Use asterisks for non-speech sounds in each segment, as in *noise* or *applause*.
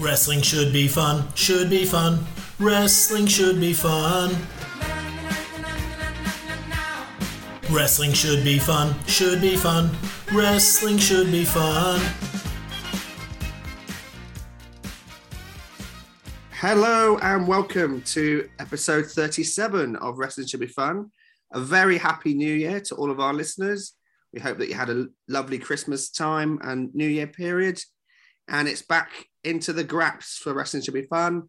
Wrestling should be fun, should be fun. Wrestling should be fun. Wrestling should be fun, should be fun. Wrestling should be fun. Hello and welcome to episode 37 of Wrestling Should Be Fun. A very happy new year to all of our listeners. We hope that you had a lovely Christmas time and New Year period. And it's back into the graps for Wrestling Should Be Fun.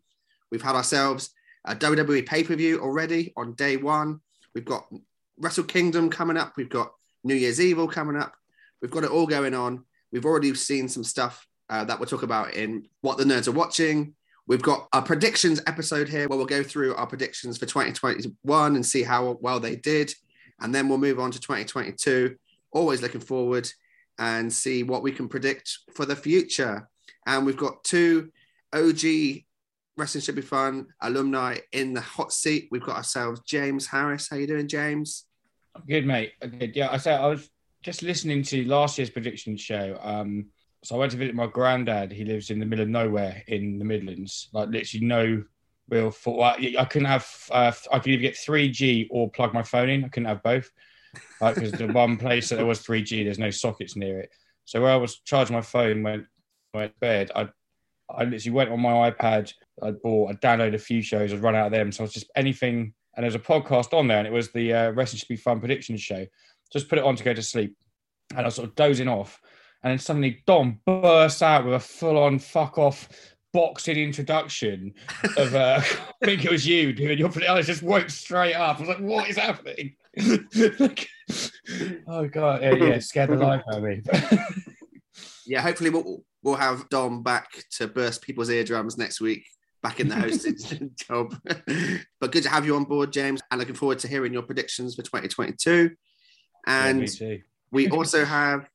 We've had ourselves a WWE pay per view already on day one. We've got Wrestle Kingdom coming up. We've got New Year's Evil coming up. We've got it all going on. We've already seen some stuff uh, that we'll talk about in What the Nerds Are Watching. We've got our predictions episode here where we'll go through our predictions for 2021 and see how well they did. And then we'll move on to 2022. Always looking forward and see what we can predict for the future. And we've got two OG Wrestling Should Be Fun alumni in the hot seat. We've got ourselves James Harris. How you doing, James? I'm good, mate. Good. Yeah, I said I was just listening to last year's prediction show. Um, so I went to visit my granddad. He lives in the middle of nowhere in the Midlands, like literally no real. For, I couldn't have. Uh, I could either get 3G or plug my phone in. I couldn't have both, like because the one place that there was 3G, there's no sockets near it. So where I was charging my phone went to bed, I I literally went on my iPad. I bought. I downloaded a few shows. I'd run out of them, so I was just anything. And there's a podcast on there, and it was the uh, Wrestling Should Be Fun prediction show. Just put it on to go to sleep, and I was sort of dozing off and then suddenly Dom bursts out with a full-on fuck off boxing introduction of uh, *laughs* I think it was you, dude. Your I just woke straight up. I was like, what is happening? *laughs* like, oh god, yeah, yeah, scared the life out of me. *laughs* yeah, hopefully we'll we'll have Dom back to burst people's eardrums next week. Back in the hosting *laughs* *laughs* job, but good to have you on board, James. And looking forward to hearing your predictions for 2022. And yeah, we also have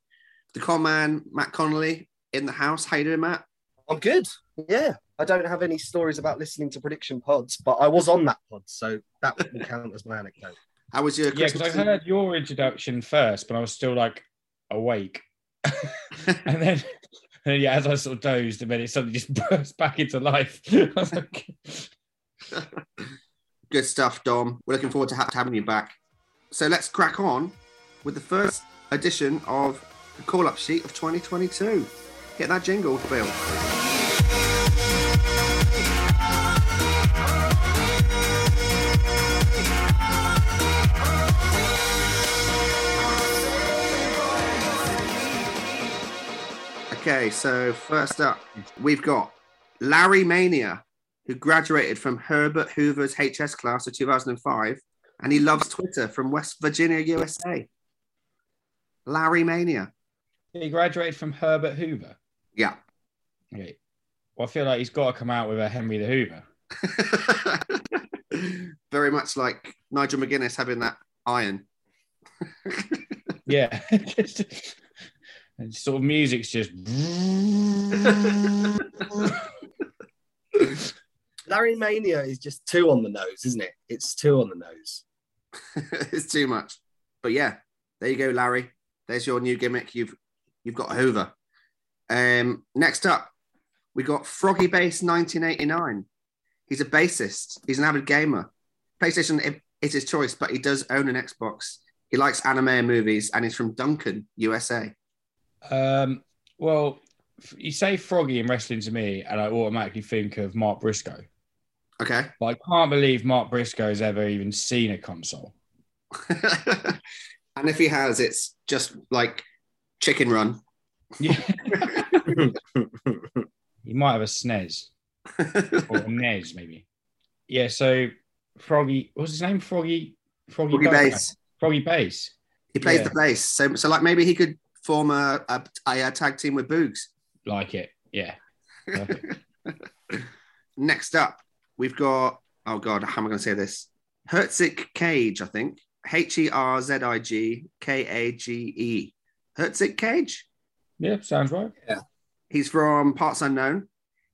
the con man, Matt Connolly, in the house. How are you doing, Matt? I'm good. Yeah. I don't have any stories about listening to prediction pods, but I was on that pod, so that wouldn't count as my anecdote. How was your Christmas Yeah, because I heard your introduction first, but I was still like awake. *laughs* and then and yeah, as I sort of dozed, and then it suddenly just *laughs* burst back into life. *laughs* like... *laughs* Good stuff, Dom. We're looking forward to having you back. So let's crack on with the first edition of the call up sheet of 2022. Hit that jingle, Bill. Okay, so first up, we've got Larry Mania, who graduated from Herbert Hoover's HS class of 2005, and he loves Twitter from West Virginia, USA. Larry Mania. He graduated from Herbert Hoover. Yeah. Okay. Well, I feel like he's got to come out with a Henry the Hoover. *laughs* Very much like Nigel McGuinness having that iron. yeah. *laughs* *laughs* just, and sort of music's just. Larry Mania is just two on the nose, isn't it? It's two on the nose. *laughs* it's too much. But yeah, there you go, Larry. There's your new gimmick. You've you've got Hoover. Um, next up, we got Froggy Bass 1989. He's a bassist. He's an avid gamer. PlayStation is his choice, but he does own an Xbox. He likes anime and movies, and he's from Duncan, USA. Um, well, you say Froggy in wrestling to me, and I automatically think of Mark Briscoe. Okay. But I can't believe Mark Briscoe has ever even seen a console. *laughs* and if he has, it's just like Chicken Run. Yeah. *laughs* he might have a SNES or a NES, maybe. Yeah. So Froggy, what's his name? Froggy. Froggy, Froggy Bass. Froggy Bass. He plays yeah. the bass. So, so like maybe he could form a, a, a tag team with Boogs. Like it. Yeah. *laughs* Next up, we've got. Oh God, how am I going to say this? Hertzig Cage, I think. H E R Z I G K A G E. Hertzig Cage? Yeah, sounds right. Yeah. He's from Parts Unknown.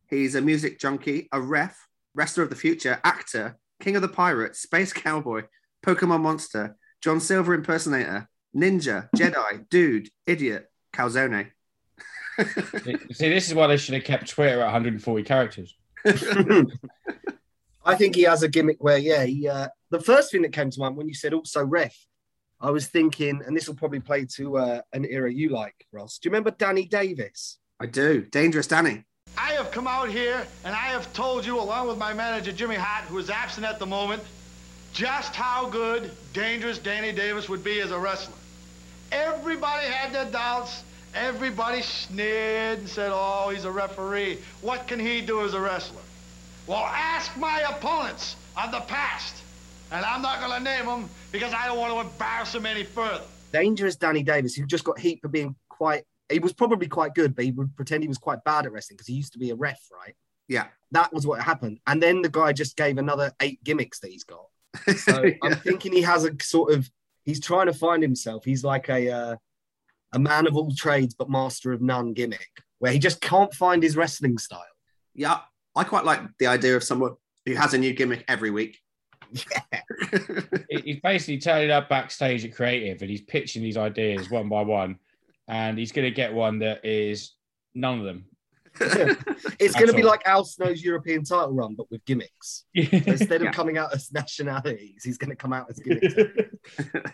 He's a music junkie, a ref, wrestler of the future, actor, king of the pirates, space *laughs* cowboy, Pokemon monster, John Silver impersonator, ninja, Jedi, dude, idiot, calzone. *laughs* See, this is why they should have kept Twitter at 140 characters. *laughs* I think he has a gimmick where, yeah, he, uh, the first thing that came to mind when you said also ref, I was thinking, and this will probably play to uh, an era you like, Ross. Do you remember Danny Davis? I do. Dangerous Danny. I have come out here and I have told you, along with my manager Jimmy Hart, who is absent at the moment, just how good Dangerous Danny Davis would be as a wrestler. Everybody had their doubts. Everybody sneered and said, oh, he's a referee. What can he do as a wrestler? Well, ask my opponents of the past. And I'm not going to name them because I don't want to embarrass them any further. Dangerous Danny Davis, who just got heat for being quite, he was probably quite good, but he would pretend he was quite bad at wrestling because he used to be a ref, right? Yeah. That was what happened. And then the guy just gave another eight gimmicks that he's got. *laughs* So I'm thinking he has a sort of, he's trying to find himself. He's like a, uh, a man of all trades, but master of none gimmick, where he just can't find his wrestling style. Yeah, I quite like the idea of someone who has a new gimmick every week. Yeah. He's basically turning up backstage at Creative and he's pitching these ideas one by one. And he's going to get one that is none of them. It's going to be all. like Al Snow's European title run, but with gimmicks. Instead of Yeah. coming out as nationalities, he's going to come out as gimmicks. *laughs*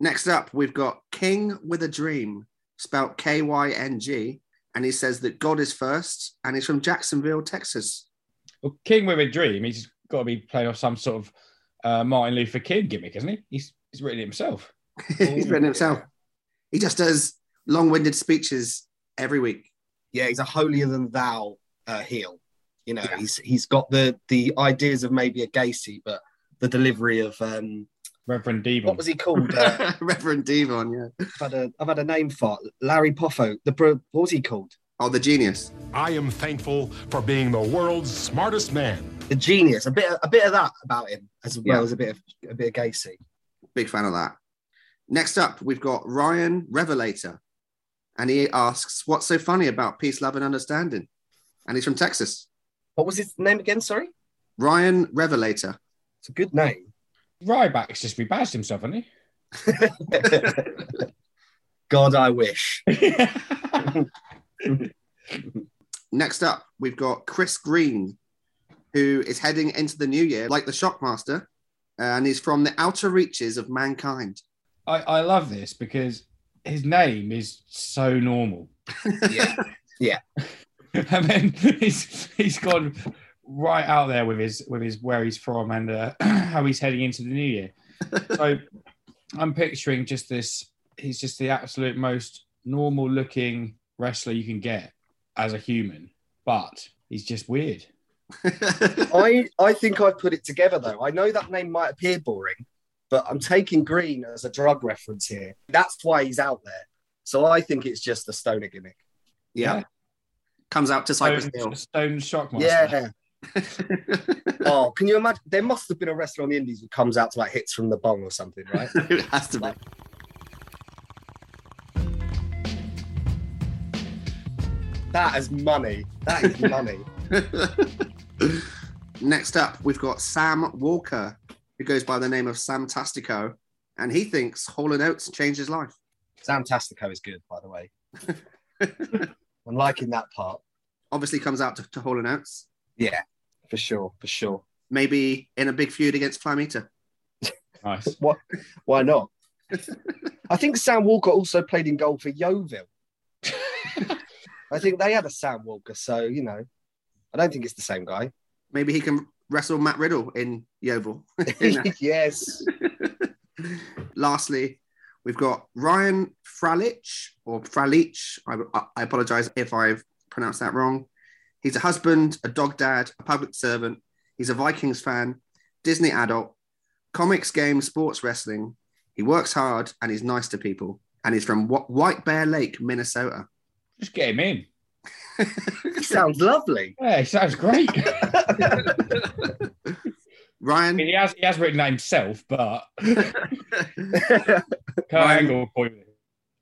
Next up, we've got King with a Dream, spelt K Y N G, and he says that God is first, and he's from Jacksonville, Texas. well, King with a Dream, he's got to be playing off some sort of uh, Martin Luther King gimmick, isn't he? He's, he's written it himself. *laughs* he's written himself. He just does long-winded speeches every week. Yeah, he's a holier than thou uh, heel. You know, Yeah. he's he's got the the ideas of maybe a Gacy, but the delivery of um, Reverend D-Von. what was he called? Uh, *laughs* Reverend D-Von, yeah. I've had a I've had a name for. Lanny Poffo. The bro- what was he called? Oh, the genius. I am thankful for being the world's smartest man. The genius. A bit a bit of that about him, as well Yeah. as a bit of a bit of Gacy. Big fan of that. Next up, we've got Ryan Revelator, and he asks, "What's so funny about peace, love, and understanding?" And he's from Texas. What was his name again? Sorry, Ryan Revelator. it's a good name. Ryback's just rebadged himself, hasn't he? *laughs* God, I wish. *laughs* Next up, we've got Chris Green, who is heading into the new year like the Shockmaster, and he's from the outer reaches of mankind. I, I love this because his name is so normal. Yeah. Yeah. *laughs* and then he's he's gone right out there with his with his where he's from and uh, *clears throat* how he's heading into the new year. *laughs* So I'm picturing just this. He's just the absolute most normal looking wrestler you can get as a human, but he's just weird. *laughs* I I think I've put it together though. I know that name might appear boring, but I'm taking Green as a drug reference here. That's why he's out there. So I think it's just a stoner gimmick. yeah. Comes out to Cypress Hill. Stone Shockmaster. Yeah. *laughs* Oh, can you imagine? There must have been a wrestler on the Indies who comes out to like hits from the bong or something, right? *laughs* it has to be. that is money. That is money. *laughs* Next up, we've got Sam Walker, who goes by the name of Sam Tastico, and he thinks Hall and Oates changed his life. Sam Tastico is good, by the way. *laughs* I'm liking that part. Obviously, comes out to, to Hall and Oates, Yeah, for sure, for sure. maybe in a big feud against Flamita. *laughs* Nice. What? Why not? *laughs* I think Sam Walker also played in goal for Yeovil. I think they had a Sam Walker, so you know, I don't think it's the same guy. Maybe he can wrestle Matt Riddle in Yeovil. *laughs* *laughs* yes. *laughs* Lastly, we've got Ryan Fralich or Fralich. I, I apologize if I've pronounced that wrong. He's a husband, a dog dad, a public servant. He's a Vikings fan, Disney adult, comics, games, sports, wrestling. He works hard and he's nice to people. And he's from White Bear Lake, Minnesota. Just get him in. He sounds lovely. Yeah, he sounds great. *laughs* I Ryan, mean, he has he has written that himself, but *laughs* Kurt Ryan- Angle point.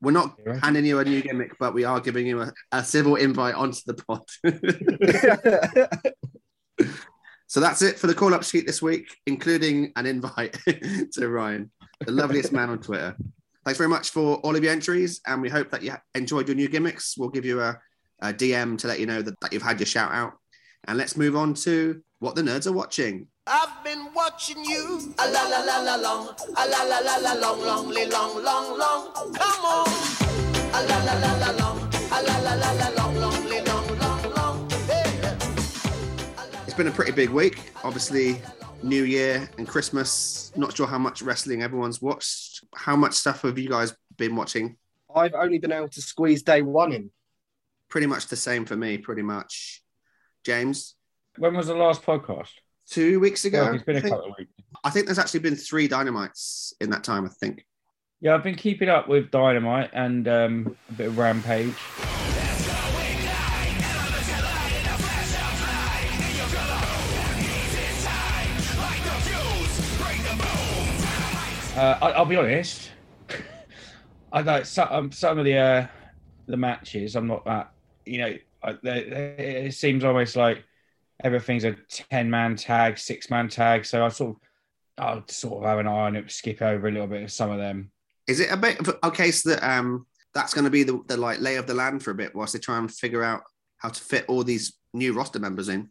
we're not Right. handing you a new gimmick, but we are giving you a, a civil invite onto the pod. *laughs* So that's it for the call up sheet this week, including an invite to Ryan, the loveliest man on Twitter. thanks very much for all of your entries, and we hope that you enjoyed your new gimmicks. We'll give you a, a DM to let you know that, that you've had your shout out. And let's move on to what the nerds are watching. I've been watching you. A la la la la long. A la la la la long, long, long, long, long. Come on. A la la la la long. A la la la la long, long, long, long, long. Hey. It's been a pretty big week. Obviously, New Year and Christmas. Not sure how much wrestling everyone's watched. How much stuff have you guys been watching? I've only been able to squeeze day one in. Pretty much the same for me, pretty much. James, When was the last podcast? two weeks ago. It's been I a think, couple of weeks. I think there's actually been three dynamites in that time, I think. Yeah, I've been keeping up with Dynamite and um, a bit of Rampage. Uh, I, I'll be honest. *laughs* I know some, um, some of the uh, the matches. I'm not that. You know, I, they, they, it seems almost like everything's a ten man tag, six man tag. So I sort of, I'll sort of have an eye on it, skip over a little bit of some of them. Is it a bit of a case that um that's going to be the, the like lay of the land for a bit whilst they try and figure out how to fit all these new roster members in?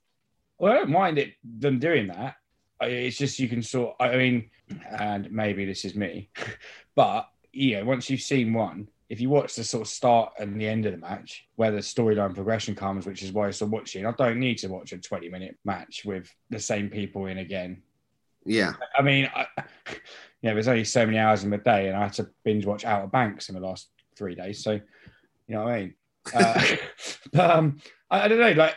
Well, I don't mind it them doing that. It's just you can sort. I mean, and maybe this is me, *laughs* but you know, once you've seen one, if you watch the sort of start and the end of the match, where the storyline progression comes, which is why I'm still watching, I don't need to watch a 20 minute match with the same people in again. Yeah, I mean, I, *laughs* know, there's only so many hours in the day, and I had to binge watch Outer Banks in the last three days. So, you know what I mean? *laughs* Uh, *laughs* but um, I, I don't know. Like,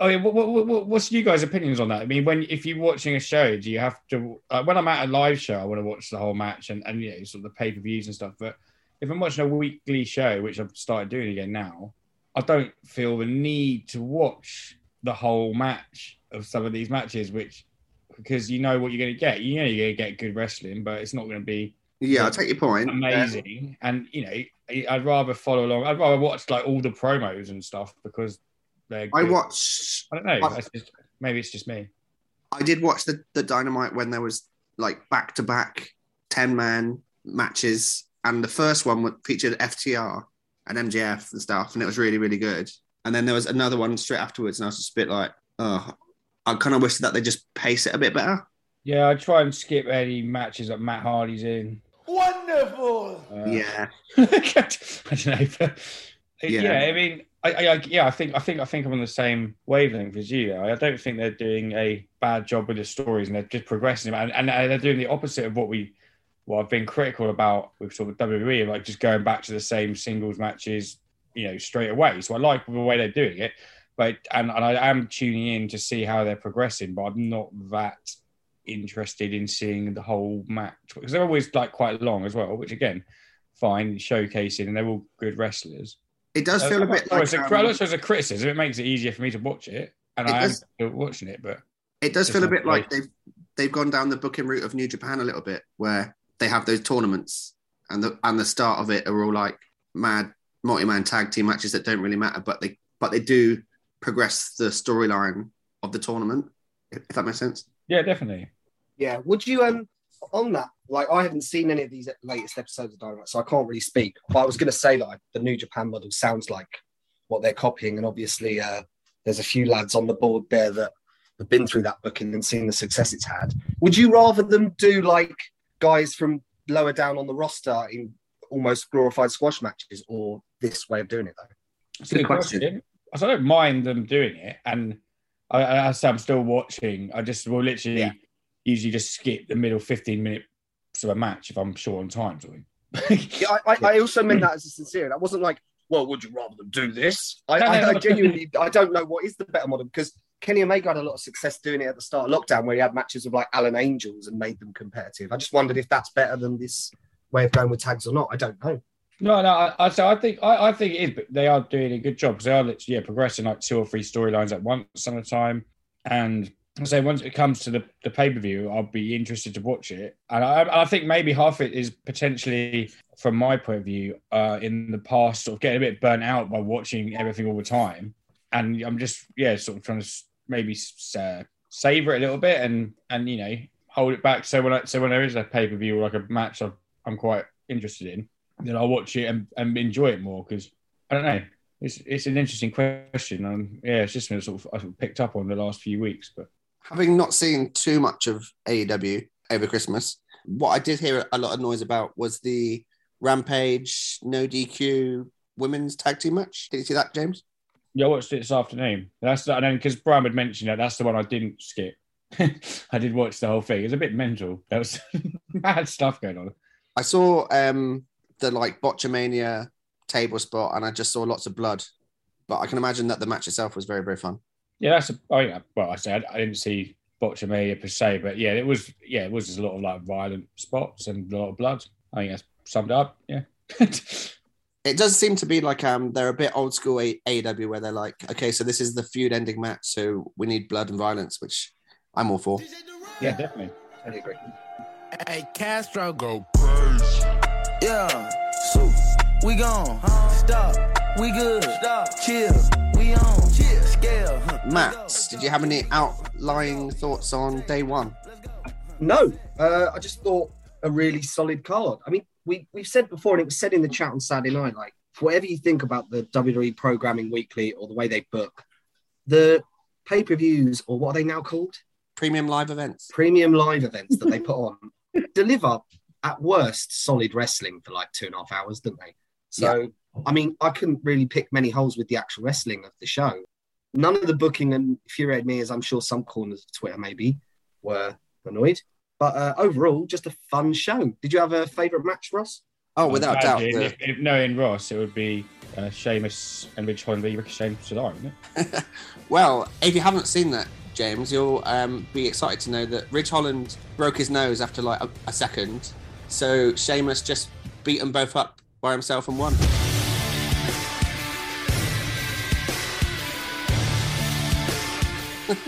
I mean, what, what, what, what's you guys' opinions on that? I mean, when if you're watching a show, do you have to? Uh, when I'm at a live show, I want to watch the whole match and and you know, sort of the pay per views and stuff. But if I'm watching a weekly show, which I've started doing again now, I don't feel the need to watch the whole match of some of these matches, which because you know what you're going to get. You know you're going to get good wrestling, but it's not going to be yeah, I take your point. amazing. And you know, I'd rather follow along. I'd rather watch like all the promos and stuff because they're. I watch. I don't know. I- That's just, maybe it's just me. I did watch the the dynamite when there was like back to back ten man matches, and the first one featured FTR and MJF and stuff, and it was really really good. And then there was another one straight afterwards, and I was just a bit like, oh, I kind of wish that they just pace it a bit better. Yeah, I try and skip any matches that Matt Hardy's in. Wonderful. Uh, yeah, *laughs* I don't know. But, Yeah. yeah. I mean, I, I, I- yeah, I think, I think, I think I'm on the same wavelength as you. I don't think they're doing a bad job with the stories, and they're just progressing them, and, and they're doing the opposite of what we, what I've been critical about with sort of WWE, like just going back to the same singles matches, you know, straight away. So I like the way they're doing it, but and, and I am tuning in to see how they're progressing, but I'm not that interested in seeing the whole match because they're always like quite long as well, which again, fine, showcasing, and they're all good wrestlers. it does feel a bit like it's a, um, also as a criticism, it makes it easier for me to watch it, and It I am does- still watching it. But it does feel a bit like they've they've gone down the booking route of New Japan a little bit, where they have those tournaments, and the and the start of it are all like mad multi-man tag team matches that don't really matter, but they but they do progress the storyline of the tournament. If if that makes sense. yeah, definitely. Yeah. Would you um on that? Like, I haven't seen any of these latest episodes of Dynamite, so I can't really speak. But I was going to say that I, the New Japan model sounds like what they're copying, and obviously, uh, there's a few lads on the board there that have been through that booking and seen the success it's had. Would you rather them do like guys from lower down on the roster in almost glorified squash matches, or this way of doing it though? It's a Good good question. question. So I don't mind them doing it, and I, I, I say I'm still watching. I just will literally Yeah. usually just skip the middle 15 minutes of a match if I'm short on time. Sort of. Yeah, I, I, I also meant that as a sincere. That wasn't like, well, would you rather them do this? I, No, no, I, I genuinely, I don't know what is the better model because Kenny Omega had a lot of success doing it at the start of lockdown, where he had matches with like Alan Angels and made them competitive. I just wondered if that's better than this way of going with tags or not. I don't know. No, no. I, so I think I, I think it is, but they are doing a good job because they are literally yeah, progressing like two or three storylines at once some of the time. And say once it comes to the, the pay per view, I'll be interested to watch it. And I, I think maybe half it is potentially, from my point of view, uh, in the past, sort of getting a bit burnt out by watching everything all the time. And I'm just yeah, sort of trying to maybe uh, savor it a little bit and and you know hold it back. So when I so when there is a pay per view or like a match, I'm, I'm quite interested in, then I'll watch it and, and enjoy it more because I don't know. It's it's an interesting question. Um, yeah, it's just been sort of I picked up on the last few weeks, but Having not seen too much of AEW over Christmas, what I did hear a lot of noise about was the Rampage no DQ women's tag team match. Did you see that, James? Yeah, I watched it this afternoon. That's I know because Brian had mentioned that. That's the one I didn't skip. *laughs* I did watch the whole thing. It was a bit mental. There was *laughs* mad stuff going on. I saw um the like Botchamania table spot and I just saw lots of blood. But I can imagine that the match itself was very, very fun. Yeah, that's a, oh yeah. Well, I said I didn't see Botchamania per se, but yeah, it was yeah, it was just a lot of like violent spots and a lot of blood. I think that's summed up. Yeah. *laughs* It does seem to be like um they're a bit old school A- AEW where they're like, okay, so this is the feud ending match, so we need blood and violence, which I'm all for. yeah, definitely. I agree. Hey, Castro, Go crazy. yeah. So, we gone. Huh? Stop. We good. Stop. Chill. We on. Chill. Scale. huh. Matt, did you have any outlying thoughts on day one? No, uh, I just thought a really solid card. I mean, we we've said before, and it was said in the chat on Saturday night. Like, whatever you think about the WWE programming weekly or the way they book, the pay per views or what are they now called? Premium live events. Premium live events that they put on *laughs* deliver at worst solid wrestling for like two and a half hours, don't they? So, I mean, I couldn't really pick many holes with the actual wrestling of the show. None of the booking infuriated me, as I'm sure some corners of Twitter maybe were annoyed. But uh, overall, just a fun show. Did you have a favourite match, Ross? Oh, without doubt. The- If, if knowing Ross, it would be uh, Sheamus and Ridge Holland v Ricochet Cesaro, wouldn't it? *laughs* Well, if you haven't seen that, James, you'll um, be excited to know that Ridge Holland broke his nose after like a, a second. So Sheamus just beat them both up by himself and won. *laughs*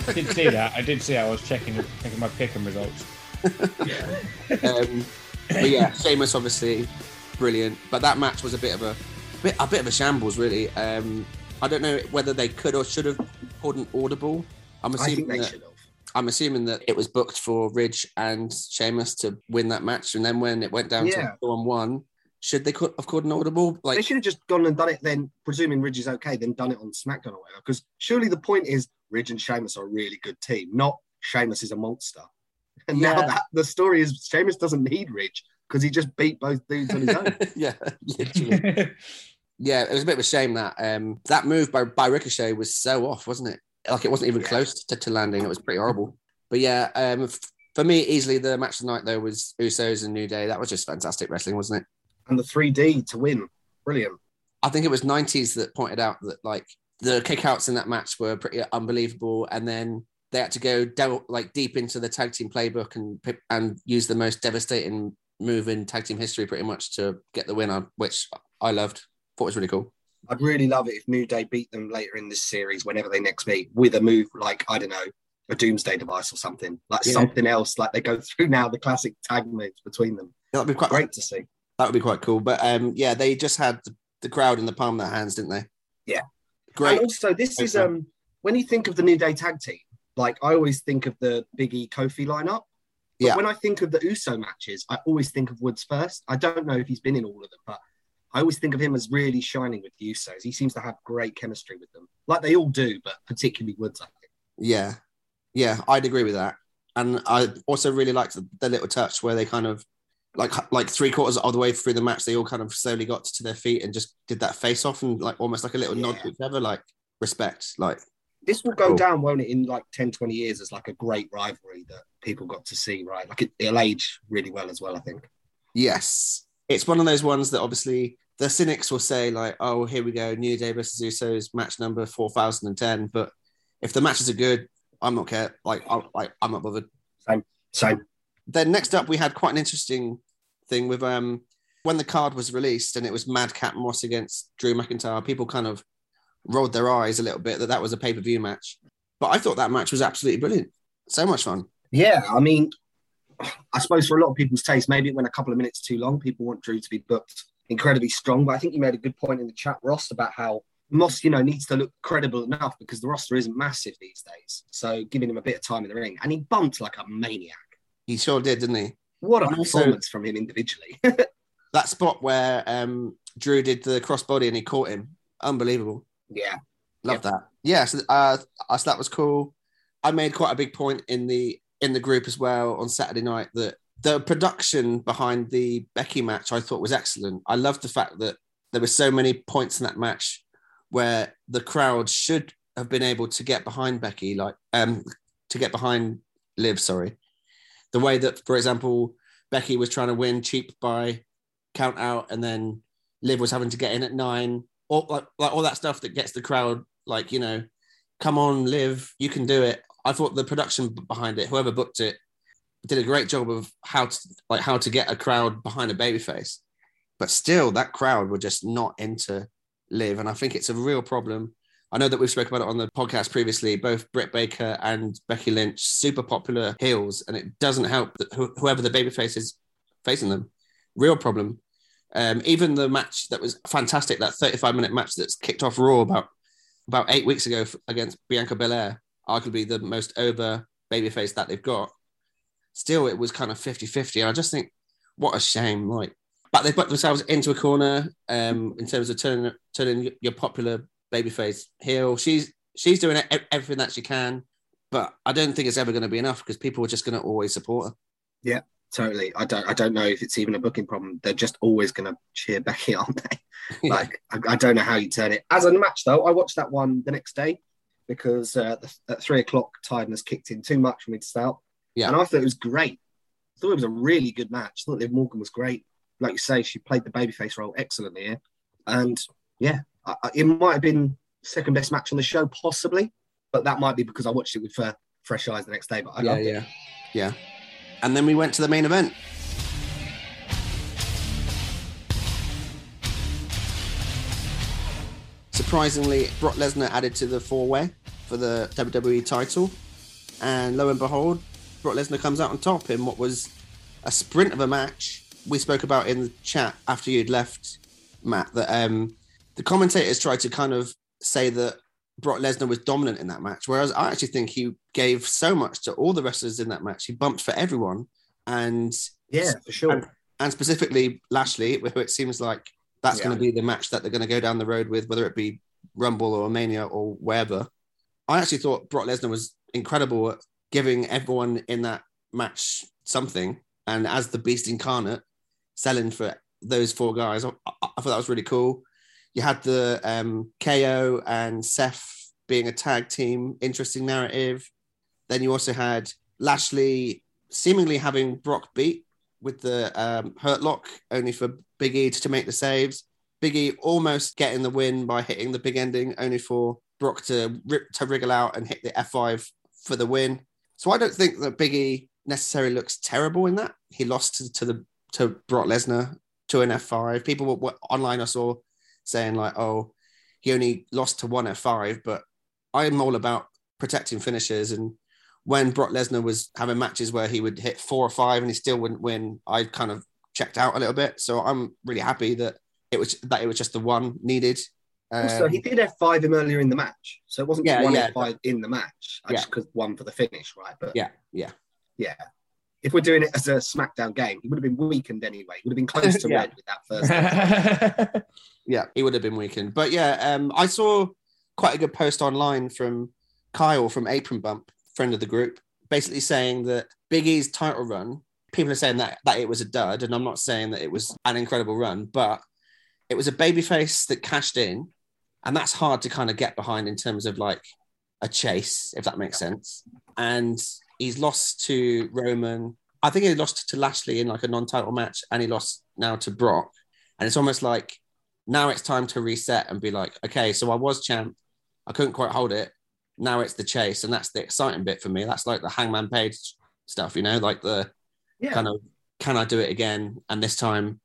I did see that. I did see that. I was checking checking my pick'em results. *laughs* Um, but yeah, Sheamus obviously brilliant, but that match was a bit of a bit a bit of a shambles, really. Um, I don't know whether they could or should have called an audible. I'm assuming that, should have. I'm assuming that it was booked for Ridge and Sheamus to win that match, and then when it went down Yeah. to two on one, should they have called an audible? they should have just gone and done it then, presuming Ridge is okay, then done it on SmackDown or whatever. Because surely the point is Ridge and Sheamus are a really good team, not Sheamus is a monster. *laughs* And now that the story is Sheamus doesn't need Ridge because he just beat both dudes on his own. *laughs* yeah, literally. *laughs* yeah, it was a bit of a shame that um, that move by, by Ricochet was so off, wasn't it? Like it wasn't even Yeah. close to, to landing. It was pretty horrible. But yeah, um, f- for me, easily the match of the night though was Usos and New Day. That was just fantastic wrestling, wasn't it? and the 3D to win. Brilliant. I think it was 90s that pointed out that like the kickouts in that match were pretty unbelievable, and then they had to go down like deep into the tag team playbook and and use the most devastating move in tag team history, pretty much to get the winner, which I loved. Thought was really cool. I'd really love it if New Day beat them later in this series, whenever they next meet, with a move like, I don't know, a Doomsday device or something, like Yeah. something else, like they go through now the classic tag moves between them. That'd be quite Great to see. That would be quite cool. But um, yeah, they just had the, crowd in the palm of their hands, didn't they? Yeah. Great. And also, this is um when you think of the New Day tag team, like I always think of the Big E Kofi lineup. But Yeah. when I think of the USO matches, I always think of Woods first. I don't know if he's been in all of them, but I always think of him as really shining with the USOs. He seems to have great chemistry with them, like they all do, but particularly Woods, I think. Yeah, yeah, I'd agree with that. And I also really liked the, the little touch where they kind of like like three quarters of the way through the match, they all kind of slowly got to their feet and just did that face off and like almost like a little nod to each other, like respect. Like This will go Cool. down, won't it, in like 10, 20 years as like a great rivalry that people got to see, right? Like it, it'll age really well as well, I think. yes, it's one of those ones that obviously the cynics will say like, oh, here we go, New Day versus Usos match number four thousand and ten. But if the matches are good, I'm not care. Like, I, like I'm not bothered. So then next up we had quite an interesting thing with um when the card was released and it was Madcap Moss against Drew McIntyre. People kind of rolled their eyes a little bit that that was a pay per view match, but I thought that match was absolutely brilliant. So much fun. Yeah, I mean, I suppose for a lot of people's taste, maybe it went a couple of minutes too long. People want Drew to be booked incredibly strong, but I think you made a good point in the chat, Ross, about how Moss, you know, needs to look credible enough because the roster isn't massive these days. So giving him a bit of time in the ring, and he bumped like a maniac. He sure did, didn't he? What a And also- performance from him individually. *laughs* that spot where um, Drew did the crossbody and he caught him, unbelievable. Yeah. Love that. Yeah, so, uh, so that was cool. I made quite a big point in the in the group as well on Saturday night that the production behind the Becky match I thought was excellent. I loved the fact that there were so many points in that match where the crowd should have been able to get behind Becky, like um to get behind Liv, sorry. The way that, for example, Becky was trying to win cheap by count out and then Liv was having to get in at nine, all like, like all that stuff that gets the crowd like, you know, come on, Liv, you can do it. I thought the production behind it, whoever booked it, did a great job of how to like how to get a crowd behind a babyface. But still, that crowd were just not into Liv, and I think it's a real problem. I know that we've spoken about it on the podcast previously. Both Britt Baker and Becky Lynch, super popular heels, and it doesn't help that whoever the babyface is facing them. Real problem. Um, even the match that was fantastic, that 35 minute match that's kicked off Raw about about eight weeks ago against Bianca Belair, arguably the most over babyface that they've got. Still, it was kind of 50 50. And I just think, what a shame. Like, but they put themselves into a corner um, in terms of turning turning your popular babyface heel. She's she's doing everything that she can, but I don't think it's ever going to be enough because people are just going to always support her. Yeah, totally. I don't. I don't know if it's even a booking problem. They're just always going to cheer *laughs* Becky, aren't they? Yeah. Like, I, I don't know how you turn it. As a match, though, I watched that one the next day because uh, the, at three o'clock, tiredness kicked in too much for me to start. Yeah. and I thought it was great. I thought it was a really good match. I thought Liv Morgan was great. Like you say, she played the babyface role excellently here, and yeah, I, I- it might have been second best match on the show, possibly, but that might be because I watched it with uh, fresh eyes the next day. But I yeah, loved it. yeah, yeah. And then we went to the main event. Surprisingly, Brock Lesnar added to the four-way for the WWE title, and lo and behold, Brock Lesnar comes out on top in what was a sprint of a match. We spoke about in the chat after you'd left, Matt, that um, the commentators tried to kind of say that Brock Lesnar was dominant in that match, whereas I actually think he gave so much to all the wrestlers in that match. He bumped for everyone, and Yeah, for sure. and, and specifically Lashley, who it seems like that's Yeah. going to be the match that they're going to go down the road with, whether it be Rumble or Mania or wherever. I actually thought Brock Lesnar was incredible at giving everyone in that match something, and as the Beast incarnate, selling for those four guys, I, I I thought that was really cool. You had the um, KO and Seth being a tag team, interesting narrative. Then you also had Lashley seemingly having Brock beat with the um, hurt lock, only for Big E to make the saves. Big E almost getting the win by hitting the big ending, only for Brock to rip to wriggle out and hit the F5 for the win. So I don't think that Big E necessarily looks terrible in that. He lost to, to the to Brock Lesnar to an F5. People were, were online I saw saying like, oh, he only lost to one F5, but I'm all about protecting finishers and when Brock Lesnar was having matches where he would hit four or five and he still wouldn't win, I kind of checked out a little bit. So I'm really happy that it was that it was just the one needed. Um, he did F5 him earlier in the match. So it wasn't Yeah, one yeah. F5 in the match. I Yeah. just could one for the finish, right? But yeah, yeah, yeah. If we're doing it as a SmackDown game, he would have been weakened anyway. He would have been close to *laughs* red with that first. *laughs* yeah, he would have been weakened. But yeah, um, I saw quite a good post online from Kyle from Apron Bump, friend of the group, basically saying that Big E's title run. People are saying that that it was a dud, and I'm not saying that it was an incredible run, but it was a babyface that cashed in, and that's hard to kind of get behind in terms of like a chase, if that makes sense. And he's lost to Roman. I think he lost to Lashley in like a non-title match, and he lost now to Brock. And it's almost like now it's time to reset and be like, okay, so I was champ, I couldn't quite hold it. Now it's the chase, and that's the exciting bit for me. That's like the Hangman Page stuff, you know, like the Yeah. kind of can I do it again, and this time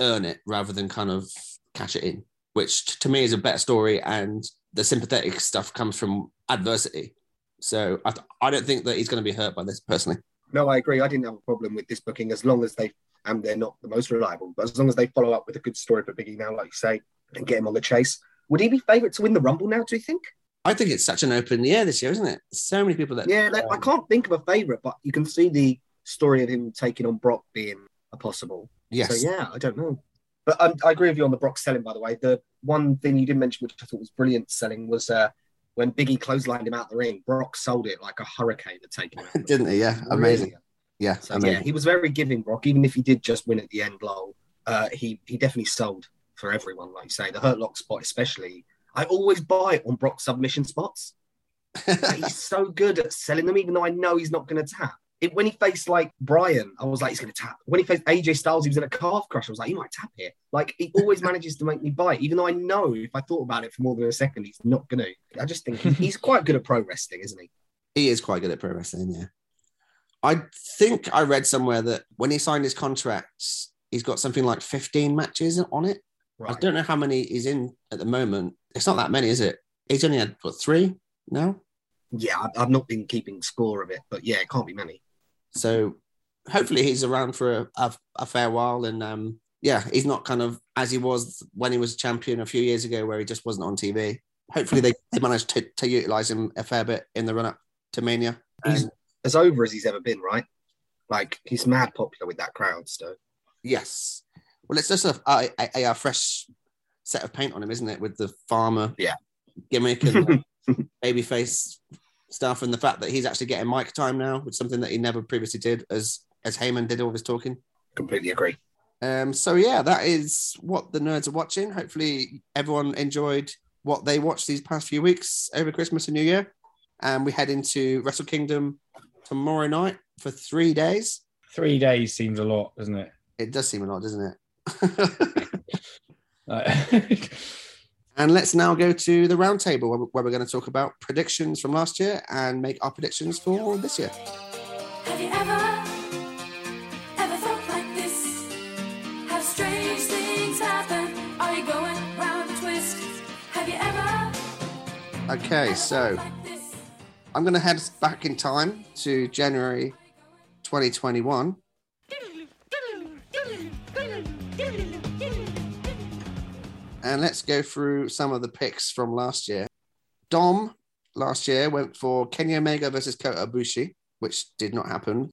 earn it rather than kind of cash it in, which to me is a better story. And the sympathetic stuff comes from adversity. So I, th- I don't think that he's going to be hurt by this personally. No, I agree. I didn't have a problem with this booking as long as they, and they're not the most reliable, but as long as they follow up with a good story for Biggie now, like you say, and get him on the chase. Would he be favourite to win the Rumble now, do you think? I think it's such an open year this year, isn't it? So many people that Yeah, like, I can't think of a favourite, but you can see the story of him taking on Brock being a possible. Yes. So yeah, I don't know. But um, I agree with you on the Brock selling. By the way, the one thing you didn't mention, which I thought was brilliant selling, was uh, when Biggie clotheslined him out the ring. Brock sold it like a hurricane had taken him. *laughs* Didn't he? Yeah. Amazing. Really. Yeah. So amazing. yeah, he was very giving, Brock. Even if he did just win at the end, lol. Uh, he he definitely sold for everyone, like you say. The hurt lock spot, especially. I always buy on Brock submission spots. he's so good at selling them, even though I know he's not going to tap. It, when he faced like Brian, I was like, he's going to tap. When he faced AJ Styles, he was in a calf crush. I was like, he might tap here. Like he always manages to make me buy, even though I know if I thought about it for more than a second, he's not going to. I just think he's quite good at pro wrestling, isn't he? He is quite good at pro wrestling, yeah. I think I read somewhere that when he signed his contracts, he's got something like 15 matches on it. I don't know how many he's in at the moment. It's not that many, is it? He's only had what three now. Yeah, I've not been keeping score of it, but yeah, it can't be many. So hopefully he's around for a, a, a fair while. And um, yeah, he's not kind of as he was when he was champion a few years ago, where he just wasn't on TV. Hopefully they, they managed to, to utilize him a fair bit in the run up to Mania. He's And as over as he's ever been, right? Like he's mad popular with that crowd. So yes, well, it's just a, a, a, a fresh set of paint on him, isn't it? With the farmer Yeah. gimmick and the *laughs* babyface stuff, and the fact that he's actually getting mic time now, which is something that he never previously did, as as Heyman did all of his talking. completely agree. Um, so yeah, that is what the nerds are watching. Hopefully, everyone enjoyed what they watched these past few weeks over Christmas and New Year. And we head into Wrestle Kingdom tomorrow night for three days. Three days seems a lot, doesn't it? It does seem a lot, doesn't it? *laughs* Uh, like- *laughs* and let's now go to the roundtable where, where we're going to talk about predictions from last year and make our predictions for this year. Have you ever, ever felt like this? Have strange things happen? Are you going round a twist? Have you ever? Okay, so felt like this? I'm going to head back in time to January 2021. And let's go through some of the picks from last year. Dom last year went for Kenny Omega versus Kota Ibushi, which did not happen,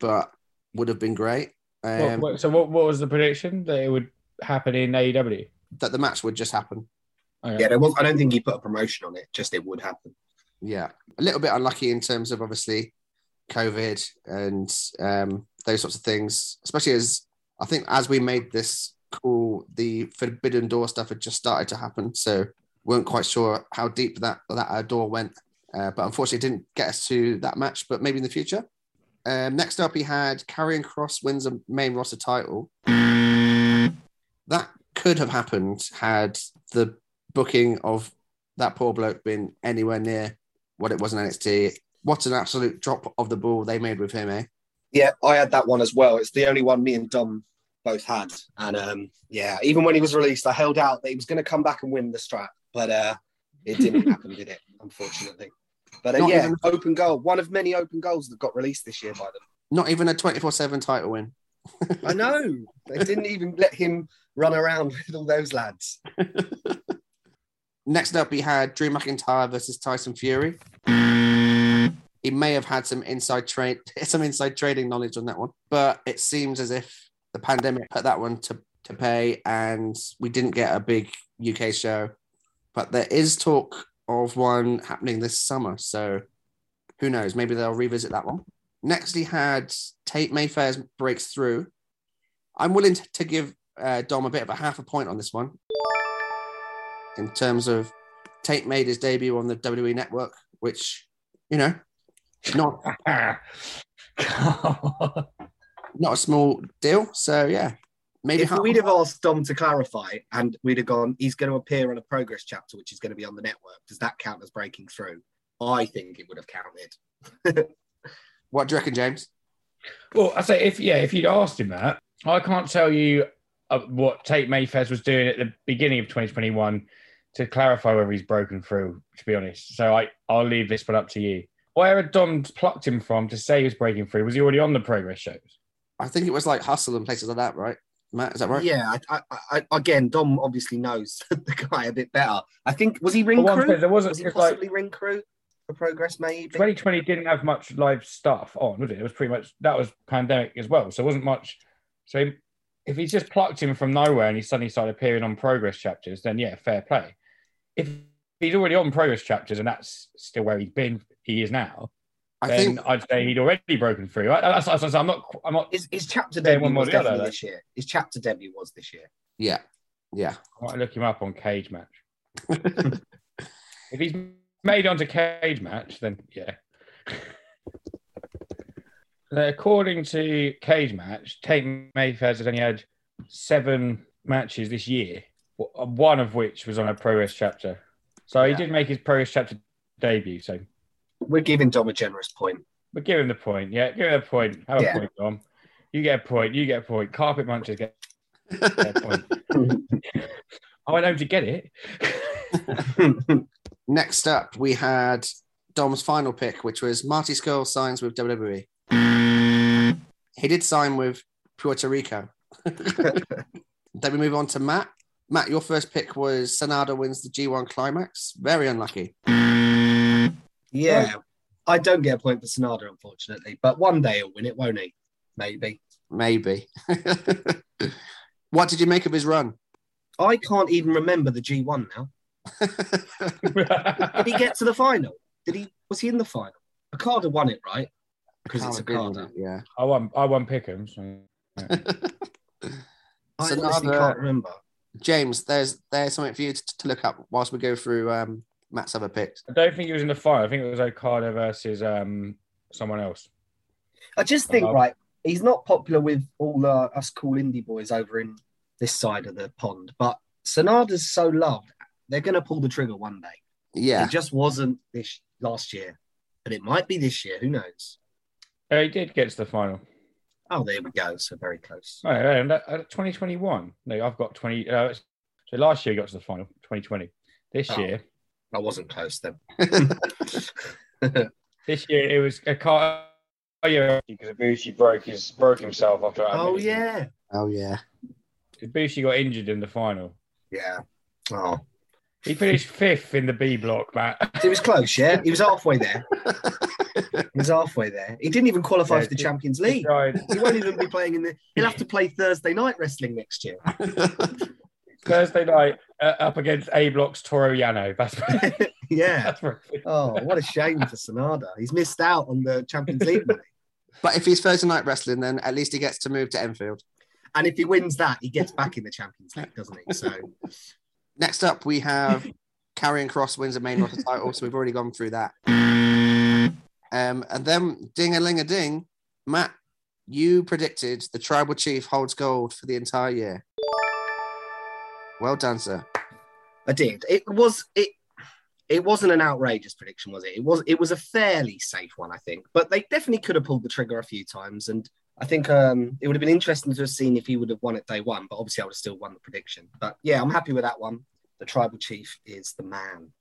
but would have been great. Um, what- so what, what was the prediction that it would happen in AEW? that the match would just happen. Okay. Yeah, there was. I don't think he put a promotion on it. Just it would happen. Yeah, a little bit unlucky in terms of obviously COVID and um, those sorts of things, especially as I think as we made this call, the Forbidden Door stuff had just started to happen, so weren't quite sure how deep that that uh, door went. Uh, but unfortunately, didn't get us to that match. But maybe in the future. Um, next up, he had Karrion Kross wins a main roster title. That could have happened had the booking of that poor bloke been anywhere near what it was in NXT. What an absolute drop of the ball they made with him, eh? Yeah, I had that one as well. It's the only one me and Dom both had. And um, yeah, even when he was released, I held out that he was going to come back and win the strap, but uh, it didn't *laughs* happen, did it? Unfortunately. But uh, yeah, even- open goal. One of many open goals that got released this year by them. Not even a 24 7 title win. I know. They didn't even let him run around *laughs* with all those lads. *laughs* Next up, we had Drew McIntyre versus Tyson Fury. He may have had some inside trade, some inside trading knowledge on that one, but it seems as if the pandemic put that one to, to pay, and we didn't get a big UK show. But there is talk of one happening this summer, so who knows? Maybe they'll revisit that one. Next, he had Tate Mayfairs breaks through. I'm willing to, to give uh, Dom a bit of a half a point on this one in terms of Tate made his debut on the WWE network, which, you know, not *laughs* not a small deal. So yeah, maybe If half- we'd have asked Dom to clarify and we'd have gone, he's going to appear on a progress chapter, which is going to be on the network, does that count as breaking through? I think it would have counted. *laughs* what do you reckon, James? Well, I say if yeah, if you'd asked him that, I can't tell you uh, what Tate Mayfair was doing at the beginning of 2021 to clarify whether he's broken through. To be honest, so I I'll leave this one up to you. Where had Dom plucked him from to say he was breaking through? Was he already on the progress shows? I think it was like Hustle and places like that, right? Matt, is that right? Yeah, I, I, I, again, Dom obviously knows *laughs* the guy a bit better. I think, was he ring But what I'm crew? saying, there wasn't was he it's like possibly ring crew for progress, maybe? 2020 didn't have much live stuff on, was it? It was pretty much that was pandemic as well, so it wasn't much So if he's just plucked him from nowhere and he suddenly started appearing on progress chapters, then yeah, fair play. If he's already on progress chapters and that's still where he's been, he is now. I then think I'd say he'd already broken through. I, I'm not. I'm not. His, his chapter Yeah, debut was the other, definitely this year. His chapter debut was this year. yeah, yeah. I might look him up on Cage Match. *laughs* if he's made onto Cage Match, then yeah. According to Cage Match, Tate Mayfair has only had seven matches this year, one of which was on a progress chapter. So he did make his progress chapter debut. So We're giving Dom a generous point. but give him the point. Yeah, give him a point. Have Yeah. a point, Dom. You get a point. You get a point. Carpet munchers get a point. *laughs* I went home to get it. *laughs* Next up, we had Dom's final pick, which was Marty Scurll signs with WWE. He did sign with Puerto Rico. *laughs* then we move on to Matt. Matt, your first pick was Sanada wins the G1 climax. Very unlucky. Yeah. I don't get a point for Sanada, unfortunately, but one day he'll win it, won't he? Maybe. Maybe. *laughs* what did you make of his run? I can't even remember the G1 now. *laughs* Did he get to the final? Did he? Was he in the final? Okada won it, right? Because it's Can't have been, Okada. Yeah. I won. I won Pick'em. So. *laughs* I So honestly now can't remember. James, there's there's something for you to, to look up whilst we go through um, Matt's other picks. I don't think it was in the final. I think it was Okada versus um someone else. I just think, right, he's not popular with all uh, us cool indie boys over in this side of the pond, but Sanada's so loved, they're going to pull the trigger one day. Yeah. It just wasn't this last year, but it might be this year. Who knows? Uh, he did get to the final. Oh, there we go. So very close. Oh, and that- uh, 2021. No, I've got 20. Uh, so last year he got to the final. 2020. This Oh. year, I wasn't close then. *laughs* *laughs* this year it was a car. Oh yeah, because Ibushi broke his broke himself after. oh yeah, Oh yeah. Ibushi got injured in the final. yeah. Oh, He finished fifth in the B block, Matt. *laughs* it was close. Yeah, he was halfway there. He was halfway there. He didn't even qualify Yeah, for the he- Champions League. tried. He won't even be playing in the. He'll have to play Thursday night wrestling next year. Thursday night uh, up against A Block's Toru Yano. That's *laughs* *laughs* yeah. that's where- Oh, what a shame for Sanada. He's missed out on the Champions League money. but if he's Thursday night wrestling, then at least he gets to move to Enfield. And if he wins that, he gets back in the Champions League, doesn't he? So Next up, we have Karrion Kross wins a main roster title, so we've already gone through that. Um, and then ding a ling a ding, Matt, you predicted the tribal chief holds gold for the entire year. Well done, sir. I did. It was it. It wasn't an outrageous prediction, was it? It was. It was a fairly safe one, I think. But they definitely could have pulled the trigger a few times, and I think um, it would have been interesting to have seen if he would have won at day one. But obviously, I would have still won the prediction. But yeah, I'm happy with that one. The tribal chief is the man.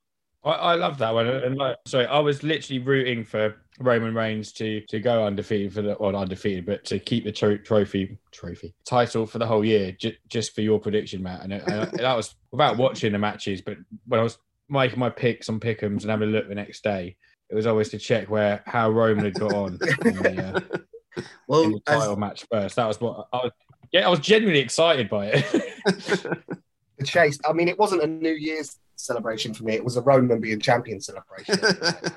I, I love that one. And like, sorry, I was literally rooting for Roman Reigns to to go undefeated for the well, undefeated, but to keep the tro- trophy trophy title for the whole year, ju- just for your prediction, Matt. And, it- and that was without watching the matches, but when I was making my picks on Pick'ems and having a look the next day, it was always to check where how Roman had got on in the, uh, *laughs* Well, in the as, title match first. That was what I was. Yeah, I was genuinely excited by it. *laughs* *laughs* the chase. I mean, it wasn't a New Year's celebration for me. It was a Roman being champion celebration. *laughs*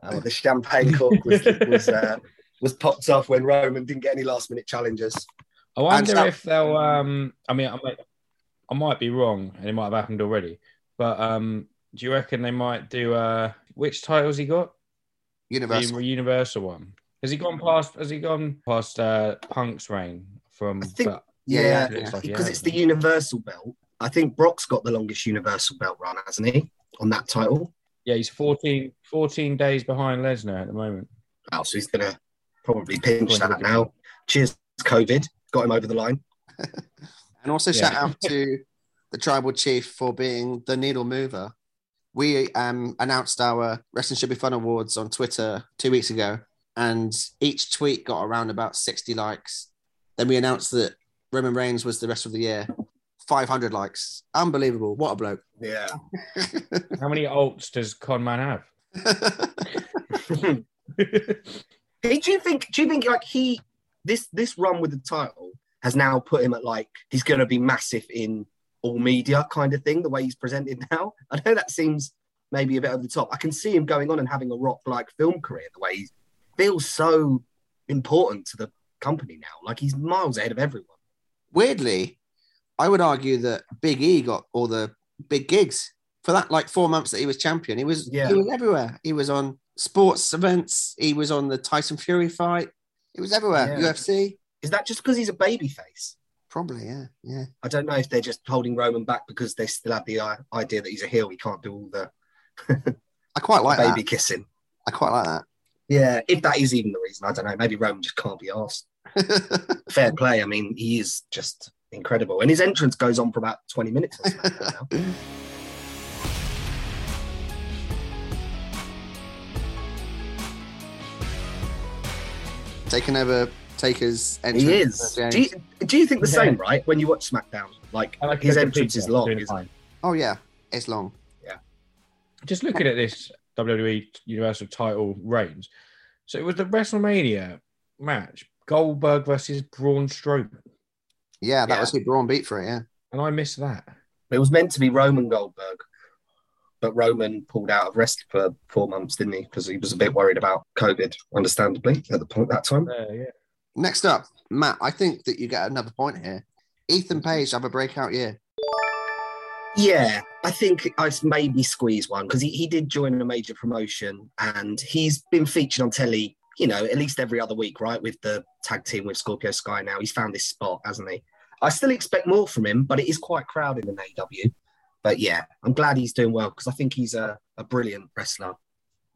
Uh, the champagne cork was was, uh, was popped off when Roman didn't get any last minute challenges. I wonder so- if they'll. Um, I mean, I might, I might be wrong, and it might have happened already. But um, do you reckon they might do? Uh, which titles he got? Universal. The universal one. Has he gone past? Has he gone past uh, Punk's reign from? I think- but Yeah, it looks like he because has. it's the Universal belt. I think Brock's got the longest Universal belt run, hasn't he? On that title. yeah, he's 14, 14 days behind Lesnar at the moment. Oh, so he's gonna probably pinch that now. Cheers, COVID. Got him over the line. *laughs* And also Yeah. shout out to the tribal chief for being the needle mover. We um, announced our Wrestling Should Be Fun Awards on Twitter two weeks ago, and each tweet got around about 60 likes. Then we announced that Roman Reigns was the rest of the year. 500 likes. Unbelievable. What a bloke. Yeah. *laughs* How many alts does Conman have? *laughs* Hey, do you think? Do you think like he this this run with the title? has now put him at like he's going to be massive in all media kind of thing. The way he's presented now, I know that seems maybe a bit over the top. I can see him going on and having a rock like film career. The way he feels so important to the company now, like he's miles ahead of everyone. Weirdly, I would argue that Big E got all the big gigs for that like four months that he was champion. He was Yeah. he was everywhere. He was on sports events. He was on the Tyson Fury fight. He was everywhere. Yeah. UFC. Is that just because he's a baby face? Probably, yeah, yeah. I don't know if they're just holding Roman back because they still have the uh, idea that he's a heel. He can't do all the *laughs* I quite like baby that. kissing. I quite like that. Yeah, if that is even the reason, I don't know. Maybe Roman just can't be asked. *laughs* Fair play. I mean, he is just incredible, and his entrance goes on for about twenty minutes. on SmackDown now. *laughs* Taking over Taker's entrance. he is. Do you, do you think the Yeah. same, right? When you watch SmackDown, like, like his entrance pizza, is long. Isn't it? Oh yeah, it's long. Yeah. Just looking at this WWE Universal title reigns. So it was the WrestleMania match, Goldberg versus Braun Strowman. Yeah, that Yeah. was who Braun beat for it. Yeah. And I missed that. It was meant to be Roman Goldberg, but Roman pulled out of rest for four months, didn't he? Because he was a bit worried about COVID, understandably, at the point that time. Uh, yeah. Next up, Matt. I think that you get another point here. Ethan Page have a breakout year. Yeah, I think I maybe squeeze one because he, he did join a major promotion and he's been featured on telly, you know, at least every other week, right? With the tag team with Scorpio Sky now. He's found this spot, hasn't he? I still expect more from him, but it is quite crowded in AEW. But yeah, I'm glad he's doing well because I think he's a, a brilliant wrestler.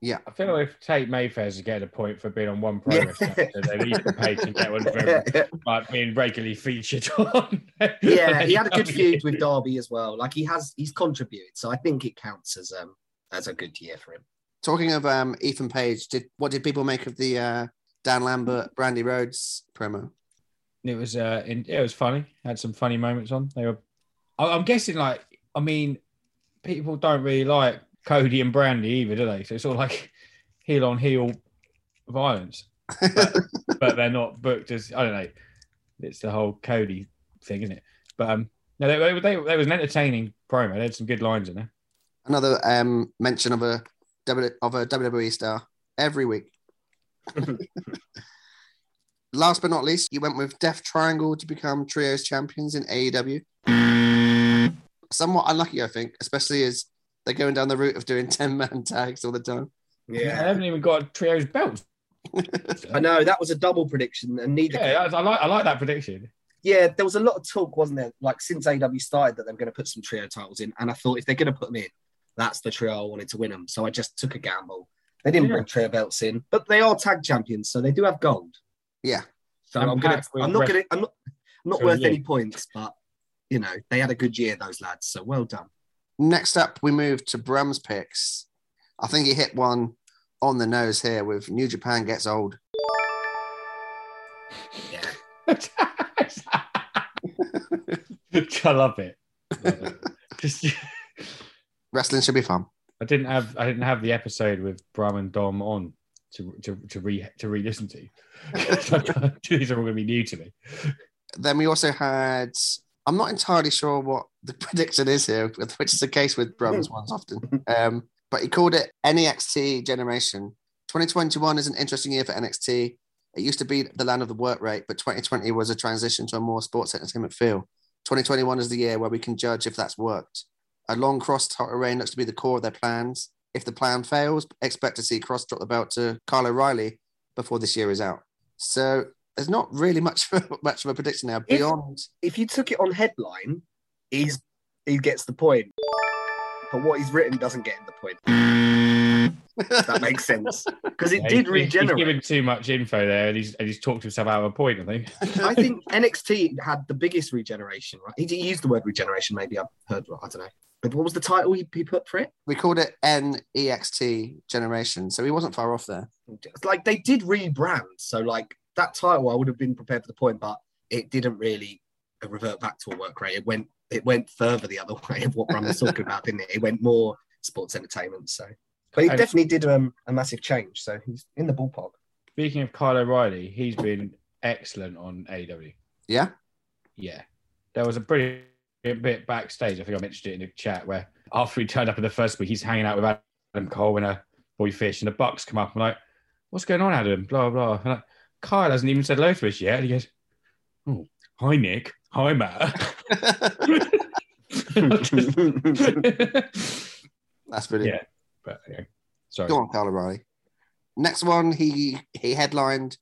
Yeah. I feel if Tate Mayfair's getting a point for being on one pro wrestling, so then Ethan Page can get one for *laughs* like being regularly featured *laughs* on. yeah, he had a good feud with Darby as well. Like he has, he's contributed, so I think it counts as um as a good year for him. Talking of um, Ethan Page, did what did people make of the uh, Dan Lambert, Brandy Rhodes promo? It was uh, in, it was funny. Had some funny moments on. They were. I, I'm guessing like I mean, people don't really like Cody and Brandy either, do they? So it's all like *laughs* heel on heel violence, but, *laughs* but they're not booked as I don't know. It's the whole Cody thing, isn't it? But um, no, they, they, they, they was an entertaining promo. They had some good lines in there. Another um, mention of a of a WWE star every week. *laughs* Last but not least, you went with Death Triangle to become trios champions in AEW. Somewhat unlucky, I think, especially as they're going down the route of doing *laughs* 10 man tags all the time. Yeah, I haven't even got a trios belt. *laughs* I know that was a double prediction, and neither. Yeah, I, I like I like that prediction. Yeah, there was a lot of talk, wasn't there? Like since AW started, that they're going to put some trio titles in, and I thought if they're going to put them in, that's the trio I wanted to win them. So I just took a gamble. They didn't Yeah. bring trio belts in, but they are tag champions, so they do have gold. Yeah. So And I'm gonna, I'm not rest- gonna, I'm not, I'm not So worth any points, but you know they had a good year, those lads. So well done. Next up, we move to Bram's picks. I think he hit one on the nose here with New Japan gets old. Yeah, *laughs* I love it. *laughs* Love it. Just, Wrestling should be fun. I didn't have I didn't have the episode with Bram and Dom on to to to re to re-listen to. *laughs* These are all going to be new to me. Then we also had, I'm not entirely sure what the *laughs* prediction is here, which is the case with Brum's ones often. Um, but he called it NEXT Generation. 2021 is an interesting year for NXT. It used to be the land of the work rate, but 2020 was a transition to a more sports entertainment feel. 2021 is the year where we can judge if that's worked. A long Kross title reign looks to be the core of their plans. If the plan fails, expect to see Kross drop the belt to Kyle O'Reilly before this year is out. So there's not really much *laughs* much of a prediction now beyond. if you took it on headline, he's he gets the point, but what he's written doesn't get him the point. That makes sense *laughs* because it Yeah, did he- He's given too much info there, and he's and he's talked himself out of a point. I think. *laughs* I think NXT had the biggest regeneration, right? He, he used the word regeneration, maybe I've heard, I don't know. But what was the title he, he put for it? We called it NEXT Generation, so he wasn't far off there. Like they did rebrand. So, like that title, I would have been prepared for the point, but it didn't really revert back to a work rate. It went it went further the other *laughs* way of what Bram was talking about, didn't it? It went more sports entertainment. So, but he And- definitely did um, a massive change. So he's in the ballpark. Speaking of Kyle O'Reilly, he's been excellent on AW. Yeah, Yeah, there was a brilliant bit backstage. I think I mentioned it in the chat where after he turned up in the first week, he's hanging out with Adam Cole and a boy fish, and the Bucks come up. I'm like, "What's going on, Adam?" Blah blah. And like, Kyle hasn't even said hello to us yet. And he goes, "Oh, hi Nick, hi Matt." *laughs* That's brilliant. yeah, but yeah. Sorry. Go on, Kyle O'Reilly. Next one, he he headlined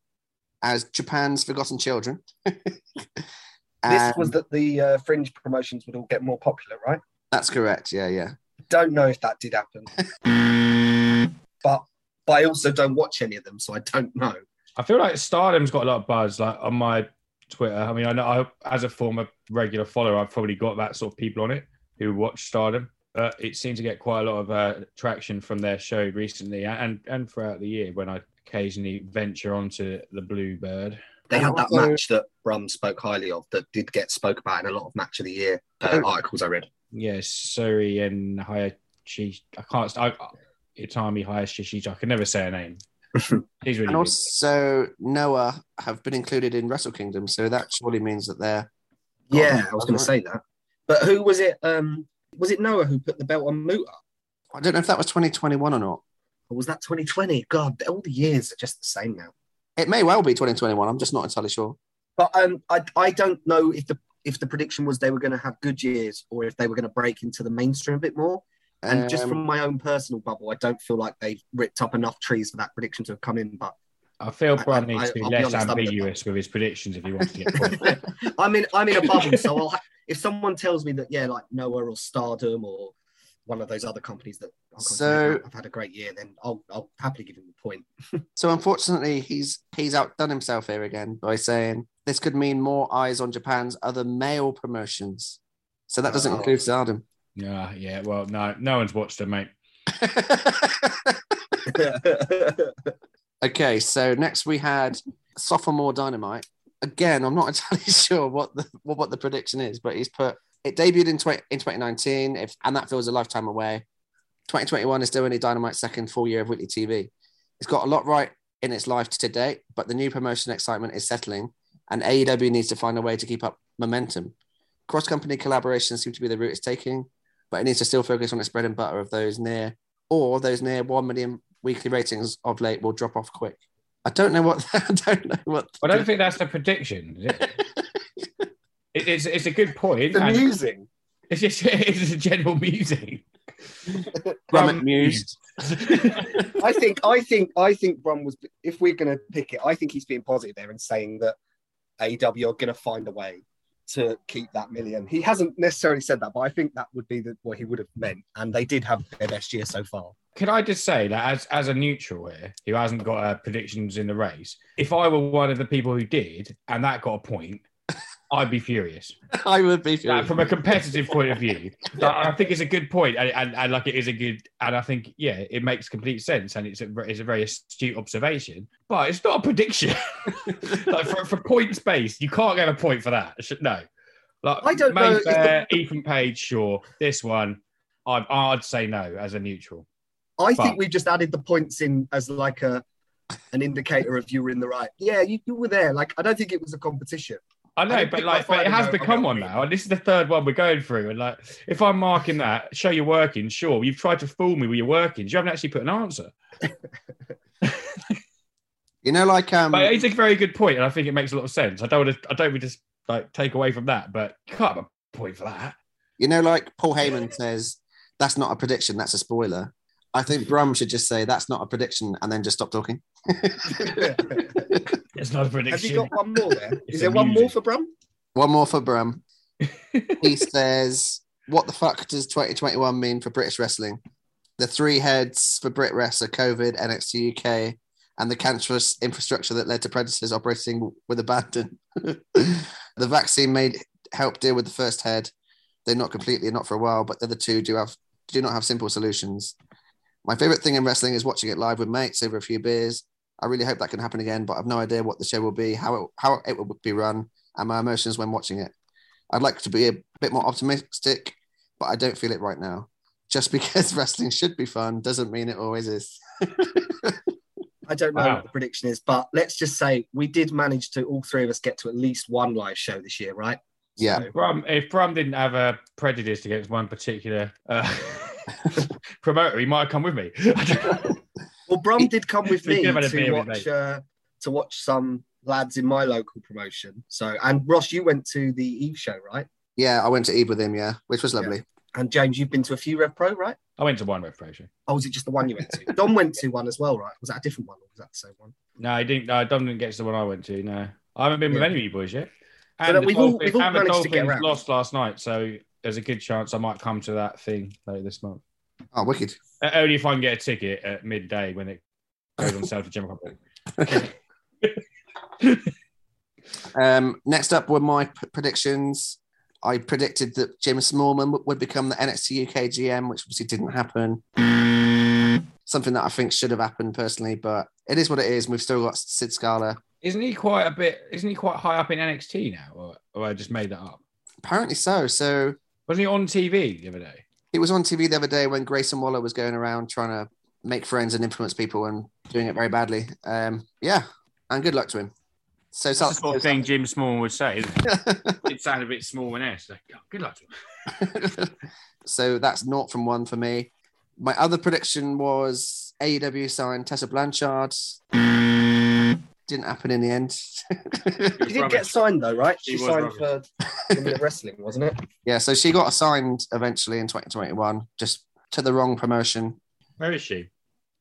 as Japan's Forgotten Children. *laughs* This was that the uh, fringe promotions would all get more popular, right? That's correct. Yeah, yeah. Don't know if that did happen, *laughs* but but I also don't watch any of them, so I don't know. I feel like Stardom's got a lot of buzz, like on my Twitter. I mean, I know I, as a former regular follower, I've probably got that sort of people on it who watch Stardom. But it seemed to get quite a lot of uh, traction from their show recently and and throughout the year when I occasionally venture onto the Bluebird. They And had that match that Brum spoke highly of that did get spoke about in a lot of match of the year uh, articles I read. Yes, Syuri and Hayashi. I can't. I, Itami Hayashi. I can never say her name. *laughs* He's really And good. also Noah have been included in Wrestle Kingdom, so that surely means that they're Yeah, I was going to say that. But who was it? Um, was it Noah who put the belt on Muta? I don't know if that was 2021 or not. Or was that 2020? God, all the years are just the same now. It may well be 2021. I'm just not entirely sure. But um, I I don't know if the if the prediction was they were going to have good years or if they were going to break into the mainstream a bit more. And just Um, from my own personal bubble, I don't feel like they've ripped up enough trees for that prediction to have come in. But I feel I- Brum I- needs to be I'll be less honest, I'm a bit- ambiguous with his predictions if he wants to get points. *laughs* I'm in I'm in a bubble, so I'll if someone tells me that yeah, like Noah or Stardom or one of those other companies that I'm So- have had a great year, then I'll I'll happily give him the point. *laughs* So unfortunately, he's he's outdone himself here again by saying this could mean more eyes on Japan's other male promotions. So that doesn't Oh. include Stardom. yeah, yeah. Well, no, no one's watched him, mate. *laughs* okay, so next we had sophomore dynamite. Again, I'm not *laughs* entirely sure what the what, what the prediction is, but he's put it debuted in 20, in 2019, if and that feels a lifetime away. 2021 is still only Dynamite's second full year of weekly TV. It's got a lot right in its life to date, but the new promotion excitement is settling, and AEW needs to find a way to keep up momentum. Cross company collaborations seem to be the route it's taking, but it needs to still focus on its bread and butter of those near or those near 1 million weekly ratings of late will drop off quick. I don't know what *laughs* I don't know what I don't think that's the prediction. *laughs* Is it? It- it's, it's a good point. the and musing. *laughs* It's just it's a general musing. *laughs* Brum Um, mused. *laughs* I think I think I think Brum was if we're gonna pick it, I think he's being positive there and saying that AW are gonna find a way to keep that million. He hasn't necessarily said that, but I think that would be the, what he would have meant. And they did have their best year so far. Can I just say that as as a neutral here, who hasn't got uh, predictions in the race, if I were one of the people who did and that got a point, I'd be furious. *laughs* I would be Like, from a competitive point of view, *laughs* like, I think it's a good point, and, and, and like it is a good, and I think yeah, it makes complete sense, and it's a it's a very astute observation, but it's not a prediction. *laughs* like for, for points based, you can't get a point for that. No, like I don't know if Ethan Page, sure. This one, I'd, I'd say no as a neutral. I But- think we've just added the points in as like a an indicator of you were in the right. Yeah, you, you were there. Like I don't think it was a competition. I know, I but like, but it has go, become one now, and this is the third one we're going through. And like, if I'm marking that, show you're working. Sure, you've tried to fool me with your workings. You haven't actually put an answer. *laughs* You know, like um, But it's a very good point, and I think it makes a lot of sense. I don't want to, I don't want to just like take away from that, but you can't have a point for that. you know, like Paul Heyman says, that's not a prediction, that's a spoiler. I think Brum should just say that's not a prediction and then just stop talking. *laughs* It's not a prediction. Have you got one more there? It's Is there one more for Brum? One more for Brum. *laughs* he says, What the fuck does 2021 mean for British wrestling? The three heads for BritWres are COVID, NXT UK, and the cancerous infrastructure that led to predators operating with abandon. *laughs* the vaccine made help deal with the first head. They're not completely, not for a while, but the other two do have do not have simple solutions. My favorite thing in wrestling is watching it live with mates over a few beers. I really hope that can happen again, but I've no idea what the show will be, how it, how it will be run, and my emotions when watching it. I'd like to be a bit more optimistic, but I don't feel it right now. Just *laughs* because wrestling should be fun doesn't mean it always is. I don't know Wow. what the prediction is, but let's just say we did manage to all three of us get to at least one live show this year, right? Yeah. If Brum, if Brum didn't have a prejudice against one particular uh, *laughs* *laughs* promoter, he might have come with me. *laughs* Well, Brum did come with *laughs* me could have had a to beer with watch me. uh, to watch some lads in my local promotion. So, and Ross, you went to the Eve show, right? Yeah, I went to Eve with him, yeah, which was lovely. And James, you've been to a few Rev Pro, right? I went to one Rev Pro show. Oh, was it just the one you went to? Don went to one as well, right? Was that a different one or was that the same one? No, I didn't. No, Dom didn't get to the one I went to. No, I haven't been with any of you boys yet. And that the we've all- Dolphins- we've all and the managed to get around. lost last night, so there's a good chance I might come to that thing later this month. Oh, wicked. Uh, Only if I can get a ticket at midday when it goes on sale for general public. *laughs* Um, next up were my p- predictions. I predicted that Jim Smallman w- would become the NXT UK GM, which obviously didn't happen. Something that I think should have happened personally, but it is what it is. We've still got Sid Scala. Isn't he quite a bit? Isn't he quite high up in NXT now, or, or I just made that up? Apparently so. So Wasn't he on TV the other day? He was on TV the other day when Grayson Waller was going around trying to make friends and influence people and doing it very badly. Um, yeah, and good luck to him. So, That's so the sort of thing Jim Small would say. It? *laughs* it sounded a bit small and S. Like, oh, good luck to him. *laughs* so that's not from one for me. My other prediction was AEW signed Tessa Blanchard. Didn't happen in the end. She did get signed though, right? She He was signed for Women Wrestling, wasn't it? *laughs* yeah, so she got assigned eventually in 2021, just to the wrong promotion. Where is she?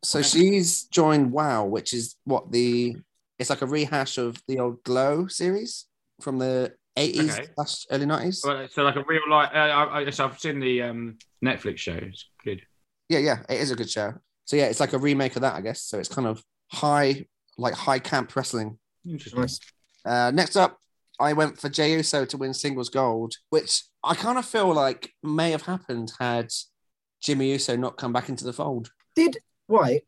So she's joined WoW, which is what the it's like a rehash of the old Glow series from the 80s Okay. early 90s. Well, so like a real life. Uh, I, I, so I've seen the um, Netflix show. It's good. Yeah, yeah, it is a good show. So yeah, it's like a remake of that, I guess. So it's kind of high, like high camp wrestling. Interesting. Uh, next up, I went for Jey Uso to win singles gold, which I kind of feel like may have happened had Jimmy Uso not come back into the fold. Did right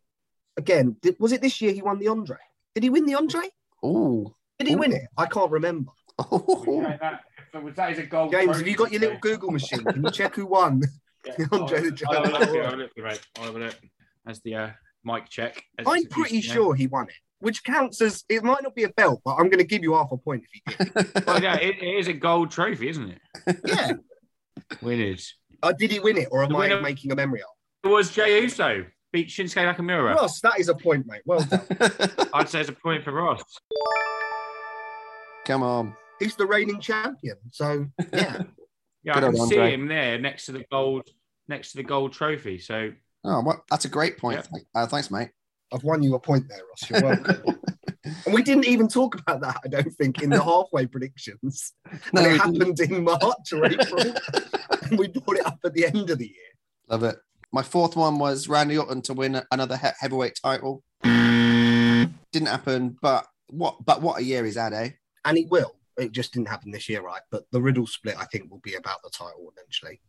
again? Did, was it this year he won the Andre? Did he win the Andre? Oh, Did he Ooh. win it? I can't remember. *laughs* Yeah, that, if that is a gold. James, have you got your little so- Google machine? Can you check who won? *laughs* *laughs* Yeah. Andre the I'll have a Giant look, I'll have a look, mate. I'll have a look. That's the uh, mic check. as I'm pretty sure he won it, which counts as it might not be a belt, but I'm going to give you half a point if you get *laughs* Well, yeah, it, it is a gold trophy, isn't it? yeah. Winners. Uh, did he win it, or am The I winner- making a memory of? It was Jey Uso beat Shinsuke Nakamura. Ross, that is a point, mate. Well done. *laughs* I'd say it's a point for Ross. Come on. He's the reigning champion, so yeah. *laughs* Yeah, Good I can see Andre. him there next to the gold, next to the gold trophy. So Oh, what? That's a great point. Yeah. Uh, thanks, mate. I've won you a point there, Ross. You're welcome. *laughs* and we didn't even talk about that, I don't think, in the *laughs* halfway predictions. No, and we it didn't. happened in March or April. *laughs* and we brought it up at the end of the year. Love it. My fourth one was Randy Orton to win another he- heavyweight title. Didn't happen, but what? But what a year he's had, eh? And it will. It just didn't happen this year, right? But the riddle split, I think, will be about the title eventually.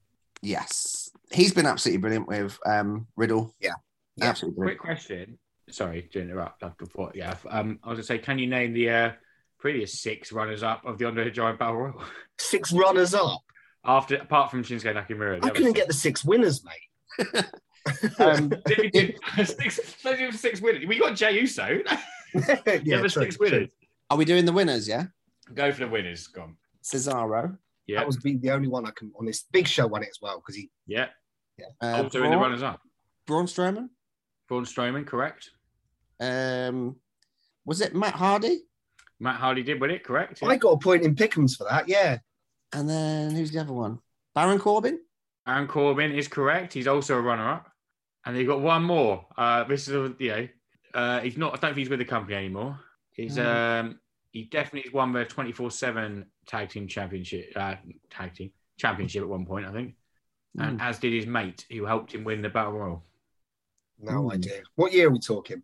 Yes, he's been absolutely brilliant with um, Riddle. Yeah. Yeah. absolutely quick question. Sorry to interrupt. I thought, yeah. Um, I was gonna say, can you name the uh, previous six runners-up of the Andre the Giant Battle Royal *laughs* Six runners up. after, apart from Shinsuke Nakamura? the I other couldn't six? get the six winners, mate. *laughs* Um, *laughs* Did we do six, six winners. We got Jey Uso. yeah, Yeah, the true, six winners. are we doing the winners? Yeah, Go for the winners. Gone. Cesaro. Yeah, That was the, the only one I can on this big show won it as well because he yeah. Yeah. Uh, also in the runners-up. Braun Strowman. Braun Strowman, correct. Um, was it Matt Hardy? Matt Hardy did win it, correct. I got a point in Pickham's for that. Yeah, And then who's the other one? Baron Corbin. Baron Corbin is correct. He's also a runner-up, and they've got one more. Uh, this is a, you know, uh, he's not. I don't think he's with the company anymore. He's um, he definitely won the twenty four seven tag team championship. Uh, tag team championship at one point, I think, and as did his mate who helped him win the battle royal. No Ooh. idea. What year are we talking?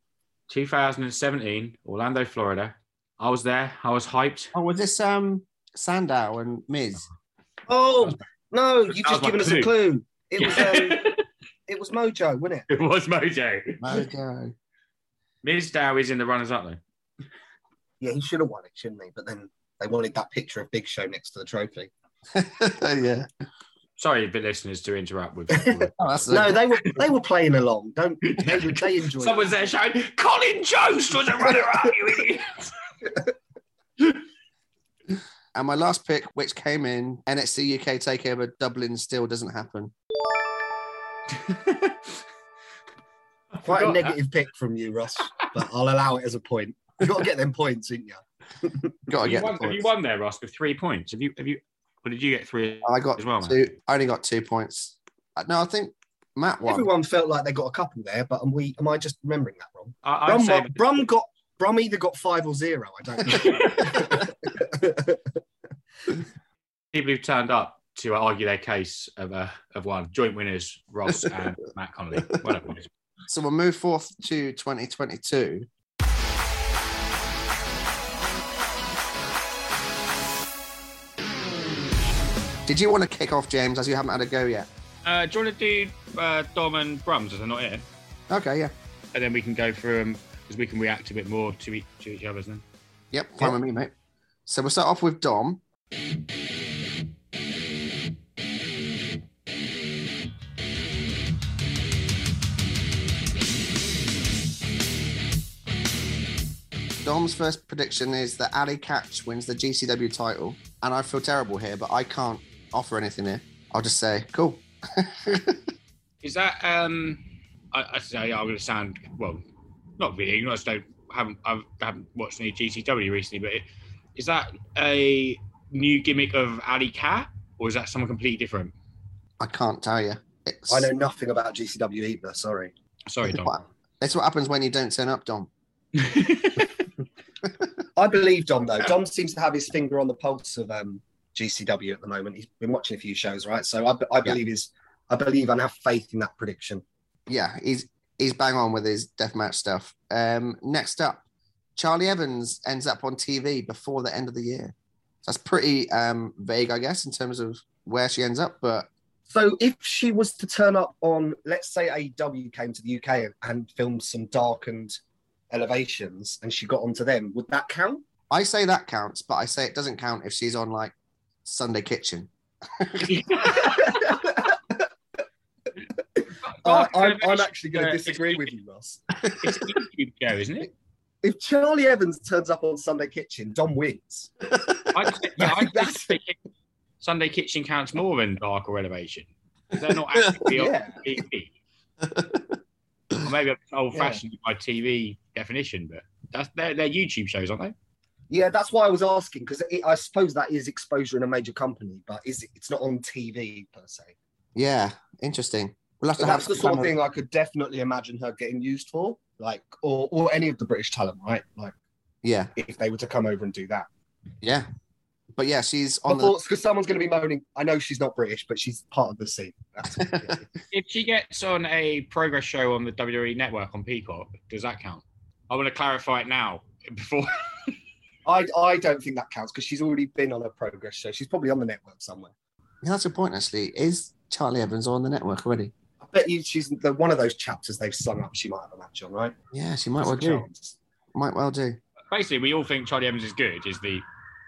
2017, Orlando, Florida. I was there. I was hyped. Oh, was this um Sandow and Miz? Oh no, you've just given us a clue. clue. It was um, *laughs* it was Mojo, wasn't it? it was Mojo. Mojo. Mizdow is in the runners-up though. Yeah, he should have won it, shouldn't he? But then they wanted that picture of Big Show next to the trophy. *laughs* yeah. Sorry, but listeners, to interrupt with. *laughs* Oh, No, they were they were playing along. Don't they? were- They enjoyed. Someone's it. there shouting, Colin Jost was a runner up, you idiot. *laughs* And my last pick, which came in NXT UK Takeover Dublin, still doesn't happen. *laughs* Quite a forgot that. negative pick from you, Ross, but I'll allow it as a point. You've got to get them points, didn't you? Got to Have you, get. won, the have you won there, Ross, with three points? Have you? Have you? Or did you get three? I got as well, man? two. I only got two points. Uh, No, I think Matt won. Everyone felt like they got a couple there, but am we? Am I just remembering that wrong? I, Brum, say Brum got Brum either got five or zero. I don't know. *laughs* people who turned up to argue their case of uh, of one joint winners, Ross and *laughs* Matt Connolly. Well done, boys. So we'll move forth to 2022. Did you want to kick off, James, as you haven't had a go yet? Uh, do you want to do uh, Dom and Brums as they're not here? Okay, yeah. And then we can go through them because we can react a bit more to each, to each other's then. Yep, fine with me, mate. So we'll start off with Dom. Dom's first prediction is that Allie Katch wins the GCW title. And I feel terrible here, but I can't offer anything here. I'll just say, cool. *laughs* Is that um? I, I say I'm going to sound well, not really. I just don't haven't I haven't watched any GCW recently, but is that a new gimmick of Ali Cat or is that someone completely different? I can't tell you. It's, I know nothing about GCW either. Sorry. Sorry, it's Dom. what, it's what happens when you don't turn up, Dom. *laughs* *laughs* I believe Dom though. Dom seems to have his finger on the pulse of um, GCW at the moment. He's been watching a few shows, right? So I, I believe his, I believe and have faith in that prediction. yeah, he's he's bang on with his deathmatch stuff. Um, next up, Charlie Evans ends up on TV before the end of the year. That's pretty um, vague, I guess, in terms of where she ends up. But So if she was to turn up on, let's say AEW came to the UK and filmed some darkened elevations, and she got onto them, would that count? I say that counts, but I say it doesn't count if she's on like Sunday Kitchen. *laughs* I, I'm, I'm actually going uh, to disagree with you, Ross. *laughs* It's a YouTube show, isn't it? If Charlie Evans turns up on Sunday Kitchen, Dom wins. I just, yeah, I *laughs* just think Sunday Kitchen counts more than Dark or Elevation. They're not actually Yeah. on TV. or maybe I'm old fashioned by TV definition, but that's they're, they're YouTube shows, aren't they? Yeah, that's why I was asking because I suppose that is exposure in a major company, but is it, it's not on TV per se. Yeah, interesting. We'll have to But have that's the sort of thing I could definitely imagine her getting used for, like, or or any of the British talent, right? Like, Yeah, if they were to come over and do that. yeah. But yeah, she's I on the. thought because someone's going to be moaning. I know she's not British, but she's part of the scene. *laughs* If she gets on a progress show on the WWE network on Peacock, does that count? I want to clarify it now before. *laughs* I I don't think that counts because she's already been on a progress show. She's probably on the network somewhere. Yeah, that's a point, actually. Is Charlie Evans on the network already? I bet you she's the, one of those chapters they've slung up. She might have a match on, right? Yeah, she might There's well do. chance. Might well do. Basically, we all think Charlie Evans is good. Is the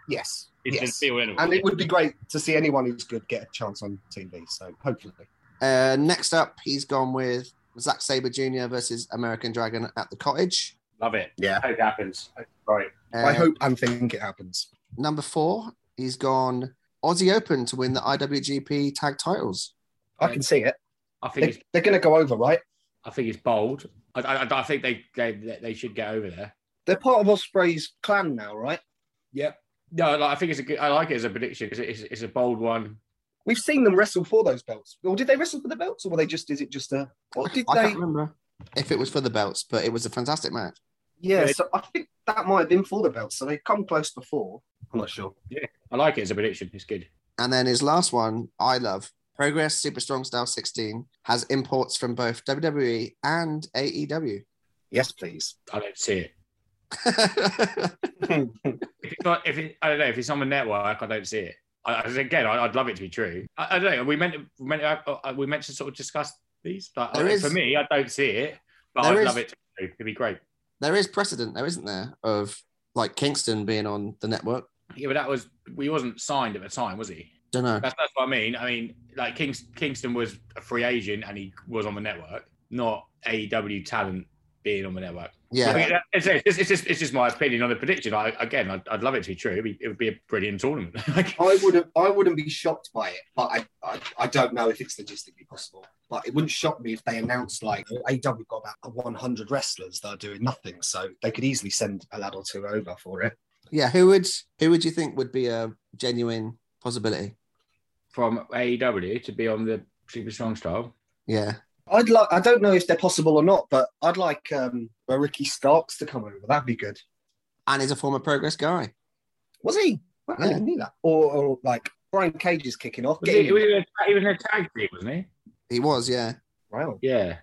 Yes. is yes. the anyway. And it would be great to see anyone who's good get a chance on TV. So hopefully. Uh, next up, he's gone with Zack Sabre Jr. versus American Dragon at the Cottage. Love it. Yeah. I Hope it happens. Right. Uh, I hope and think it happens. Number four, he's gone Aussie Open to win the IWGP tag titles. I can see it. I think they, they're going to go over, right? I think it's bold. I, I, I think they, they they should get over there. They're part of Ospreay's clan now, right? Yep. No, like, I think it's a good. I like it as a prediction because it's, it's a bold one. We've seen them wrestle for those belts. Or did they wrestle for the belts, or were they just? Is it just a? Or did I they? can't remember if it was for the belts, but it was a fantastic match. Yeah, Yeah. so I think that might have been for the belts. So they've come close before. I'm not sure. Yeah, I like it as a prediction. It's good. And then his last one, I love Progress Super Strong Style 16 has imports from both WWE and AEW. Yes, please. I don't see it. *laughs* If it's not, if it, I don't know, if it's on the network, I don't see it. I, I- again, I, I'd love it to be true. I, I don't know. We meant we meant uh, uh, we meant to sort of discuss these. Like, There I- is- for me, I don't see it, but I'd is- love it. To be true. It'd be great. There is precedent, though, isn't there, of like Kingston being on the network? Yeah, but that was he wasn't signed at the time, was he? Don't know. That's that's what I mean. I mean, like Kings, Kingston was a free agent and he was on the network, not AEW talent being on the network. Yeah. I mean, it's, it's, it's just it's just my opinion on the prediction. I, again, I'd, I'd love it to be true. It'd be, it would be a brilliant tournament. *laughs* I wouldn't I wouldn't be shocked by it, but I, I I don't know if it's logistically possible. But it wouldn't shock me if they announced like AW got about 100 wrestlers that are doing nothing, so they could easily send a lad or two over for it. Yeah. Who would who would you think would be a genuine possibility? from AEW to be on the Super Strong Style. Yeah. I'd like I don't know if they're possible or not, but I'd like um a Ricky Starks to come over. That'd be good. And he's a former progress guy. Was he? I Yeah. didn't knew that. Or, or like Brian Cage is kicking off. Was he, he, was in. in a, he was in a tag team, wasn't he? He was, yeah. Wow. Yeah.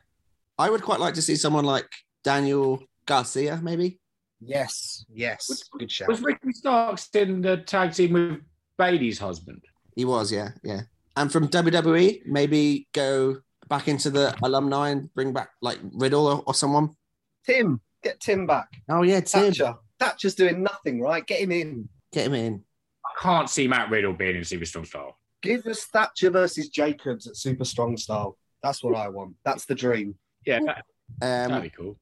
I would quite like to see someone like Daniel Garcia, maybe. Yes, yes. Good shout. Was Ricky Starks in the tag team with Bayley's husband? He was, yeah, yeah. And from WWE, maybe go back into the alumni and bring back like Riddle or, or someone. Tim, get Tim back. Oh yeah, Tim, Thatcher. Thatcher's doing nothing, right? Get him in. get him in. I can't see Matt Riddle being in Super Strong Style. Give us Thatcher versus Jacobs at Super Strong Style. That's what I want. That's the dream. Yeah, that, that'd Um, be cool.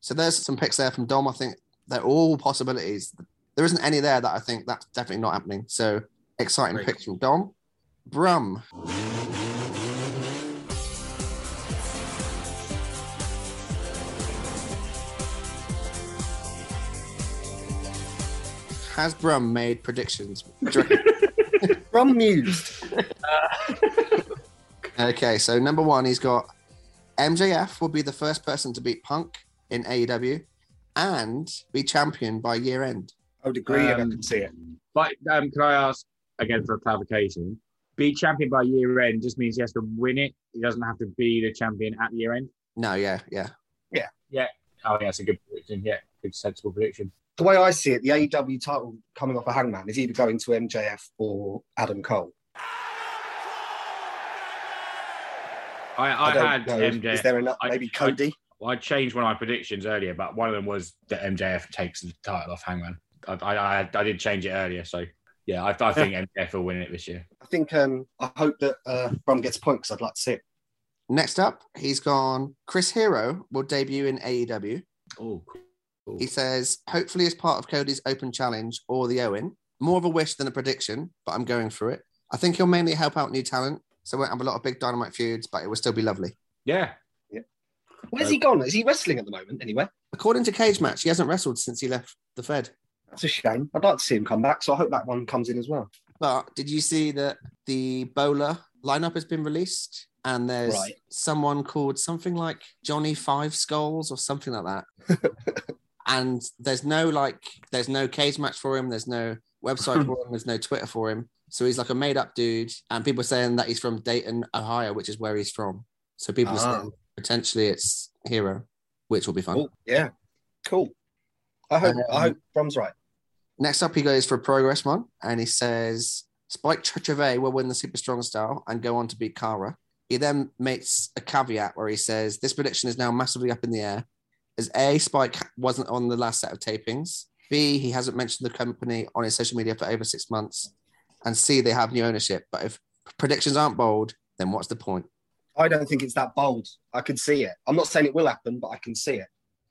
so there's some picks there from Dom. I think they're all possibilities. There isn't any there that I think that's definitely not happening. So exciting Great. picks from Dom. Brum. Has Brum made predictions? Do you reckon? *laughs* From mused. *laughs* Okay, so number one, he's got MJF will be the first person to beat Punk in AEW and be champion by year end. I would agree. and I Um, can see it. But um, can I ask again for a clarification? Be champion by year end just means he has to win it. He doesn't have to be the champion at year end. No, yeah, yeah. Yeah, yeah. Oh, yeah, that's a good prediction. Yeah, good sensible prediction. The way I see it, the AEW title coming off a Hangman is either going to MJF or Adam Cole. I, I, don't had know. MJF. Is there enough? I- Maybe I- Cody. I changed one of my predictions earlier, but one of them was that MJF takes the title off Hangman. I, I, I, I did change it earlier, so yeah, I, I think *laughs* MJF will win it this year. I think. Um, I hope that uh, Brum gets a point because I'd like to see it. Next up, he's gone. Chris Hero will debut in AEW. Oh, He says, hopefully as part of Cody's Open Challenge or the Owen. More of a wish than a prediction, but I'm going for it. I think he'll mainly help out new talent, so we won't have a lot of big dynamite feuds, but it will still be lovely. yeah. yeah. Where's uh, he gone? Is he wrestling at the moment? Anyway, According to Cage Match, he hasn't wrestled since he left the Fed. that's a shame. I'd like to see him come back, so I hope that one comes in as well. But did you see that the bowler lineup has been released? And there's Right. someone called something like Johnny Five Skulls or something like that. *laughs* and there's no like, there's no cage match for him. There's no website *laughs* for him. There's no Twitter for him. So he's like a made up dude. And people are saying that he's from Dayton, Ohio, which is where he's from. So people are Ah. saying potentially it's Hero, which will be fun. Oh, yeah, cool. I hope. I Um, hope Brum's right. Next up, he goes for a progress one, and he says Spike Trivet will win the Super Strong Style and go on to beat Cara. He then makes a caveat where he says this prediction is now massively up in the air, as A, Spike wasn't on the last set of tapings. B, he hasn't mentioned the company on his social media for over six months, and C, they have new ownership. But if predictions aren't bold, then what's the point? I don't think it's that bold. I can see it. I'm not saying it will happen, but I can see it.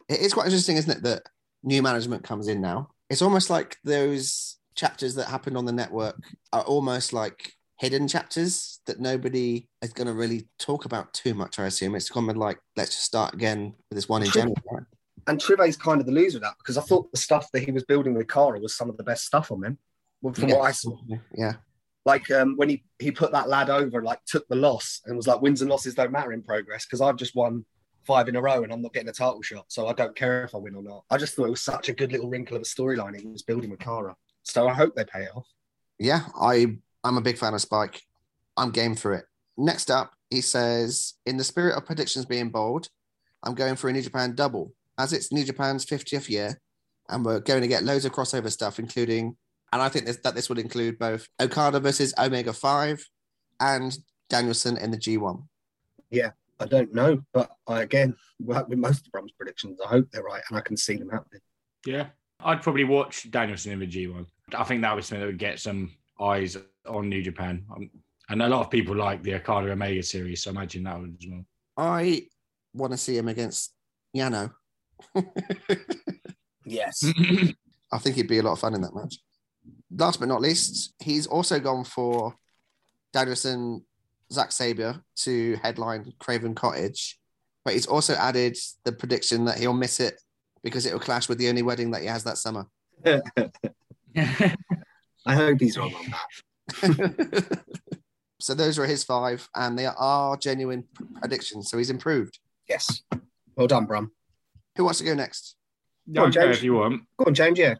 It is quite interesting, isn't it, that new management comes in now? It's almost like those chapters that happened on the network are almost like hidden chapters that nobody is going to really talk about too much. I assume it's kind of like let's just start again with this one in general. Right? And Trivet's kind of the loser of that because I thought the stuff that he was building with Cara was some of the best stuff on him, Well, from what I saw, Yeah, like um, when he he put that lad over, like took the loss and was like, wins and losses don't matter in progress because I've just won five in a row and I'm not getting a title shot, so I don't care if I win or not. I just thought it was such a good little wrinkle of a storyline he was building with Cara. So I hope they pay it off. yeah. I I'm a big fan of Spike. I'm game for it. Next up, he says, in the spirit of predictions being bold, I'm going for a New Japan double as it's New Japan's 50th year, and we're going to get loads of crossover stuff, including, and I think this, that this would include both Okada versus Omega 5 and Danielson in the G1. Yeah, I don't know, but I again, like with most of the Brum's predictions, I hope they're right and I can see them happening. Yeah. I'd probably watch Danielson in the G1. I think that was something that would get some eyes on New Japan. Um, and a lot of people like the Okada Omega series, so I imagine that one as well. I want to see him against Yano. *laughs* Yes. *laughs* I think he'd be a lot of fun in that match. Last but not least, he's also gone for Danielson, Zack Sabre to headline Craven Cottage, but he's also added the prediction that he'll miss it because it will clash with the only wedding that he has that summer. *laughs* I hope he's wrong on that. *laughs* so those were his five, and they are genuine predictions. So he's improved. Yes. Well done, Brum. Who wants to go next? Yeah, on, James. if you want. Go on, James. Yeah.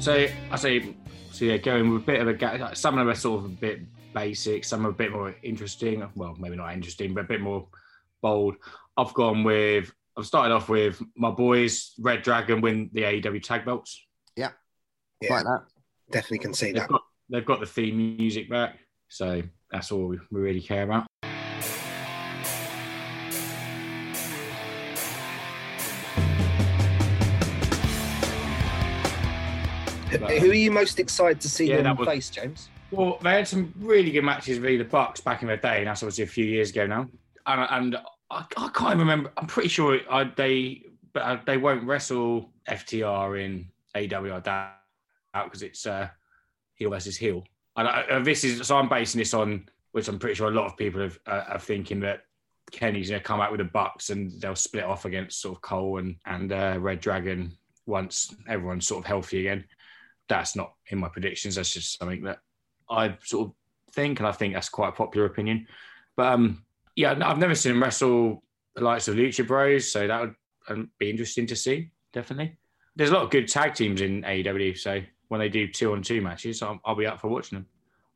So I say, so yeah, going with a bit of a ga- some of them are sort of a bit basic, some are a bit more interesting. Well, maybe not interesting, but a bit more bold. I've gone with. I've started off with my boys, Red Dragon, win the AEW tag belts. Yeah, Yeah. like that. Definitely can see They've that. got they've got the theme music back, so that's all we, we really care about. Who who are you most excited to see Yeah, them that was- face, James? Well, they had some really good matches with the Bucks back in the day, and that's obviously a few years ago now. And, and I, I can't remember. I'm pretty sure I, they, but uh, they won't wrestle FTR in AW. I doubt because it's uh, heel versus heel. And I, this is so I'm basing this on, which I'm pretty sure a lot of people have, uh, are thinking that Kenny's going to come out with the Bucks and they'll split off against sort of Cole and and uh, Red Dragon once everyone's sort of healthy again. That's not in my predictions. That's just something that I sort of think, and I think that's quite a popular opinion. But um, yeah, I've never seen him wrestle the likes of Lucha Bros, so that would um, be interesting to see. Definitely, there's a lot of good tag teams in AEW, so when they do two on two matches, I'll, I'll be up for watching them.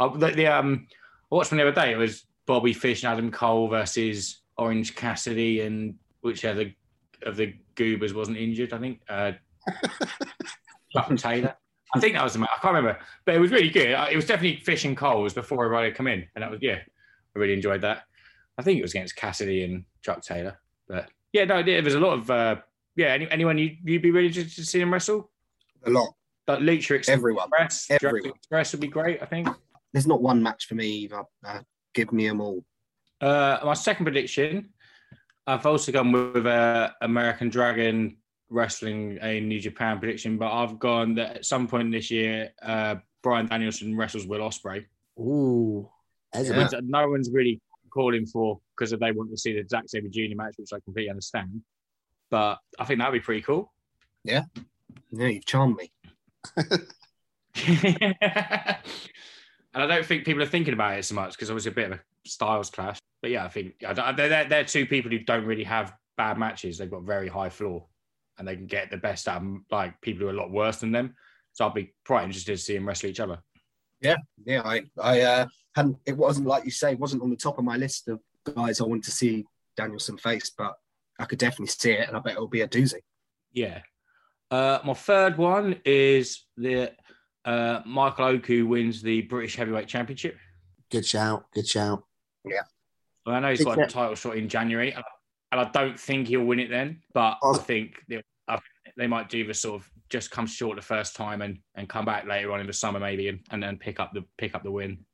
Uh, the, the, um, I watched one the other day. It was Bobby Fish and Adam Cole versus Orange Cassidy, and whichever of the Goobers wasn't injured. I think uh, *laughs* Chuck Taylor. I think that was the match. I can't remember, but it was really good. Uh, It was definitely Fish and Coles before everybody had come in, and that was yeah, I really enjoyed that. I think it was against Cassidy and Chuck Taylor, but yeah, no, there was a lot of uh, yeah. Any, anyone you you'd be really interested to see them wrestle? A lot. Like Lucha Express, Everyone. Jurassic Everyone. Express would be great. I think. There's not one match for me either. Uh, give me them all. Uh, my second prediction, I've also gone with uh, American Dragon Wrestling a New Japan prediction, but I've gone that at some point this year, uh, Bryan Danielson wrestles Will Ospreay. Ooh, as a Yeah. No one's really calling for because they want to see the Zack Sabre Jr. match, which I completely understand. But I think that'd be pretty cool. Yeah, Yeah, you've charmed me. *laughs* and I don't think people are thinking about it so much because it was a bit of a styles clash. But yeah, I think I they're, they're two people who don't really have bad matches. They've got very high floor and they can get the best out of like people who are a lot worse than them. So I'll be quite interested to see them wrestle each other. Yeah, yeah. I, I uh, hadn't. It wasn't like you say, it wasn't on the top of my list of guys I wanted to see Danielson face, but I could definitely see it, and I bet it'll be a doozy. Yeah. Uh, my third one is the uh, Michael Oku wins the British Heavyweight Championship. good shout. Good shout. Yeah. Well, I know he's Big got a title shot in January, and I- and I don't think he'll win it then. But Oh. I think they, I, they might do the sort of just come short the first time and, and come back later on in the summer maybe and, and then pick up the pick up the win.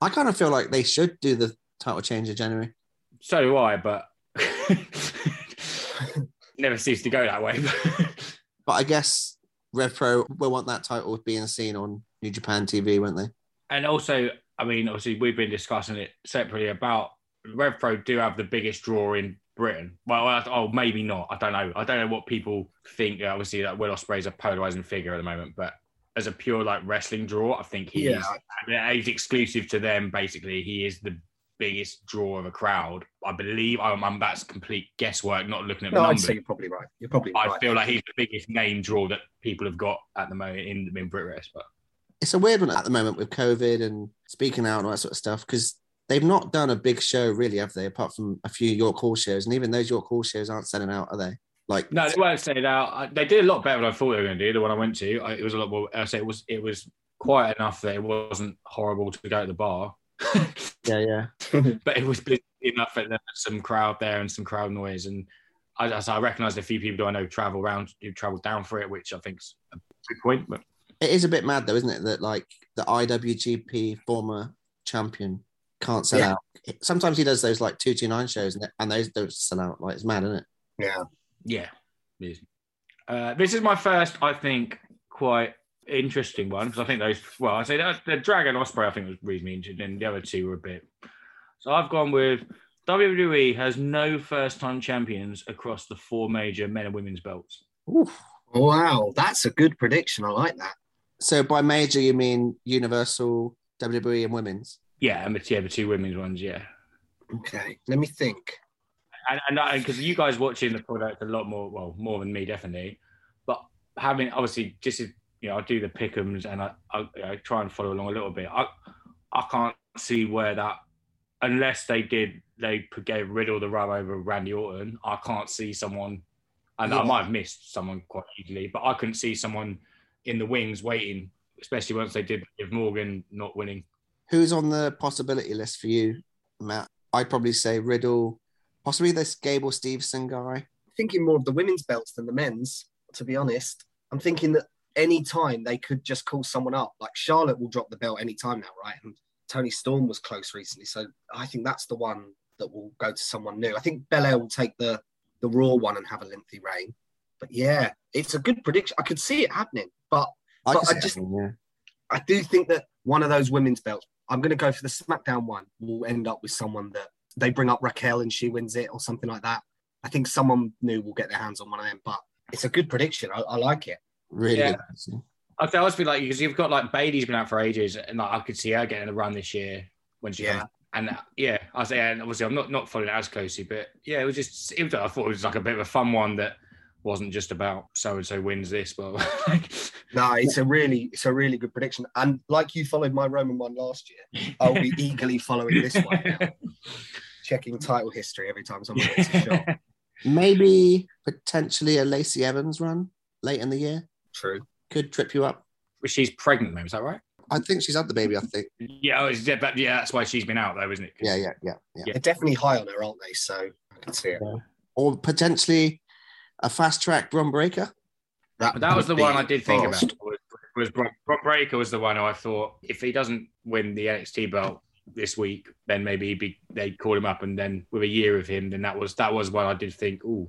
I kind of feel like they should do the title change in January. So do I, but *laughs* never seems to go that way. *laughs* But I guess Rev Pro will want that title being seen on New Japan TV, won't they? and also, I mean, obviously we've been discussing it separately about Rev Pro do have the biggest draw in Britain. Well, I- oh, maybe not. I don't know. I don't know what people think. Obviously, that Will Ospreay's a polarizing figure at the moment, but as a pure like wrestling draw, I think he Yeah. is. He's exclusive to them. Basically, he is the biggest draw of a crowd. I believe. I'm, I'm- that's complete guesswork. Not looking at the No, I'd numbers. say you're probably right. You're probably I right. feel like he's the biggest name draw that people have got at the moment in in BritWres. But It's a weird one at the moment with COVID and speaking out and all that sort of stuff because they've not done a big show really, have they? Apart from a few York Hall shows, and even those York Hall shows aren't selling out, are they? Like, No, they weren't selling out. They did a lot better than I thought they were going to do. The one I went to, I, it was a lot more. I say it was it was quiet enough that it wasn't horrible to go to the bar, *laughs* yeah, yeah. but it was busy enough that there was some crowd there and some crowd noise. And I, I, I recognised a few people who I know travel around who travelled down for it, which I think's a good point. But It is a bit mad though, isn't it? That like the IWGP former champion can't sell Yeah. out. Sometimes he does those like two two nine shows and, and those don't sell out. Like it's mad, isn't it? Yeah. Yeah. Uh, this is my first, I think, quite interesting one because I think those. Well, I say that the Dragon Ospreay, I think was reasonably interesting, and the other two were a bit. So I've gone with WWE has no first-time champions across the four major men and women's belts. Wow, that's a good prediction. I like that. So by major you mean Universal, WWE, and women's? Yeah, and the, yeah, the two women's ones, yeah. Okay, let me think. and and because you guys watching the product a lot more, well, more than me definitely, but having obviously just as- you know, I do the pickums and I, I, I try and follow along a little bit. I I can't see where that unless they did they gave Riddle the rub over Randy Orton. I can't see someone, and I might have missed someone quite easily, but I couldn't see someone in the wings waiting, especially once they did with Morgan not winning. Who's on the possibility list for you, Matt? I'd probably say Riddle, possibly this Gable Stevenson guy. Thinking more of the women's belts than the men's, to be honest. I'm thinking that any time they could just call someone up. Like Charlotte will drop the belt any time now, right? And Toni Storm was close recently. So I think that's the one that will go to someone new. I think Belair will take the the Raw one and have a lengthy reign. But yeah, it's a good prediction. I could see it happening, but I, But I just- happening, yeah. I do think that one of those women's belts, I'm going to go for the SmackDown one, We'll end up with someone that they bring up Raquel and she wins it or something like that. I think someone new will get their hands on one of them, but it's a good prediction. I, I like it. really Yeah. good. actually. I always feel like because you've got like Bayley's been out for ages, and like, I could see her getting a run this year when she Yeah. comes. And uh, yeah, I say, and obviously I'm not not following it as closely, but yeah, it was just it was, I thought it was like a bit of a fun one that wasn't just about so and so wins this, but *laughs* like, No, it's a really, it's a really good prediction. And like you followed my Roman one last year, I'll be *laughs* eagerly following this one, now, *laughs* checking title history every time someone gets a shot. *laughs* Maybe potentially a Lacey Evans run late in the year True. could trip you up. she's pregnant, maybe is that right? I think she's had the baby. I think. Yeah, oh, yeah, but yeah, that's why she's been out though, isn't it? Yeah, yeah, yeah, yeah. Yeah. They're definitely high on her, aren't they? So I can see it. Or potentially a fast track Bron Breaker. But that was the one I did think fast. about. Was, was Brock, Brock Breaker was the one who I thought if he doesn't win the NXT belt this week, then maybe he'd be, they'd call him up, and then with a year of him, then that was that was what I did think. Ooh,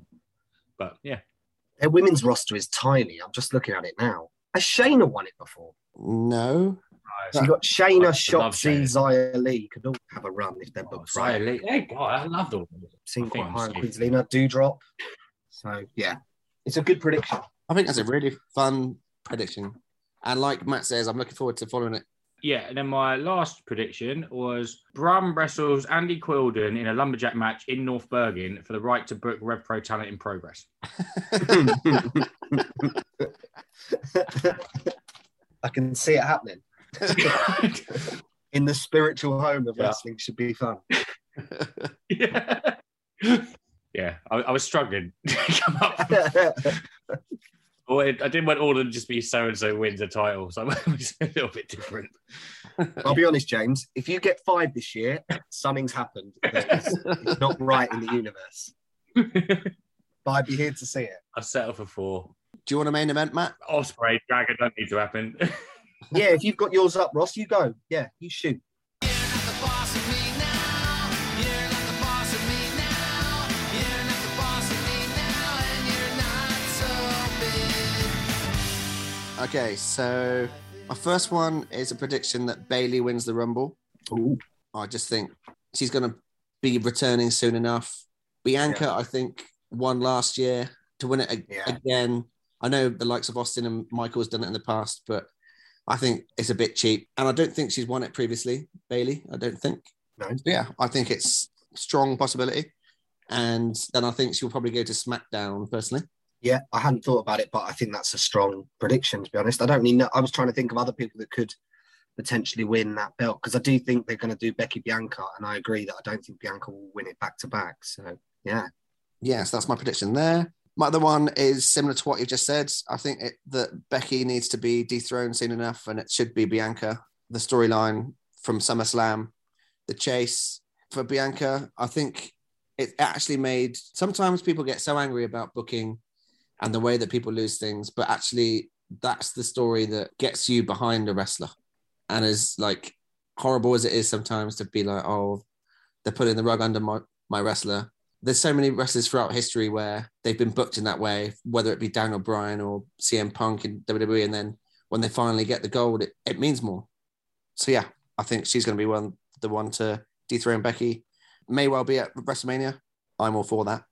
but yeah, Their women's roster is tiny. I'm just looking at it now. Has Shayna won it before? No, So you got Shayna, I love Shotzi, Shayna. Xia Li could all have a run if they're oh, booked Xia right. Lee- Hey, God, I love all. of them. Seem I quite high I'm on safe. Queen Zelina. Doudrop. So yeah, it's a good prediction. I think that's a really fun prediction. And like Matt says, I'm looking forward to following it. Yeah, and then my last prediction was Bram wrestles Andy Quildan in a lumberjack match in North Bergen for the right to book Rev Pro talent in progress. *laughs* I can see it happening. *laughs* In the spiritual home of Yeah. wrestling should be fun. *laughs* yeah, yeah, I, I was struggling to come up. Well, I didn't want all of them to just be so and so wins a title, so *laughs* it was a little bit different. I'll be honest, James. If you get five this year, something's happened. that is- It's not right in the universe. *laughs* But I'd be here to see it. I settle for four. Do you want a main event, Matt? Ospreay, Dragon don't need to happen. *laughs* Yeah, if you've got yours up, Ross, you go. Yeah, you shoot. Okay, so my first one is a prediction that Bayley wins the Rumble. Ooh. I just think she's going to be returning soon enough. Bianca, I think, won last year to win it Yeah. again. I know the likes of Austin and Michaels done it in the past, but I think it's a bit cheap. And I don't think she's won it previously, Bayley. I don't think. No. Yeah, I think it's strong possibility. And then I think she'll probably go to SmackDown personally. Yeah, I hadn't thought about it, but I think that's a strong prediction, to be honest. I don't really know. I was trying to think of other people that could potentially win that belt because I do think they're going to do Becky Bianca. And I agree that I don't think Bianca will win it back to back. So, yeah. Yes, that's my prediction there. My other one is similar to what you just said. I think it, that Becky needs to be dethroned soon enough, and it should be Bianca. The storyline from SummerSlam, the chase for Bianca. I think it actually made. Sometimes people get so angry about booking and the way that people lose things, but actually, that's the story that gets you behind a wrestler. And as like horrible as it is sometimes to be like, oh, they're putting the rug under my, my wrestler. There's so many wrestlers throughout history where they've been booked in that way, whether it be Daniel Bryan or CM Punk in WWE, and then when they finally get the gold, it, it means more. So yeah, I think she's going to be one the one to dethrone Becky. May well be at WrestleMania. I'm all for that.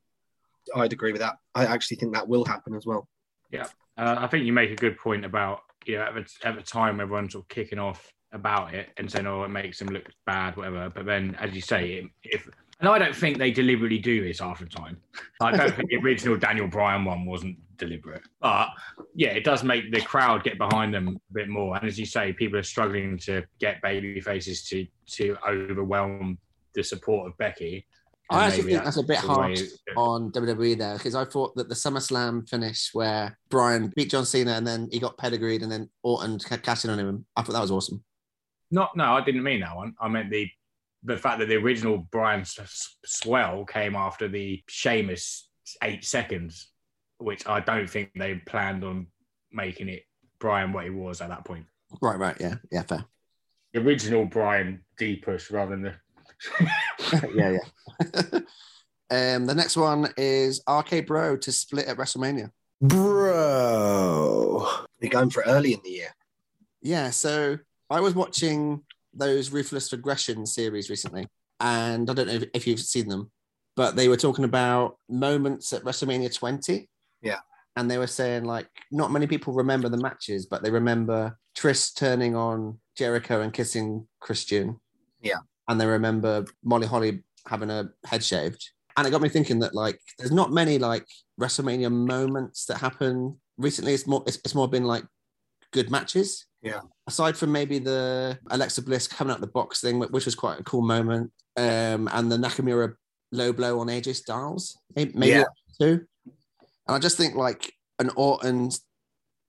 I'd agree with that. I actually think that will happen as well. Yeah, uh, I think you make a good point about you know at the, at the time everyone's sort of kicking off about it and saying oh it makes them look bad whatever. But then as you say, if and I don't think they deliberately do this half the time. I don't think the original Daniel Bryan one wasn't deliberate, but yeah, it does make the crowd get behind them a bit more. And as you say, people are struggling to get baby faces to to overwhelm the support of Becky. I actually think that's a bit harsh on WWE there because I thought that the SummerSlam finish where Bryan beat John Cena and then he got pedigreed and then Orton ca- cashed in on him. I thought that was awesome. Not, no, I didn't mean that one. I meant the the fact that the original Bryan Swell came after the Sheamus eight seconds, which I don't think they planned on making it Bryan what he was at that point. Right, right, yeah, yeah, fair. The original Bryan D push rather than the. Yeah, yeah. um, the next one is RK Bro to split at WrestleMania. Bro. They're going for early in the year. Yeah, so I was watching those Ruthless Aggression series recently, and I don't know if, if you've seen them, but they were talking about moments at WrestleMania 20. Yeah. And they were saying, like, not many people remember the matches, but they remember Trish turning on Jericho and kissing Christian. Yeah. And they remember Molly Holly having her head shaved. And it got me thinking that, like, there's not many, like, WrestleMania moments that happen recently. It's more, it's, it's more been like good matches Yeah. aside from maybe the Alexa Bliss coming out the box thing, which was quite a cool moment, um, and the Nakamura low blow on AJ Styles, maybe Yeah. two. And I just think like an Orton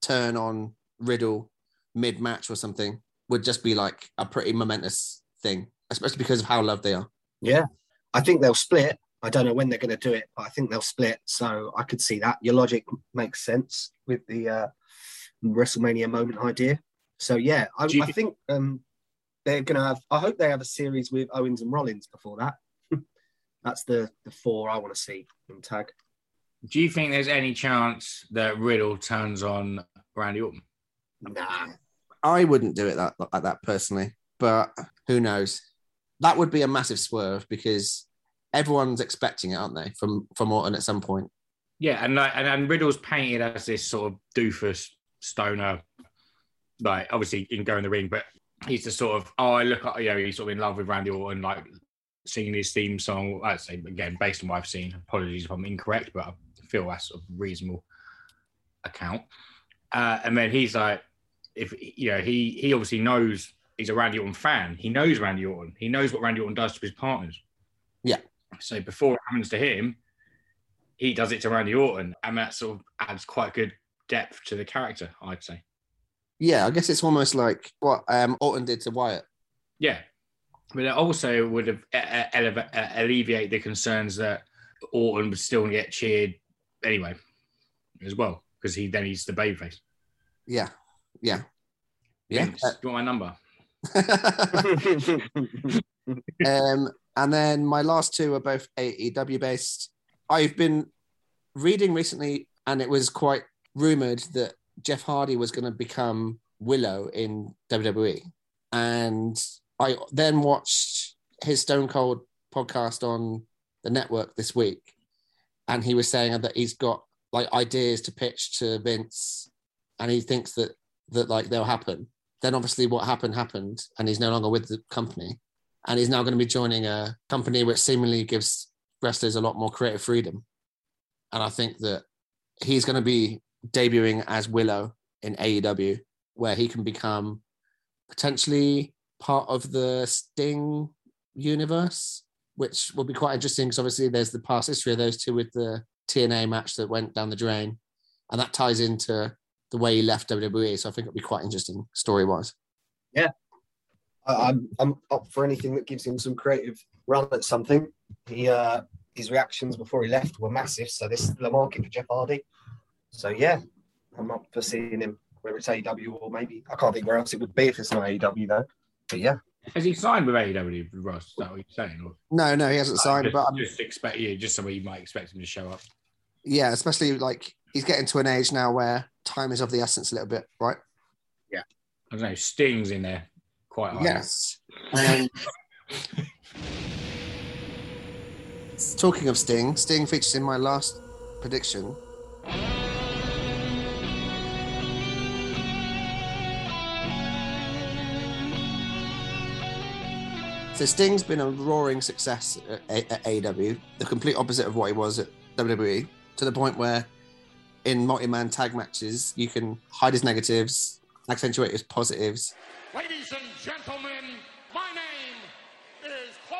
turn on Riddle mid match or something would just be like a pretty momentous thing, especially because of how loved they are. Yeah. I think they'll split. I don't know when they're going to do it, but I think they'll split. So I could see that. Your logic makes sense with the uh, WrestleMania moment idea. So yeah, I, you- I think um, they're going to have. I hope they have a series with Owens and Rollins before that. *laughs* That's the the four I want to see in tag. Do you think there's any chance that Riddle turns on Randy Orton? Nah, I wouldn't do it that like that personally, but who knows? That would be a massive swerve because everyone's expecting it, aren't they? From from Orton at some point. Yeah, and like, and, and Riddle's painted as this sort of doofus stoner, like obviously can go in the ring, but he's the sort of oh, I look at you know he's sort of in love with Randy Orton, like singing his theme song. I'd say again based on what I've seen. Apologies if I'm incorrect, but I feel that's a reasonable account. Uh, and then he's like, if you know, he he obviously knows he's a Randy Orton fan. He knows Randy Orton. He knows what Randy Orton does to his partners. Yeah. So before it happens to him, he does it to Randy Orton, and that sort of adds quite good depth to the character, I'd say. Yeah, I guess it's almost like what um, Orton did to Wyatt. Yeah, but it also would have uh, uh, eleva- uh, alleviate the concerns that Orton would still get cheered anyway, as well, because he then he's the babyface. Yeah, yeah, yeah. Vince, do you want my number? *laughs* um, and then my last two are both AEW based. I've been reading recently, and it was quite rumored that Jeff Hardy was going to become Willow in WWE. And I then watched his Stone Cold podcast on the network this week, and he was saying that he's got like ideas to pitch to Vince, and he thinks that that like they'll happen. Then obviously what happened happened, and he's no longer with the company and he's now going to be joining a company which seemingly gives wrestlers a lot more creative freedom. And I think that he's going to be debuting as Willow in AEW, where he can become potentially part of the Sting universe, which will be quite interesting because obviously there's the past history of those two with the TNA match that went down the drain. And that ties into the way he left WWE. So I think it'll be quite interesting story wise. Yeah. I'm I'm up for anything that gives him some creative run at something. He uh, his reactions before he left were massive, so this is the market for Jeff Hardy. So yeah, I'm up for seeing him whether it's AEW or maybe I can't think where else it would be if it's not AEW though. But yeah, Has he signed with AEW, Ross? Is that what you're saying? Or No, no, he hasn't signed, just, but I'm, just expect you, just somewhere you might expect him to show up. yeah, especially like he's getting to an age now where time is of the essence a little bit, right? Yeah. I don't know. Sting's in there quite high. Yes. Um, talking of Sting, Sting features in my last prediction. So Sting's been a roaring success at, A- at AEW, the complete opposite of what he was at WWE, to the point where in multi-man tag matches you can hide his negatives, accentuate his positives, Ladies and gentlemen, my name is Paul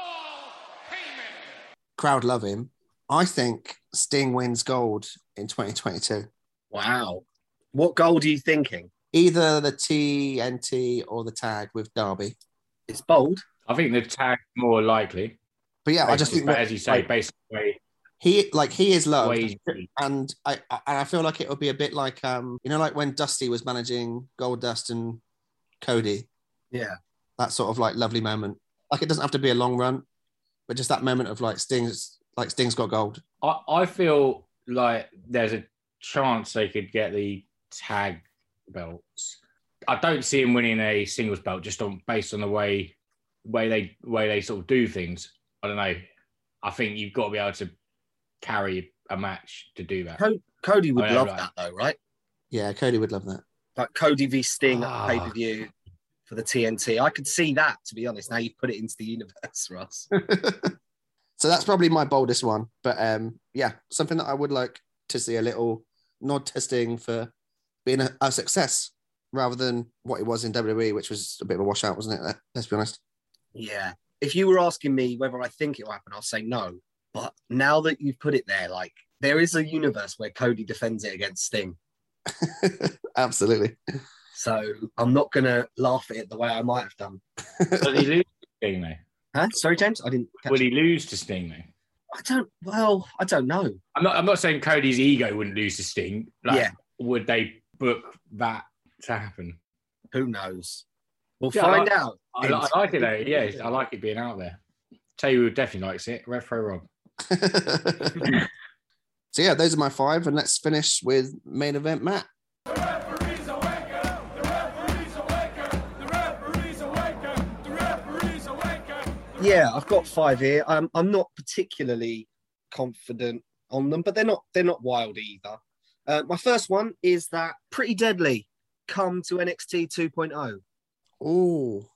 Heyman. crowd love him. I think Sting wins gold in 2022. wow. What gold are you thinking? Either the TNT or the tag with Darby. It's bold. I think the tag more likely. But yeah, I just think but as you say, like, basically, he like he is loved, way and I I- and I feel like it would be a bit like um you know like when Dusty was managing Goldust and Cody, Yeah. that sort of like lovely moment. Like it doesn't have to be a long run, but just that moment of like Sting's like Sting's got gold. I, I feel like there's a chance they could get the tag belts. I don't see him winning a singles belt just on based on the way way they way they sort of do things. I don't know. I think you've got to be able to carry a match to do that. Co- Cody would Oh, yeah, love right. that though, right? Yeah, Cody would love that. Like Cody v Sting Ah. at pay per view for the TNT. I could see that to be honest. Now you've put it into the universe, *laughs* Ross. *laughs* so that's probably my boldest one. But um, yeah, something that I would like to see a little nod testing for being a, a success rather than what it was in WWE, which was a bit of a washout, wasn't it? Let's be honest. Yeah. If you were asking me whether I think it will happen, I'll say no. But now that you've put it there, like there is a universe where Cody defends it against Sting. *laughs* Absolutely. So I'm not gonna laugh at it the way I might have done. Will he lose to Sting though? Huh? Sorry, James? I didn't catch Will he lose to Sting though? I don't well, I don't know. I'm not. I'm not saying Cody's ego wouldn't lose to Sting. Like, Yeah. Would they book that to happen? Who knows? We'll Yeah, I find like- out. I, I like it though. Yeah, I like it being out there. Tell you who definitely likes it. Retro Rob. *laughs* so yeah, those are my five, and let's finish with main event Matt. Yeah, I've got five here. I'm I'm not particularly confident on them, but they're not they're not wild either. Uh, my first one is that Pretty Deadly come to NXT 2.0 Oh,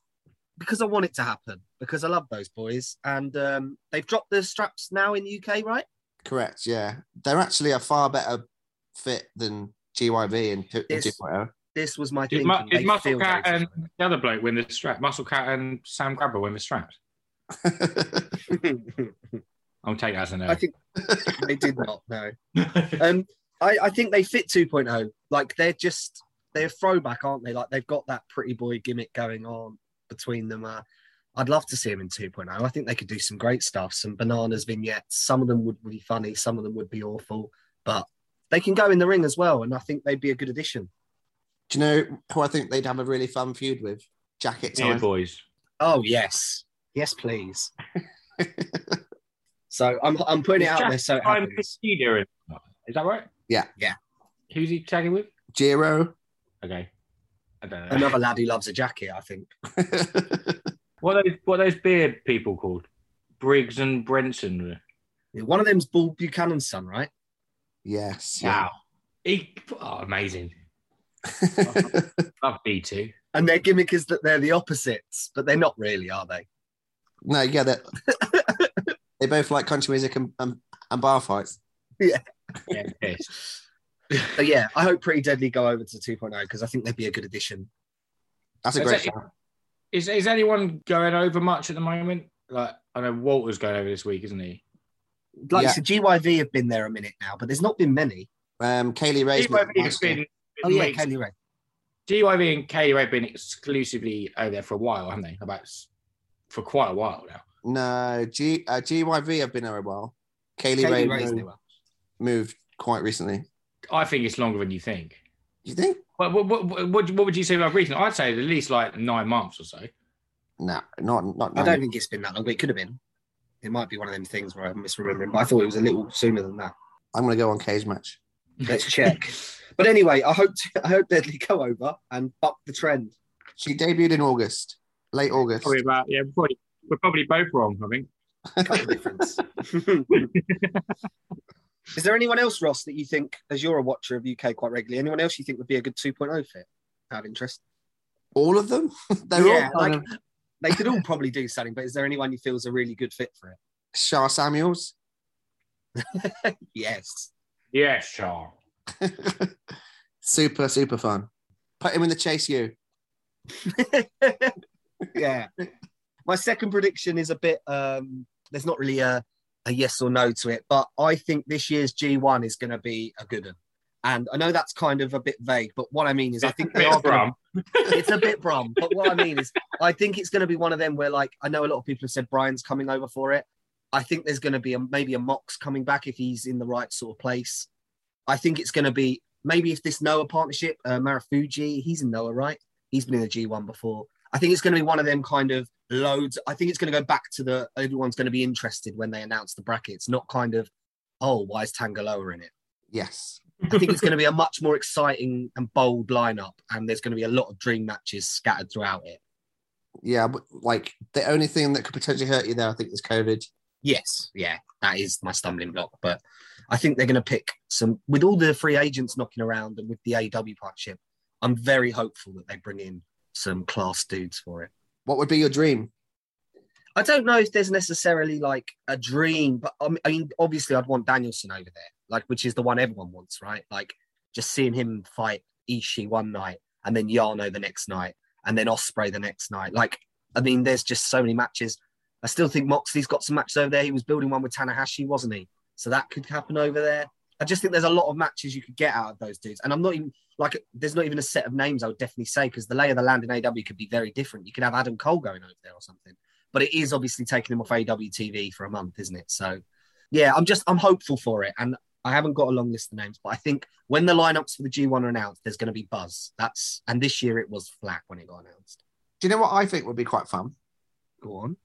because I want it to happen because I love those boys and um, they've dropped the straps now in the UK, right? correct. Yeah, they're actually a far better fit than GYV and, two- in It's- 2.0. This was my Did, did Muscle Cat very and the other bloke win the strap? Muscle Cat and Sam Grabber win the straps. *laughs* I'll take that as a no. I think they did not. No. *laughs* Um, I, I think they fit 2.0. Like they're just they're throwback, aren't they? Like they've got that pretty boy gimmick going on between them. Uh, I'd love to see them in 2.0. I think they could do some great stuff, some bananas vignettes. Some of them would be funny, some of them would be awful, but they can go in the ring as well, and I think they'd be a good addition. Do you know who I think they'd have a really fun feud with? Jacket yeah, boys. Oh yes, yes, please. *laughs* so I'm I'm putting it out there so it I'm happens. Is that right? Yeah. Yeah. Who's he tagging with? Jiro. Okay. I don't know. Another lad who loves a jacket, I think. *laughs* What are those, what are those beard people called? Briggs and Brenson. Yeah, One of them's Bull Buchanan's son, right? yes. Wow. He, oh, amazing. *laughs* Love B2. And their gimmick is that they're the opposites, but they're not really, are they? no, yeah, that *laughs* they both like country music and, and, and bar fights. Yeah, yes. But yeah, I hope Pretty Deadly go over to 2.0 because I think they'd be a good addition. That's a Is great that- shout. Is, is anyone going over much at the moment? Like, I know Walter's going over this week, isn't he? Like Yeah. so GYV have been there a minute now, but there's not been many. Um, Kay Lee Ray's GYV has been, Oh yeah, makes- Kay Lee Ray. GYV and Kay Lee Ray have been exclusively over there for a while, haven't they? About for quite a while now. No, G uh, GYV have been there a while. Kaylee, Kay Lee Ray Ray's moved, moved quite recently. I think it's longer than you think. You think? What, what, what, what, what would you say about recent? I'd say at least like nine months or so. No, not not. I don't think it's been that long, but it could have been. It might be one of them things where I'm misremembering, but I thought it was a little sooner than that. I'm gonna go on Cagematch. Let's check. *laughs* but anyway, I hope *laughs* I hope Deadly go over and buck the trend. She debuted in August, late August. Probably about yeah. We're probably, we're probably both wrong. I think. Cut the difference. Is there anyone else, Ross, that you think, as you're a watcher of UK quite regularly, anyone else you think would be a good 2.0 fit? Out of interest. All of them. *laughs* They're yeah, all like of- they could all probably do something, but is there anyone you feel is a really good fit for it? Sha Samuels. it? *laughs* yes. Yeah, sure. *laughs* super super fun. Put him in the chase. You. yeah. My second prediction is a bit um there's not really a, a yes or no to it, but I think this year's G1 is gonna be a good one. And I know that's kind of a bit vague, but what I mean is I think they are gonna, *laughs* it's a bit brum. But what I mean is I think it's gonna be one of them where like I know a lot of people have said Bryan's coming over for it. I think there's gonna be a maybe a Mox coming back if he's in the right sort of place. I think it's gonna be maybe if this Noah partnership, uh, Marufuji, he's in Noah, right? He's been in the G1 before. I think it's going to be one of them kind of loads. I think it's going to go back to the everyone's going to be interested when they announce the brackets, not kind of, oh, why is Tangaloa in it? Yes. I think it's going to be a much more exciting and bold lineup, and there's going to be a lot of dream matches scattered throughout it. Yeah, but like the only thing that could potentially hurt you there, I think, is COVID. Yes, yeah, that is my stumbling block. But I think they're going to pick some with all the free agents knocking around and with the AW partnership. I'm very hopeful that they bring in some class dudes for it. What would be your dream? I don't know if there's necessarily like a dream, but um, I mean, obviously, I'd want Danielson over there, like which is the one everyone wants, right? Like just seeing him fight Ishii one night and then Yano the next night and then Ospreay the next night. Like, I mean, there's just so many matches. I still think Moxley's got some matches over there. He was building one with Tanahashi, wasn't he? So that could happen over there. I just think there's a lot of matches you could get out of those dudes. And I'm not even like, there's not even a set of names I would definitely say because the lay of the land in AW could be very different. You could have Adam Cole going over there or something, but it is obviously taking him off AW TV for a month, isn't it? So, yeah, I'm just, I'm hopeful for it. And I haven't got a long list of names, but I think when the lineups for the G1 are announced, there's going to be buzz. That's, and this year it was flat when it got announced. Do you know what I think would be quite fun? Go on.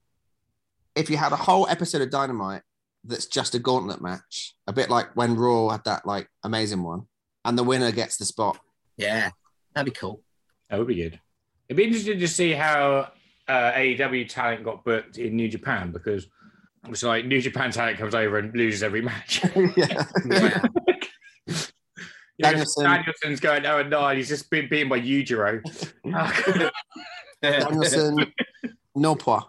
If you had a whole episode of Dynamite that's just a gauntlet match, a bit like when Raw had that like amazing one, and the winner gets the spot. Yeah, that'd be cool. That would be good. It'd be interesting to see how uh, AEW talent got booked in New Japan because it's like New Japan talent comes over and loses every match. *laughs* yeah. *laughs* Yeah. You know, Danielson. Danielson's going 0 and 9. He's just been beaten by Yujiro. *laughs* Danielson, no pois.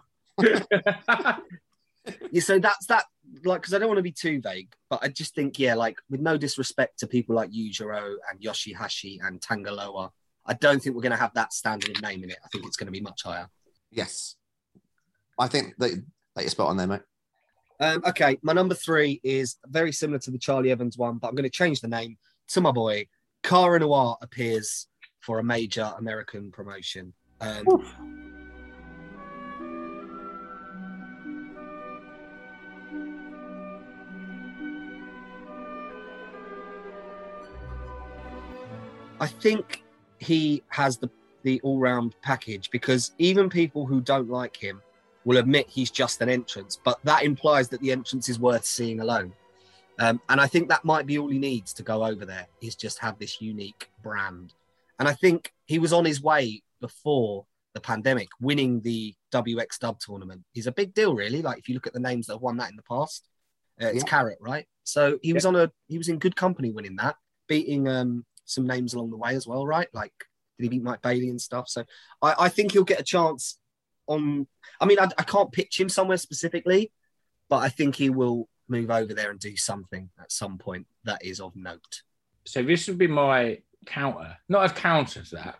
yeah, so that's that. Like, because I don't want to be too vague, but I just think, yeah, like with no disrespect to people like Yujiro and Yoshihashi and Tangaloa, I don't think we're going to have that standard of name in it. I think it's going to be much higher. Yes. I think that, that you're spot on there, mate. Um, okay, my number three is very similar to the Charli Evans one, but I'm going to change the name to my boy. Cara Noir appears for a major American promotion. Um, I think he has the the all round package because even people who don't like him will admit he's just an entrance, but that implies that the entrance is worth seeing alone. Um, and I think that might be all he needs to go over there is just have this unique brand. And I think he was on his way before the pandemic, winning the WX Dub tournament is a big deal, really. Like if you look at the names that have won that in the past, uh, it's Yeah. Carrot, right? So he was on a he was in good company winning that, beating um, some names along the way as well, right? Like did he beat Mike Bailey and stuff? So I, I think he'll get a chance on. I mean, I, I can't pitch him somewhere specifically, but I think he will move over there and do something at some point that is of note. So this would be my counter, not a counter to that.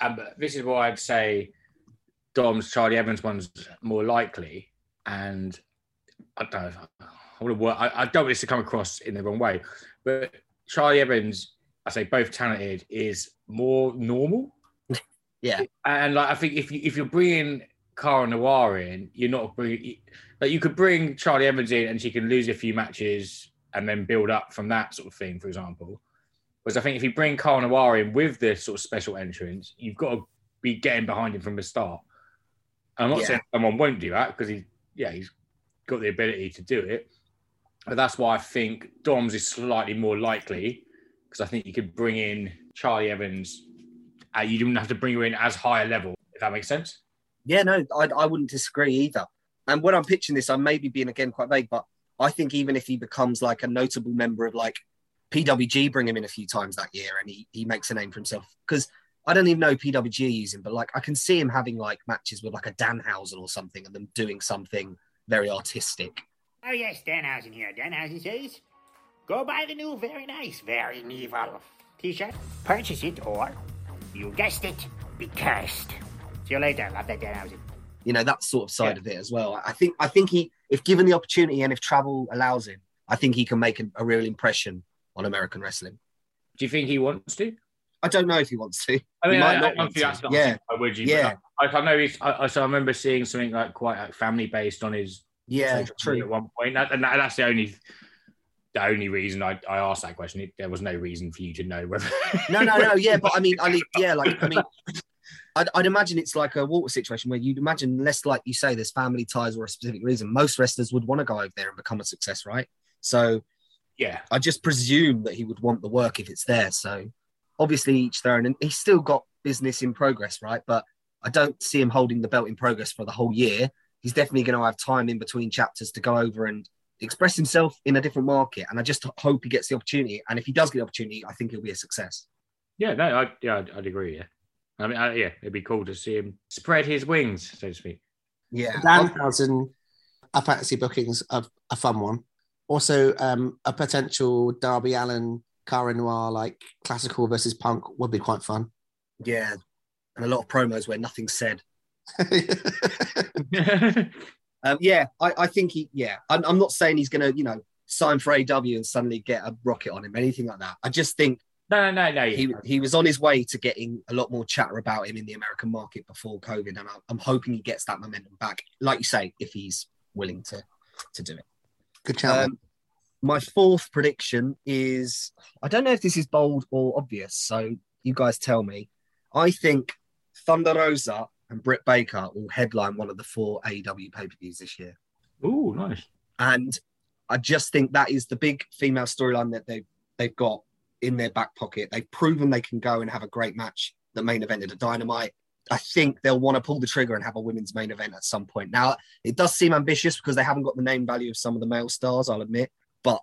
Um, but this is why I'd say Dom's Charli Evans one's more likely, and I don't know. I want to work. I, I don't want this to come across in the wrong way, but Charli Evans, I say both talented, is more normal. *laughs* Yeah. and like I think if you if you're bringing Cara Noir in, you're not bringing like you could bring Charli Evans in and she can lose a few matches and then build up from that sort of thing, for example. Whereas I think if you bring Cara Noir in with this sort of special entrance, you've got to be getting behind him from the start. I'm not Yeah. saying someone won't do that because he, yeah, he's got the ability to do it. But that's why I think Dom's is slightly more likely because I think you could bring in Charli Evans. Uh, you don't have to bring her in as high a level, if that makes sense. Yeah, no, I, I wouldn't disagree either. And when I'm pitching this, I may be being again quite vague, but I think even if he becomes like a notable member of like PWG, bring him in a few times that year and he, he makes a name for himself. Because I don't even know PWG are using, but like I can see him having like matches with like a Danhausen or something and them doing something very artistic. Oh, yes, Danhausen here. Danhausen says, go buy the new, very nice, very medieval t shirt. Purchase it, or you guessed it, be cursed. See you later. Love that Danhausen. You know, that sort of side of it as well. I think I think he if given the opportunity and if travel allows him, I think he can make a, a real impression on American wrestling. Do you think he wants to? I don't know if he wants to. I mean, he might I, not I, want to. not Yeah, why would you? Yeah. I, I know he's. I, I- so I remember seeing something like quite like, family based on his yeah, true. at one point, That- and that, that's the only the only reason I, I asked that question. It, there was no reason for you to know whether. No, no, no. Yeah, but I mean, I mean, yeah, like I mean, *laughs* I'd, I'd imagine it's like a water situation where you'd imagine, less like you say, there's family ties or a specific reason, most wrestlers would want to go over there and become a success, right? So yeah, I just presume that he would want the work if it's there. So obviously each their own, and he's still got business in progress, right? But I don't see him holding the belt in progress for the whole year. He's definitely going to have time in between chapters to go over and express himself in a different market. And I just hope he gets the opportunity. And if he does get the opportunity, I think he'll be a success. yeah, no, I, yeah, I'd, I'd agree. Yeah, I mean, I, yeah, it'd be cool to see him spread his wings, so to speak. Yeah. Danhausen, a fantasy bookings of a fun one. Also, um, a potential Darby Allin, Cara Noir, like classical versus punk would be quite fun. Yeah. And a lot of promos where nothing's said. *laughs* *laughs* *laughs* Um, yeah, I, I think he, yeah, I'm, I'm not saying he's going to, you know, sign for AW and suddenly get a rocket on him, anything like that. I just think no, no, no, no. he, he was on his way to getting a lot more chatter about him in the American market before COVID. And I, I'm hoping he gets that momentum back, like you say, if he's willing to, to do it. Good challenge. Um, my fourth prediction is I don't know if this is bold or obvious, so you guys tell me. I think Thunder Rosa and Britt Baker will headline one of the four AEW pay per views this year. Ooh, nice. And I just think that is the big female storyline that they they've got in their back pocket. They've proven they can go and have a great match that main evented a dynamite. I think they'll want to pull the trigger and have a women's main event at some point. Now, it does seem ambitious because they haven't got the name value of some of the male stars, I'll admit. But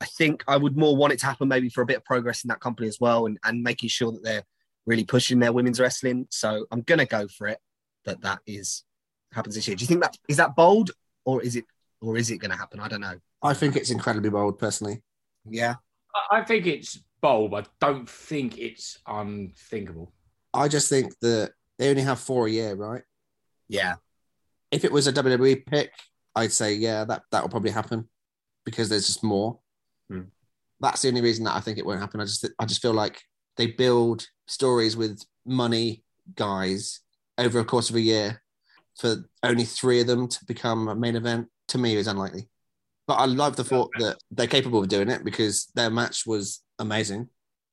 I think I would more want it to happen maybe for a bit of progress in that company as well and, and making sure that they're really pushing their women's wrestling. So I'm going to go for it that that is happens this year. Do you think that is that bold or is it or is it going to happen? I don't know. I think it's incredibly bold, personally. Yeah. I, I think it's bold. but I don't think it's unthinkable. I just think that they only have four a year, right? Yeah. If it was a WWE pick, I'd say yeah, that that will probably happen because there's just more. Hmm. That's the only reason that I think it won't happen. I just I just feel like they build stories with money guys over a course of a year for only three of them to become a main event. To me, is unlikely. But I love the thought that they're capable of doing it because their match was amazing.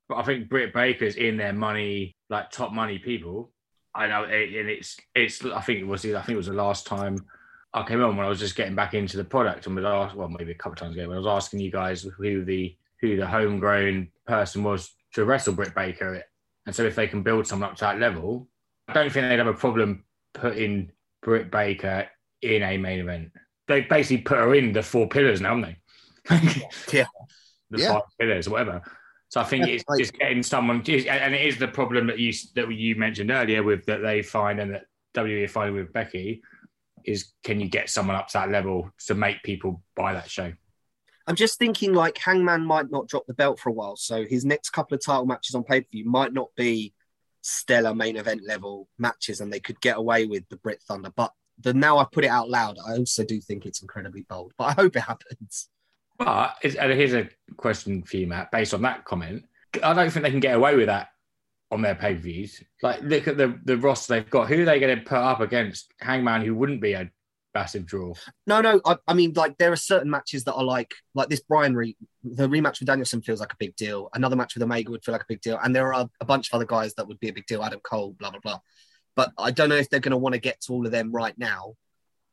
But I think Britt Baker's in their money, like top money people. I know, and it's it's. I think it was. I think it was the last time I came on when I was just getting back into the product and was asked. Well, maybe a couple of times ago when I was asking you guys who the who the homegrown person was to wrestle Britt Baker. And so if they can build someone up to that level, I don't think they'd have a problem putting Britt Baker in a main event. They basically put her in the four pillars now, haven't they? *laughs* Yeah. *laughs* the Yeah. five pillars whatever. So I think Yeah, it's like- just getting someone, and it is the problem that you that you mentioned earlier with that they find and that WWE finding with Becky is can you get someone up to that level to make people buy that show? I'm just thinking like Hangman might not drop the belt for a while. So his next couple of title matches on pay per view might not be stellar main event level matches and they could get away with the Brit Thunder. But the now I put it out loud, I also do think it's incredibly bold. But I hope it happens. But here's a question for you, Matt. Based on that comment, I don't think they can get away with that on their pay per views. Like, look at the the roster they've got. Who are they going to put up against Hangman, who wouldn't be a massive draw. No, no. I, I mean, like there are certain matches that are like like this Bryan re- the rematch with Danielson feels like a big deal. Another match with Omega would feel like a big deal, and there are a bunch of other guys that would be a big deal. Adam Cole, blah blah blah. But I don't know if they're going to want to get to all of them right now.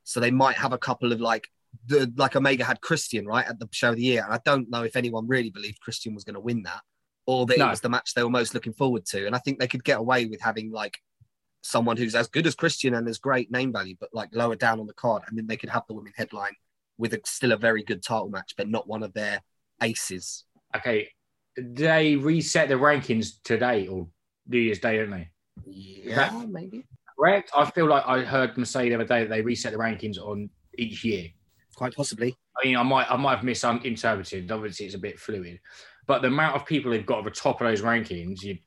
So they might have a couple of like the like Omega had Christian right at the show of the year, and I don't know if anyone really believed Christian was going to win that, or that No. it was the match they were most looking forward to. And I think they could get away with having like someone who's as good as Christian and has great name value, but like lower down on the card, and then they could have the women headline with a, still a very good title match, but not one of their aces. Okay, they reset the rankings today or New Year's Day, don't they? Yeah, maybe. Correct. I feel like I heard them say the other day that they reset the rankings on each year. Quite possibly. I mean, I might, I might have misinterpreted. Obviously, it's a bit fluid, but the amount of people they've got at the top of those rankings, you,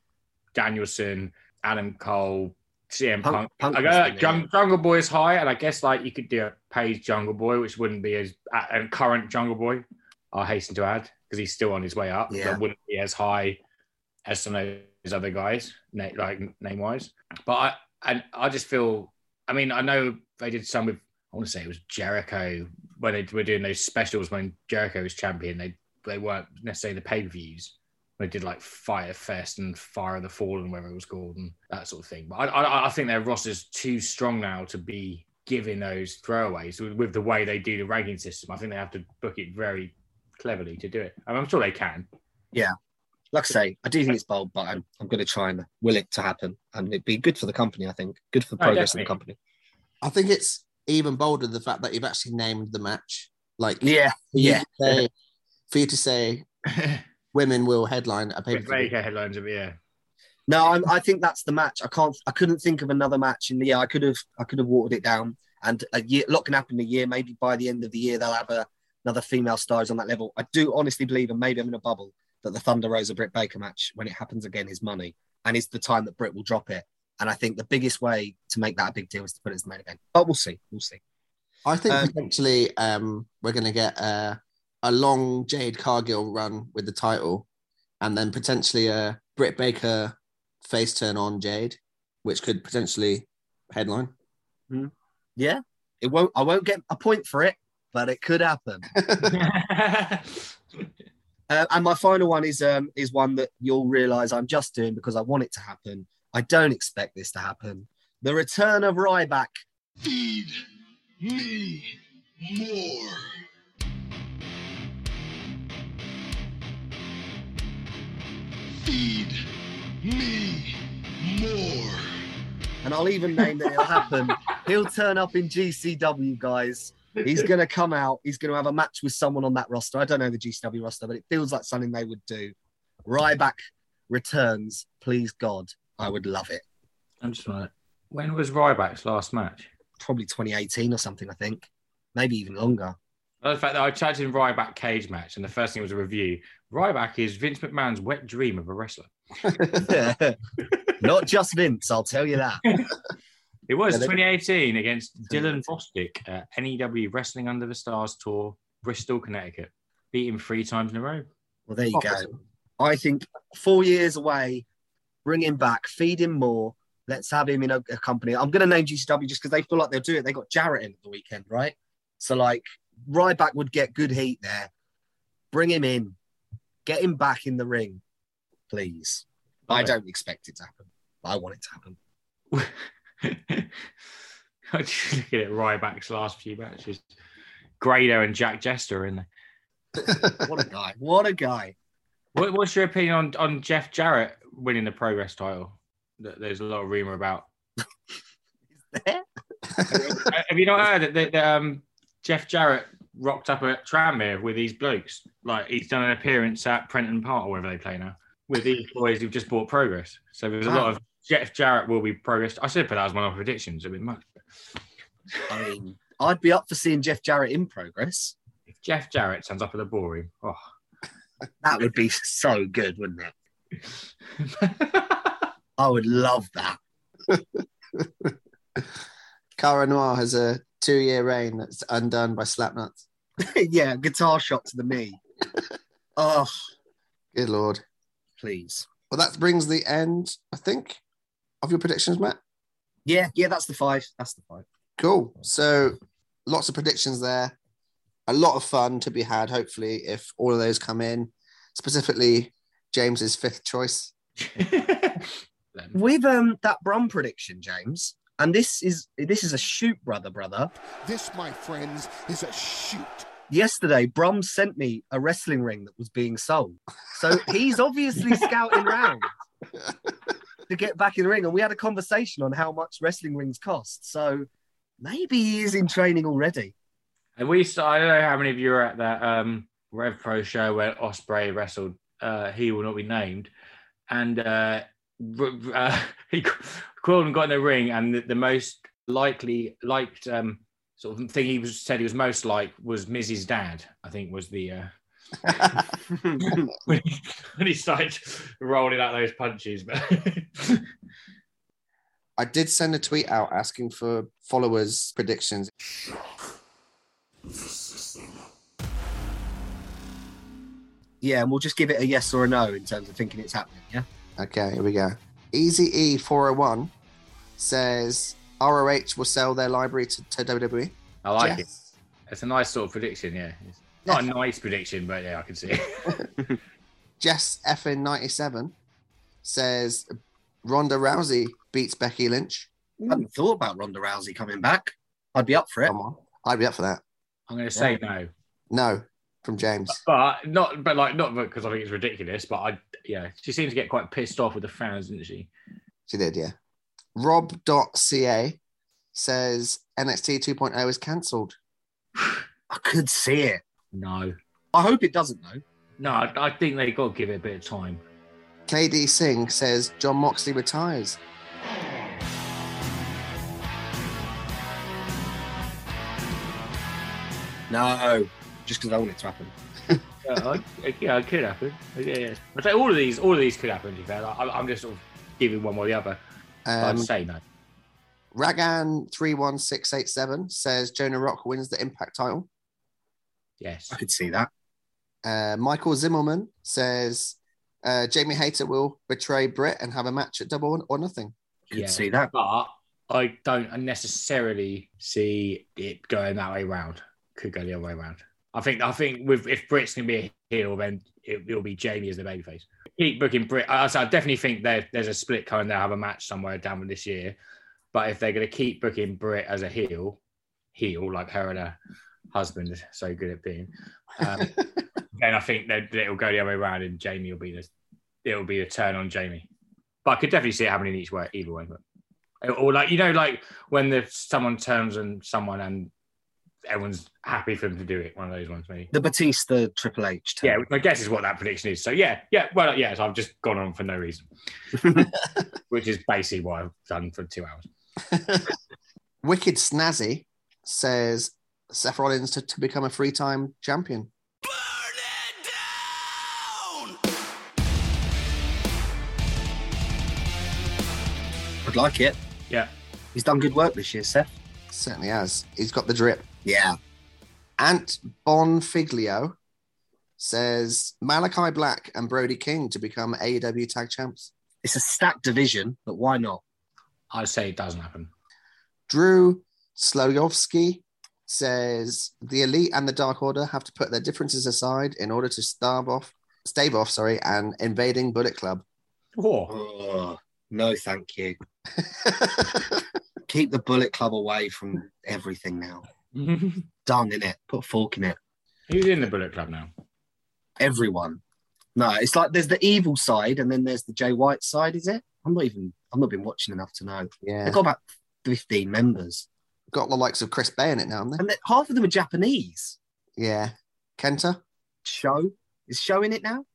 Danielson, Adam Cole, CM Punk- Punk, Punk I was go. Jung- Jungle Boy is high, and I guess like you could do a Page Jungle Boy, which wouldn't be as a current Jungle Boy. I hasten to add because he's still on his way up. Yeah. But wouldn't be as high as some of those other guys, like name wise. But I, and I just feel. I mean, I know they did some with. I want to say it was Jericho when they were doing those specials when Jericho was champion. They they weren't necessarily the pay per views. They did like Fyter Fest and Fight for the Fallen, whatever it was called, and that sort of thing. But I, I, I think their roster's too strong now to be giving those throwaways with, with the way they do the ranking system. I think they have to book it very cleverly to do it. I mean, I'm sure they can. Yeah. Like I say, I do think it's bold, but I'm, I'm going to try and will it to happen. And it'd be good for the company, I think. Good for the Oh, progress of the company. I think it's even bolder the fact that you've actually named the match. Like, Yeah. for Yeah. to say, for you to say *laughs* women will headline a pay per Very view. headlines of it, yeah. No, I'm, I think that's the match. I can't. I couldn't think of another match in the year. I could have. I could have watered it down. And a year, a lot can happen in a year. Maybe by the end of the year, they'll have a, another female stars on that level. I do honestly believe, and maybe I'm in a bubble, that the Thunder Rosa Britt Baker match, when it happens again, is money, and is the time that Britt will drop it. And I think the biggest way to make that a big deal is to put it as the main event. But we'll see. We'll see. I think Um, potentially um, we're going to get a, a long Jade Cargill run with the title, and then potentially a Britt Baker face turn on Jade, which could potentially headline. Yeah, it won't. I won't get a point for it, but it could happen. *laughs* *laughs* Uh, and my final one is um, is one that you'll realise I'm just doing because I want it to happen. I don't expect this to happen. The return of Ryback. Feed me more. Feed me more. And I'll even name that it'll happen. He'll turn up in GCW, guys. He's going to come out. He's going to have a match with someone on that roster. I don't know the GCW roster, but it feels like something they would do. Ryback returns. Please, God. I would love it. I'm just like, when was Ryback's last match? Probably 2018 or something, I think. Maybe even longer. The fact that I typed in Ryback Cagematch, and the first thing was a review. Ryback is Vince McMahon's wet dream of a wrestler. *laughs* Not just Vince, I'll tell you that. *laughs* It was 2018 against Dylan Bostic at NEW Wrestling Under the Stars Tour, Bristol, Connecticut. Beat him three times in a row. Well, there you go. I think four years away, bring him back, feed him more. Let's have him in a, a company. I'm going to name GCW just because they feel like they'll do it. They got Jarrett in at the weekend, right? So, like, Ryback would get good heat there. Bring him in, get him back in the ring, please. I don't expect it to happen, I want it to happen. *laughs* I just look at Ryback's last few matches. Grado and Jack Jester in there. *laughs* What a guy! What a guy! What, what's your opinion on, on Jeff Jarrett winning the Progress title? That There's a lot of rumor about. *laughs* Have you not heard that, that, that, um, Jeff Jarrett rocked up at Tranmere with these blokes? Like he's done an appearance at Prenton Park or wherever they play now with these boys who've just bought Progress. So there's a lot of Jeff Jarrett will be Progress. I should put that as one of my predictions. A bit much. I mean, I'd be up for seeing Jeff Jarrett in progress. If Jeff Jarrett turns up at the ballroom, oh, That would be so good, wouldn't it? I would love that. *laughs* Cara Noir has a two year reign that's undone by Slapnuts. *laughs* yeah, guitar shot to the knee. oh, Good lord. please. Well, that brings the end, I think, of your predictions, Matt. Yeah, yeah, that's the five. That's the five. Cool. So lots of predictions there. A lot of fun to be had, hopefully, if all of those come in. Specifically, James's fifth choice. *laughs* With um that Brum prediction, James, and this is this is a shoot, brother, brother. This, my friends, is a shoot. Yesterday, Brum sent me a wrestling ring that was being sold. So he's obviously *laughs* scouting around *laughs* to get back in the ring. And we had a conversation on how much wrestling rings cost. So maybe he is in training already. And we, st- I don't know how many of you were at that um, Rev Pro show where Ospreay wrestled. Uh, he will not be named, and uh, r- r- uh, *laughs* he Quildan got in the ring, and the, the most likely liked um, sort of thing he was said he was most like was Mrs. Dad. I think was the uh, when, he, when he started rolling out those punches. But *laughs* I did send a tweet out asking for followers' predictions. Yeah, and we'll just give it a yes or a no in terms of thinking it's happening. Yeah. Okay, here we go. Easy E 401 says ROH will sell their library to, to WWE. I like Yes. it. It's a nice sort of prediction. Yeah, it's not a nice prediction, but yeah, I can see it. *laughs* Jess Effin 97 says Ronda Rousey beats Becky Lynch. I hadn't thought about Ronda Rousey coming back. I'd be up for it. Come on. I'd be up for that. I'm going to say no. No, from James. But not, but like not because I think it's ridiculous. But I, yeah, she seems to get quite pissed off with the fans, didn't she? She did, yeah. Rob.ca says NXT 2.0 is cancelled. *sighs* I could see it. No, I hope it doesn't though. no, I, I think they got to give it a bit of time. KD Singh says Jon Moxley retires. No, just because I want it to happen. Yeah, I, yeah, it could happen. Yeah, yeah. I'd say all of these, all of these could happen. To be fair, like, I, I'm just sort of giving one or the other. Um, I'd say no. Ragan31687 says Jonah Rock wins the Impact title. Yes, I could see that. Uh, Michael Zimmerman says uh, Jamie Hayter will betray Britt and have a match at Double or Nothing. Could Yeah. see that. but I don't necessarily see it going that way round. Could go the other way around. I think. I think with if Britt's gonna be a heel, then it, it'll be Jamie as the babyface. Keep booking Britt. I, I definitely think there, there's a split coming. They'll have a match somewhere down this year. But if they're gonna keep booking Britt as a heel, heel like her and her husband is so good at being, um, *laughs* then I think that that it'll go the other way around, and Jamie will be the it'll be a turn on Jamie. But I could definitely see it happening each way, either way. But or like you know, like when the someone turns on someone and everyone's happy for them to do it. One of those ones, maybe. The Batista Triple H. turn. Yeah, which I guess is what that prediction is. So yeah, yeah. Well, yeah. So I've just gone on for no reason, *laughs* which is basically what I've done for two hours. *laughs* Wicked Snazzy says Seth Rollins to, to become a three time champion. I'd like it. Yeah. He's done good work this year, Seth. Certainly has. He's got the drip. Yeah. Ant Bonfiglio says Malachi Black and Brody King to become AEW tag champs. It's a stacked division, but why not? I'd say it doesn't happen. Drew Sloyovsky says the elite and the dark order have to put their differences aside in order to starve off stave off sorry and invading bullet club Oh, Oh, no, thank you. *laughs* Keep the Bullet Club away from everything now. Who's *laughs* Done in it. Put a fork in it. Who's in the Bullet Club now? Everyone. No, it's like there's the evil side and then there's the Jay White side, is it? I'm not even, I've not been watching enough to know. yeah They've got about 15 members. got the likes of Chris Bey in it now haven't they And then half of them are Japanese. yeah kenta Show is showing it now.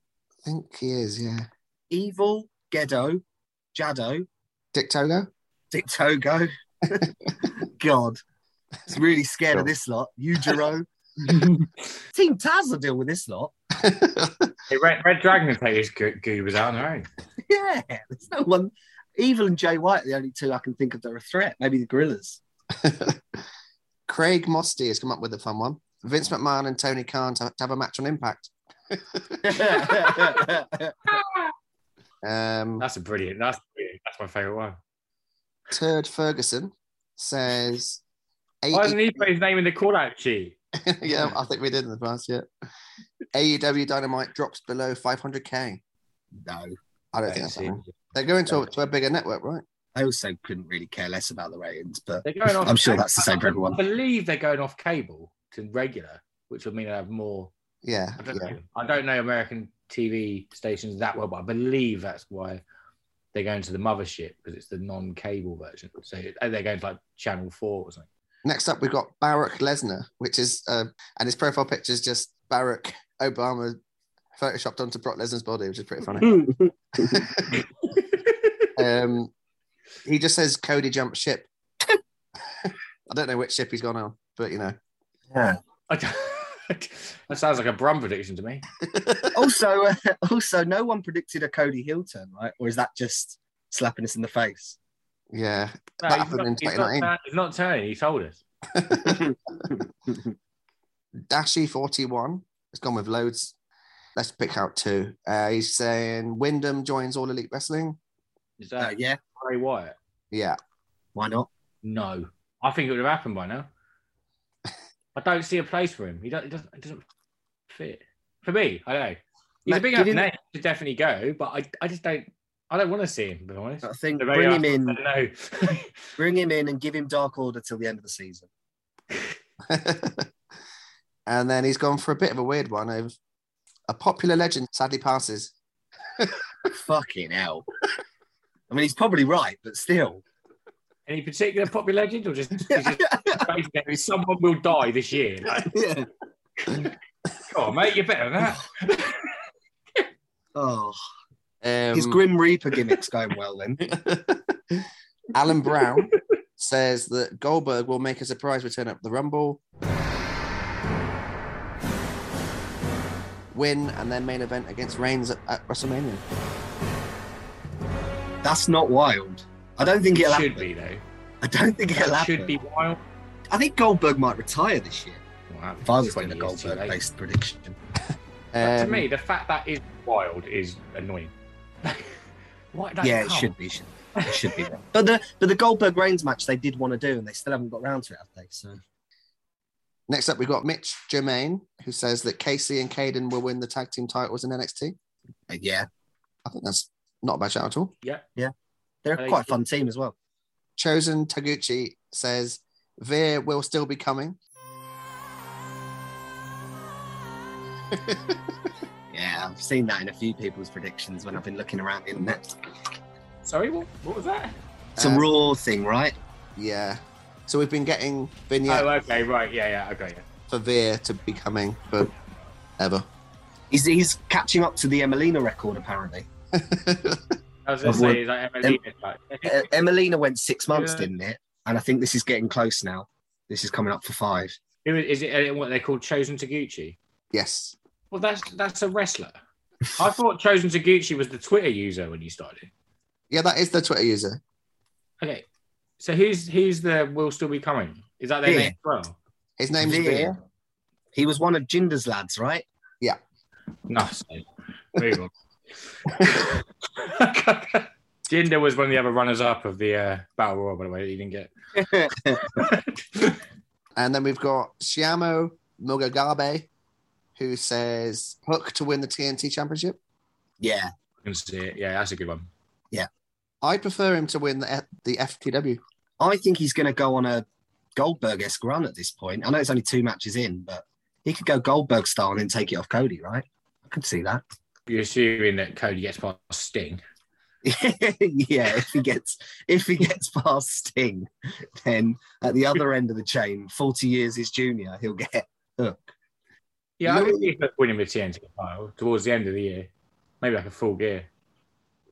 i think he is yeah Evil, Gedo, Jado, dick togo Dick Togo. *laughs* God, it's really scared of this lot. Yujiro. *laughs* Team Taz will deal with this lot. *laughs* Hey, Red, Red Dragon will take his go- goobers out on their own. Yeah, there's no one. Evil and Jay White are the only two I can think of that are a threat. Maybe the Gorillas. *laughs* craig mosty has come up with a fun one vince mcmahon and tony khan to, to have a match on impact um That's a brilliant. That's brilliant. That's my favorite one. turd ferguson says Why doesn't he put his name in the call out sheet? *laughs* yeah, I think we did in the past. Yeah. AEW Dynamite drops below 500k. No, I don't think that's happening. They're going to, to a bigger network, right? I also couldn't really care less about the ratings, but They're going off I'm sure cable. that's the same for everyone. I believe they're going off cable to regular, which would mean they have more. Yeah, I don't, yeah. know. I don't know American TV stations that well, but I believe that's why they're going to the mothership because it's the non-cable version. So they're going to like Channel Four or something. Next up, we've got Barack Lesnar, which is, uh, and his profile picture is just Barack Obama photoshopped onto Brock Lesnar's body, which is pretty funny. *laughs* um, he just says Cody jumped ship. I don't know which ship he's gone on, but you know. Yeah. *laughs* That sounds like a Brum prediction to me. also, uh, also, no one predicted a Cody heel turn, right? Or is that just slapping us in the face? Yeah, No, that he's, happened in not, he's, not, turn- he's not turning. He told us. *laughs* Dashy 41 has gone with loads. Let's pick out two. Uh, he's saying Windham joins All Elite Wrestling. Is that Uh, yeah, Bray Wyatt? Yeah. why not? No, I think it would have happened by now. *laughs* I don't see a place for him. He doesn't. It doesn't, it doesn't fit for me. I don't know. He's a big give enough him- name to definitely go, but I, I just don't. I don't want to see him. To be honest. I think bring him in, No. *laughs* bring him in, and give him Dark Order till the end of the season. *laughs* and then he's gone for a bit of a weird one of a popular legend sadly passes. *laughs* Fucking hell! I mean, he's probably right, but still. Any particular popular legend, or just, just basically someone will die this year? Like, yeah. come on, mate, you're better than that. Oh, Um, his Grim Reaper gimmick's going well then. *laughs* Alan Brown says that Goldberg will make a surprise return at the Rumble, win, and then main event against Reigns at, at WrestleMania. That's not wild. I don't think it'll It should happen. be though. I don't think it'll It happen. should be wild. I think Goldberg might retire this year. Wow, If I was 20 doing a years too late. Goldberg-based prediction. But to Um, me, the fact that is wild is annoying. *laughs* Why don't yeah, it should be. Should, it should be. But the but the Goldberg Reigns match they did want to do, and they still haven't got round to it, have they? So Next up, we've got Mitch Germain, who says that Kacy and Kayden will win the tag team titles in NXT. uh, yeah, I think that's not a bad shout at all. Yeah. Yeah, they're Are they quite a fun team as well. Chosen Taguchi says Veer will still be coming. *laughs* *laughs* Yeah, I've seen that in a few people's predictions when I've been looking around the internet. Sorry, what, what was that? It's a Uh, raw thing, right? Yeah. So we've been getting vignettes Oh, okay, right, yeah, yeah, okay, yeah. for Veer to be coming forever. He's he's catching up to the Emmalina record apparently. *laughs* I was going to say, is like Emily, like, Uh, *laughs* Emmalina went six months, Yeah. didn't it? And I think this is getting close now. This is coming up for five. who is it? uh, What they call Chosen Taguchi? yes. Well, that's that's a wrestler. I thought Chosen Taguchi was the Twitter user when you started. Yeah, that is the Twitter user. Okay, so who's who's the will still be coming? Is that their Veer. name as well? His name's Veer. Veer. He was one of Jinder's lads, right? Yeah. No, move on. Jinder was one of the other runners up of the uh, Battle Royal, by the way, that you didn't get. *laughs* And then we've got Shiamo Mugagabe, who says Hook to win the TNT Championship. Yeah. I can see it. Yeah, that's a good one. Yeah, I prefer him to win the, the FTW. I think he's going to go on a Goldberg esque run at this point. I know it's only two matches in, but he could go Goldberg style and then take it off Cody, right? I could see that. You're assuming that Cody gets past Sting. *laughs* yeah, if he gets if he gets past Sting, then at the other end of the chain, forty years his junior, he'll get Hook. Yeah, I think he's winning the TNT title towards the end of the year. Maybe like a full gear.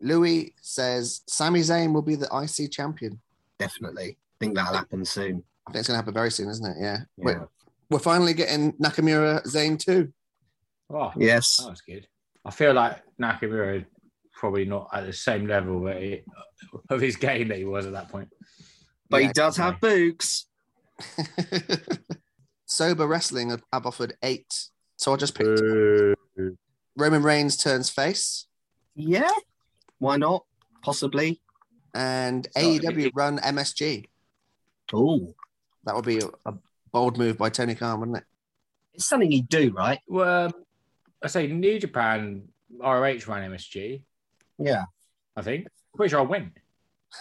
Louis says Sami Zayn will be the IC champion. Definitely, I think that'll happen soon. I think it's going to happen very soon, isn't it? Yeah. Yeah. Wait, we're finally getting Nakamura Zayn too. Oh, Yes, that was good. I feel like Nakamura is probably not at the same level he, uh, of his game that he was at that point. but Yeah, he does have books. *laughs* Sober Wrestling have, have offered eight. So I just picked Boo. Roman Reigns turns face Yeah, why not? Possibly. and So, AEW run MSG. Oh, That would be a, a bold move by Tony Khan, wouldn't it? It's something he'd do, right? Well, um, I say New Japan ROH ran MSG. Yeah. I think. Pretty sure I went.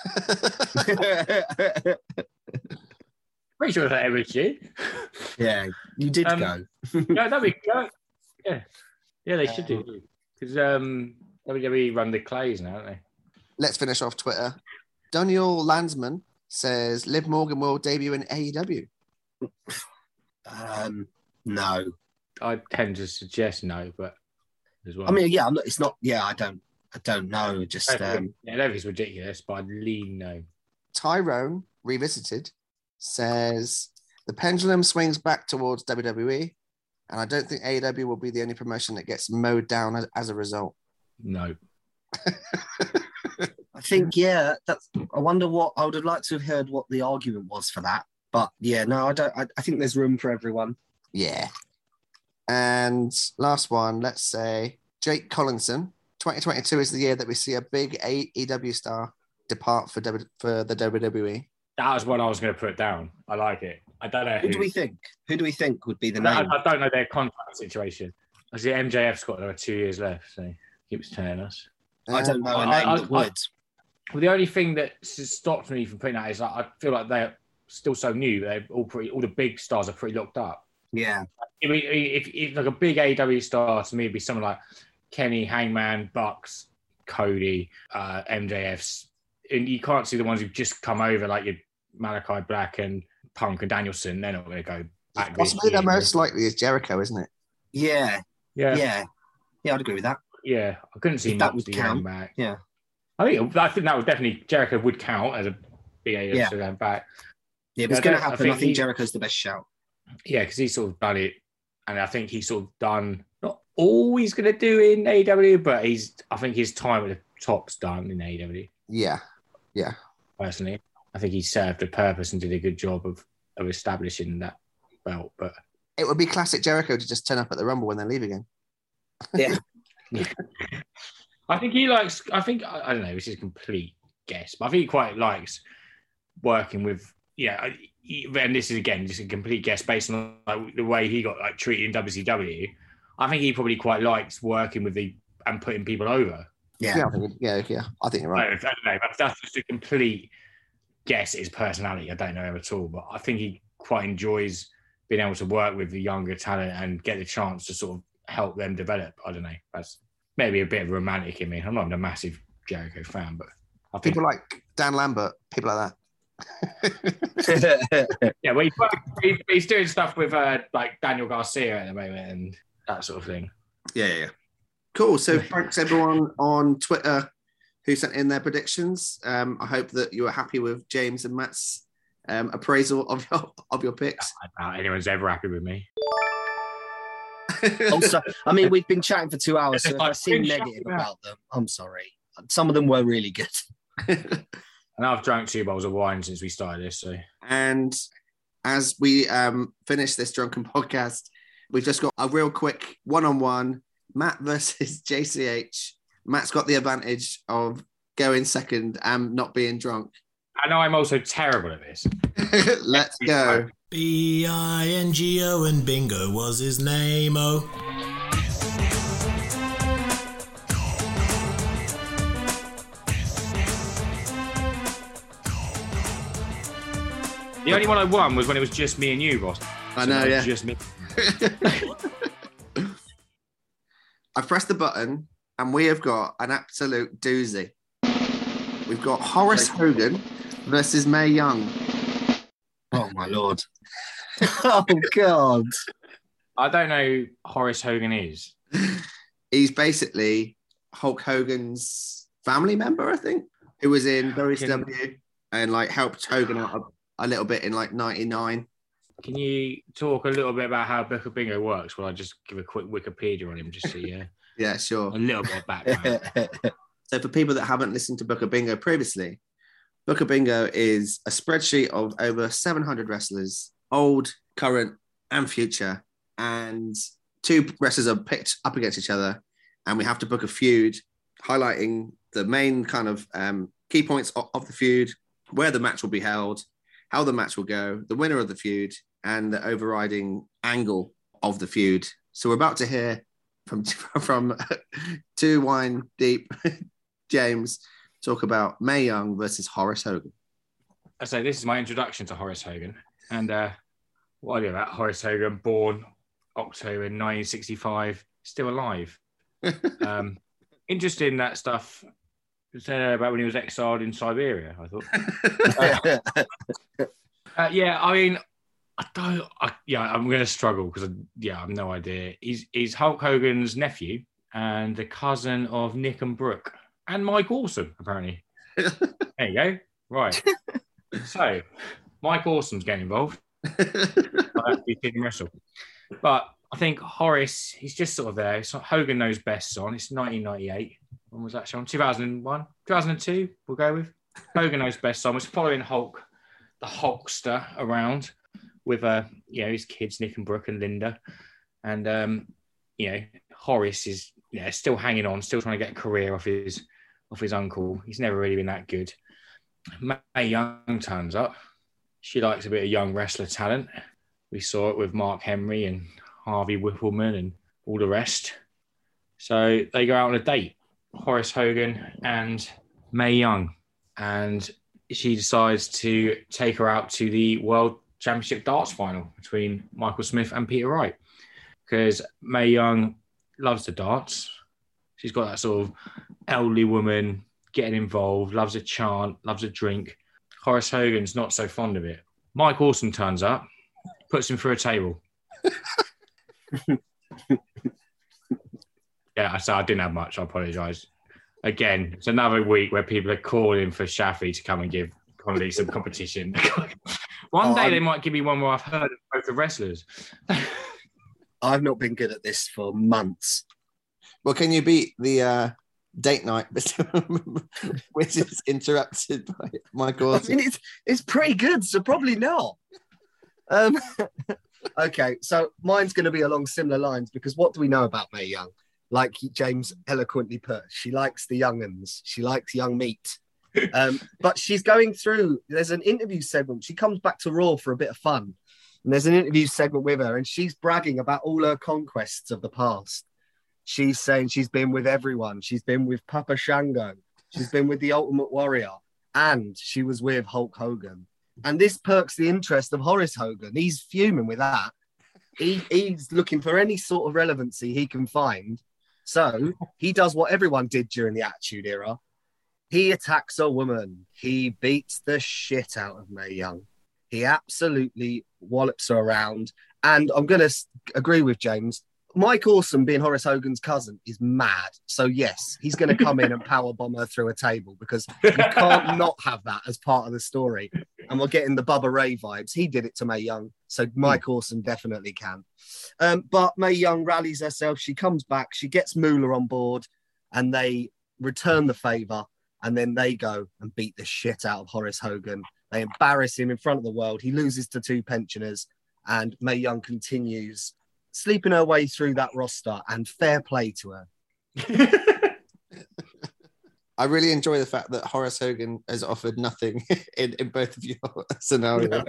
*laughs* *laughs* *laughs* Pretty sure that MSG. yeah, you did Um, go. *laughs* yeah, that'd be good. Yeah, yeah, they should do because um, WWE run the clays now, don't they? Let's finish off Twitter. Daniel Landsman says Liv Morgan will debut in AEW. Um, no. I tend to suggest no, but as well. I mean, yeah, I'm not, it's not. Yeah, I don't. I don't know. Just um, think- yeah, I don't it's ridiculous, but I'd lean no. Tyrone Revisited says the pendulum swings back towards WWE, and I don't think AEW will be the only promotion that gets mowed down as, as a result. No. I think yeah. That's. I wonder what I would have liked to have heard what the argument was for that. But yeah, no, I don't. I, I think there's room for everyone. Yeah. And last one, let's say Jake Collinson. 2022 is the year that we see a big AEW star depart for w, for the. WWE. That was what I was going to put down. I like it. I don't know Who do we think? Who do we think would be the I, name? I don't know their contract situation. I see MJF's got another two years left, so he keeps telling us. I don't know a I- name I- that would. Well, the only thing that stopped me from putting that is like, I feel like they're still so new. They're all pretty. All the big stars are pretty locked up. Yeah. I mean, if, if like a big AW star to me would be someone like Kenny, Hangman, Bucks, Cody, uh, MJF's, and you can't see the ones who've just come over like your Malachi Black and Punk and Danielson. They're not going to go back. this Possibly the most likely is Jericho, isn't it? Yeah. Yeah. Yeah. Yeah, I'd agree with that. Yeah, I couldn't see that Moxley would count. back. Yeah. I think I think that would definitely Jericho would count as a big AW Yeah. going back. Yeah, if it's going to don't- I happen, I think, think he- Jericho's the best shout. Yeah, because he's sort of done it, and I think he's sort of done not all he's going to do in AEW, but he's I think his time at the top's done in AEW. Yeah. Yeah. Personally, I think he served a purpose and did a good job of of establishing that belt. But It would be classic Jericho to just turn up at the Rumble when they leave again. Yeah. *laughs* I think he likes. I think I, I don't know. This is a complete guess, but I think he quite likes working with. Yeah, he- and this is again just a complete guess based on like, the way he got like treated in WCW. I think he probably quite likes working with the and putting people over. Yeah. I think, yeah. Yeah. I think you're right. don't, I don't know. That's, that's just a complete guess. His personality. I don't know him at all, but I think he quite enjoys being able to work with the younger talent and get the chance to sort of help them develop. I don't know. That's maybe a bit of romantic in me. I'm not a massive Jericho fan, but I think People like Dan Lambert, people like that. *laughs* yeah, well, he's, he's, he's doing stuff with uh, like Daniel Garcia at the moment and that sort of thing. Yeah, yeah, yeah. Cool. So thanks everyone on Twitter who sent in their predictions. Um, I hope that you were happy with James and Matt's um, appraisal of your of your picks. I doubt anyone's ever happy with me. *laughs* also, I mean, we've been chatting for two hours, so if I I've seem negative about them, I'm sorry. Some of them were really good. *laughs* And I've drank two bottles of wine since we started this, so And as we um, finish this drunken podcast, we've just got a real quick one on one Matt versus *laughs* JCH. Matt's got the advantage of going second and not being drunk. I know I'm also terrible at this. *laughs* Let's go. B I N G O and Bingo was his name. Oh. The only one I won was when it was just me and you, boss. I know, that yeah. Just me. *laughs* I pressed the button and we have got an absolute doozy. We've got Horace Hogan versus Mae Young. Oh my lord. *laughs* oh god. I don't know who Horace Hogan is. He's basically Hulk Hogan's family member, I think, who was in WCW and like helped Hogan out a, a little bit in like 99. Can you talk a little bit about how Booker Bingo works? Well, I just give a quick Wikipedia on him, just so yeah, Yeah, sure. a little bit of background. *laughs* So for people that haven't listened to Booker Bingo previously, Booker Bingo is a spreadsheet of over 700 wrestlers, old, current, and future. And two wrestlers are picked up against each other, and we have to book a feud, highlighting the main kind of um, key points of, of the feud, where the match will be held, how the match will go, the winner of the feud, and the overriding angle of the feud. So we're about to hear from *laughs* from two wine deep *laughs* James talk about Mae Young versus Horace Hogan. I say this is my introduction to Horace Hogan, and uh, what I do about Horace Hogan, born October 1965, still alive. *laughs* um, interesting that stuff said about when he was exiled in Siberia. I thought. Uh, yeah, I mean, I don't. I, yeah, I'm going to struggle because yeah, I have no idea. He's he's Hulk Hogan's nephew and the cousin of Nick and Brooke and Mike Awesome apparently. *laughs* there you go. Right. *laughs* so, Mike Awesome's getting involved. I have to see him wrestle, but I think Horace, he's just sort of there. It's not Hogan knows best on. It's 1998. When was that show? 2001, 2002. We'll go with Hogan knows best on. It's following Hulk the Hulkster around with uh, you know his kids Nick and Brooke and Linda, and um, you know Horace is yeah still hanging on, still trying to get a career off his off his uncle. He's never really been that good. Mae Young turns up. She likes a bit of young wrestler talent. We saw it with Mark Henry and Harvey Wippleman and all the rest. So they go out on a date, Horace Hogan and Mae Young, and she decides to take her out to the World Championship darts final between Michael Smith and Peter Wright because Mae Young loves the darts. She's got that sort of elderly woman getting involved, loves a chant, loves a drink. Horace Hogan's not so fond of it. Mike Awesome turns up, puts him through a table. *laughs* yeah, I said I didn't have much. I apologise. Again, it's another week where people are calling for Shafi to come and give Connolly some competition. *laughs* one Oh, day I'm- they might give me one where I've heard of both the wrestlers. *laughs* I've not been good at this for months. Well, can you beat the uh, date night, *laughs* which is interrupted by Michael? I mean, it's it's pretty good, so probably not. Um, *laughs* okay, so mine's going to be along similar lines because what do we know about Mae Young? Like James eloquently put, she likes the younguns. She likes young meat. Um, but she's going through. There's an interview segment. She comes back to Raw for a bit of fun, and there's an interview segment with her, and she's bragging about all her conquests of the past. She's saying she's been with everyone. She's been with Papa Shango. She's been with the Ultimate Warrior, and she was with Hulk Hogan. And this perks the interest of Horace Hogan. He's fuming with that. He, he's looking for any sort of relevancy he can find. So he does what everyone did during the Attitude Era. He attacks a woman. He beats the shit out of Mae Young. He absolutely wallops her around. And I'm going to agree with James. Mike Awesome, being Horace Hogan's cousin, is mad. So yes, he's going to come in and *laughs* power bomb her through a table because you can't *laughs* not have that as part of the story. And we're getting the Bubba Ray vibes. He did it to Mae Young, so Mike Awesome definitely can. Um, but Mae Young rallies herself. She comes back. She gets Moolah on board, and they return the favor. And then they go and beat the shit out of Horace Hogan. They embarrass him in front of the world. He loses to two pensioners, and Mae Young continues sleeping her way through that roster. And fair play to her. *laughs* I really enjoy the fact that Horace Hogan has offered nothing *laughs* in, in both of your *laughs* scenarios,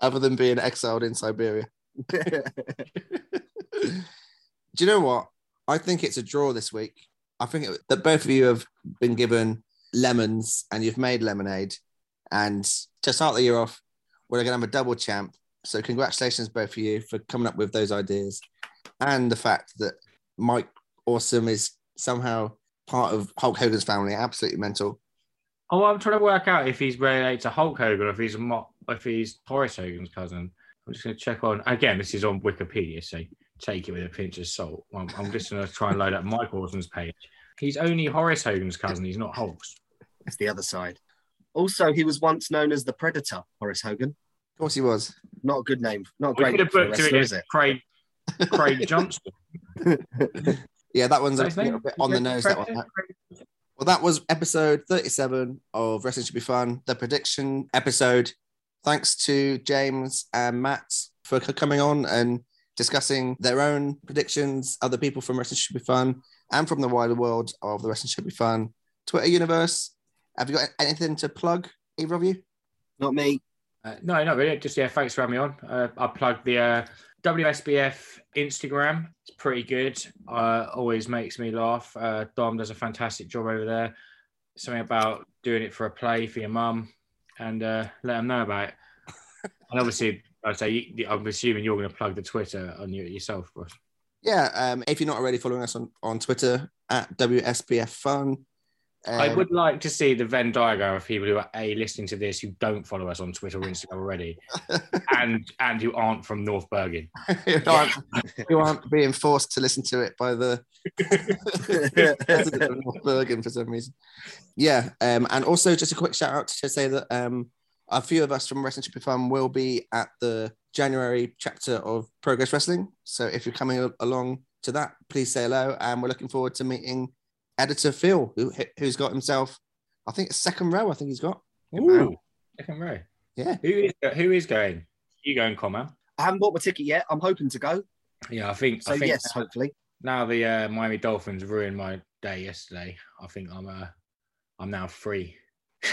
other than being exiled in Siberia. Do you know what? I think it's a draw this week. I think that both of you have been given lemons and you've made lemonade. And to start the year off, we're going to have a double champ. So, congratulations, both of you, for coming up with those ideas. And the fact that Mike Awesome is somehow part of Hulk Hogan's family. Absolutely mental. Oh, I'm trying to work out if he's related to Hulk Hogan or if he's mo- if he's Horace Hogan's cousin. I'm just going to check on. Again, this is on Wikipedia, so take it with a pinch of salt. I'm, I'm just going to try and load up Mike Awesome's page. He's only Horace Hogan's cousin. He's not Hulk's. It's the other side. Also, he was once known as the Predator, Horace Hogan. Of course, he was. Not a good name. Not a We great could name have for a booked him wrestler, is against it? Craig Craig *laughs* Johnston. *laughs* Yeah, that one's a What's little bit on the nose. That one. Well, that was episode 37 of Wrestling Should Be Fun, the prediction episode. Thanks to James and Matt for coming on and discussing their own predictions, other people from Wrestling Should Be Fun, and from the wider world of the Wrestling Should Be Fun Twitter universe. Have you got anything to plug, either of you? Not me. Uh, no, not really. Just yeah, thanks for having me on. Uh, I plug the uh, WSBF Instagram. It's pretty good. Uh, always makes me laugh. Uh, Dom does a fantastic job over there. Something about doing it for a play for your mum, and uh, let them know about it. and obviously, I say I'm assuming you're going to plug the Twitter on you yourself, Ross. Yeah, um, if you're not already following us on, on Twitter at WSBF Fun. I um, would like to see the Venn diagram of people who are a listening to this who don't follow us on Twitter or Instagram already, *laughs* and and who aren't from North Bergen. who, aren't, who aren't being forced to listen to it by the *laughs* president of North Bergen for some reason. Yeah, um, and also just a quick shout out to say that um, a few of us from Wrestling Should Be Fun will be at the January chapter of Progress Wrestling. So if you're coming along to that, please say hello. And we're looking forward to meeting editor Phil, who who's got himself, I think, a second row. I think he's got. Ooh, second row. Yeah. Who is who is going? You going, Comma? I haven't bought my ticket yet. I'm hoping to go. Yeah, I think. So I think yes, now, hopefully. now the uh, Miami Dolphins ruined my day yesterday. I think I'm uh, I'm now free. *laughs*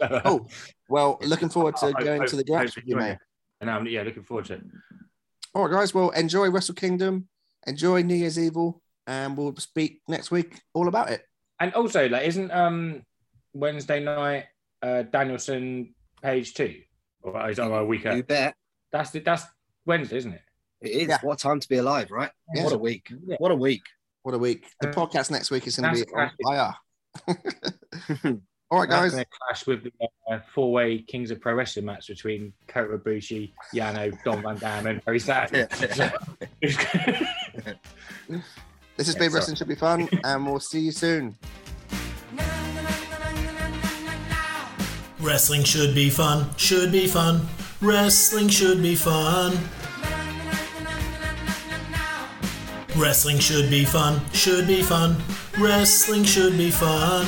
Oh, well, looking forward to *laughs* I- going I- to the I- grass with you, enjoy mate. It. And I'm yeah, looking forward to it. All right, guys. Well, enjoy Wrestle Kingdom. Enjoy New Year's Evil. And we'll speak next week all about it. And also, like, isn't um Wednesday night uh Danielson page two? Or is that a week? You early? bet. That's the, that's Wednesday, isn't it? It is. Yeah. What a time to be alive, right? Yeah. What a week. Yeah. What a week. What a week. The Uh, podcast next week is going to be on fire. *laughs* all right, guys. going to clash with the uh, four-way Kings of Pro Wrestling match between Kota Ibushi, Yano, Don Van Dam, and Perry Saturn. *laughs* *laughs* This has Yeah, been sorry. Wrestling Should Be Fun. And we'll see you soon. Wrestling should be fun, should be fun. Wrestling should be fun. Wrestling should be fun, should be fun. Wrestling should be fun.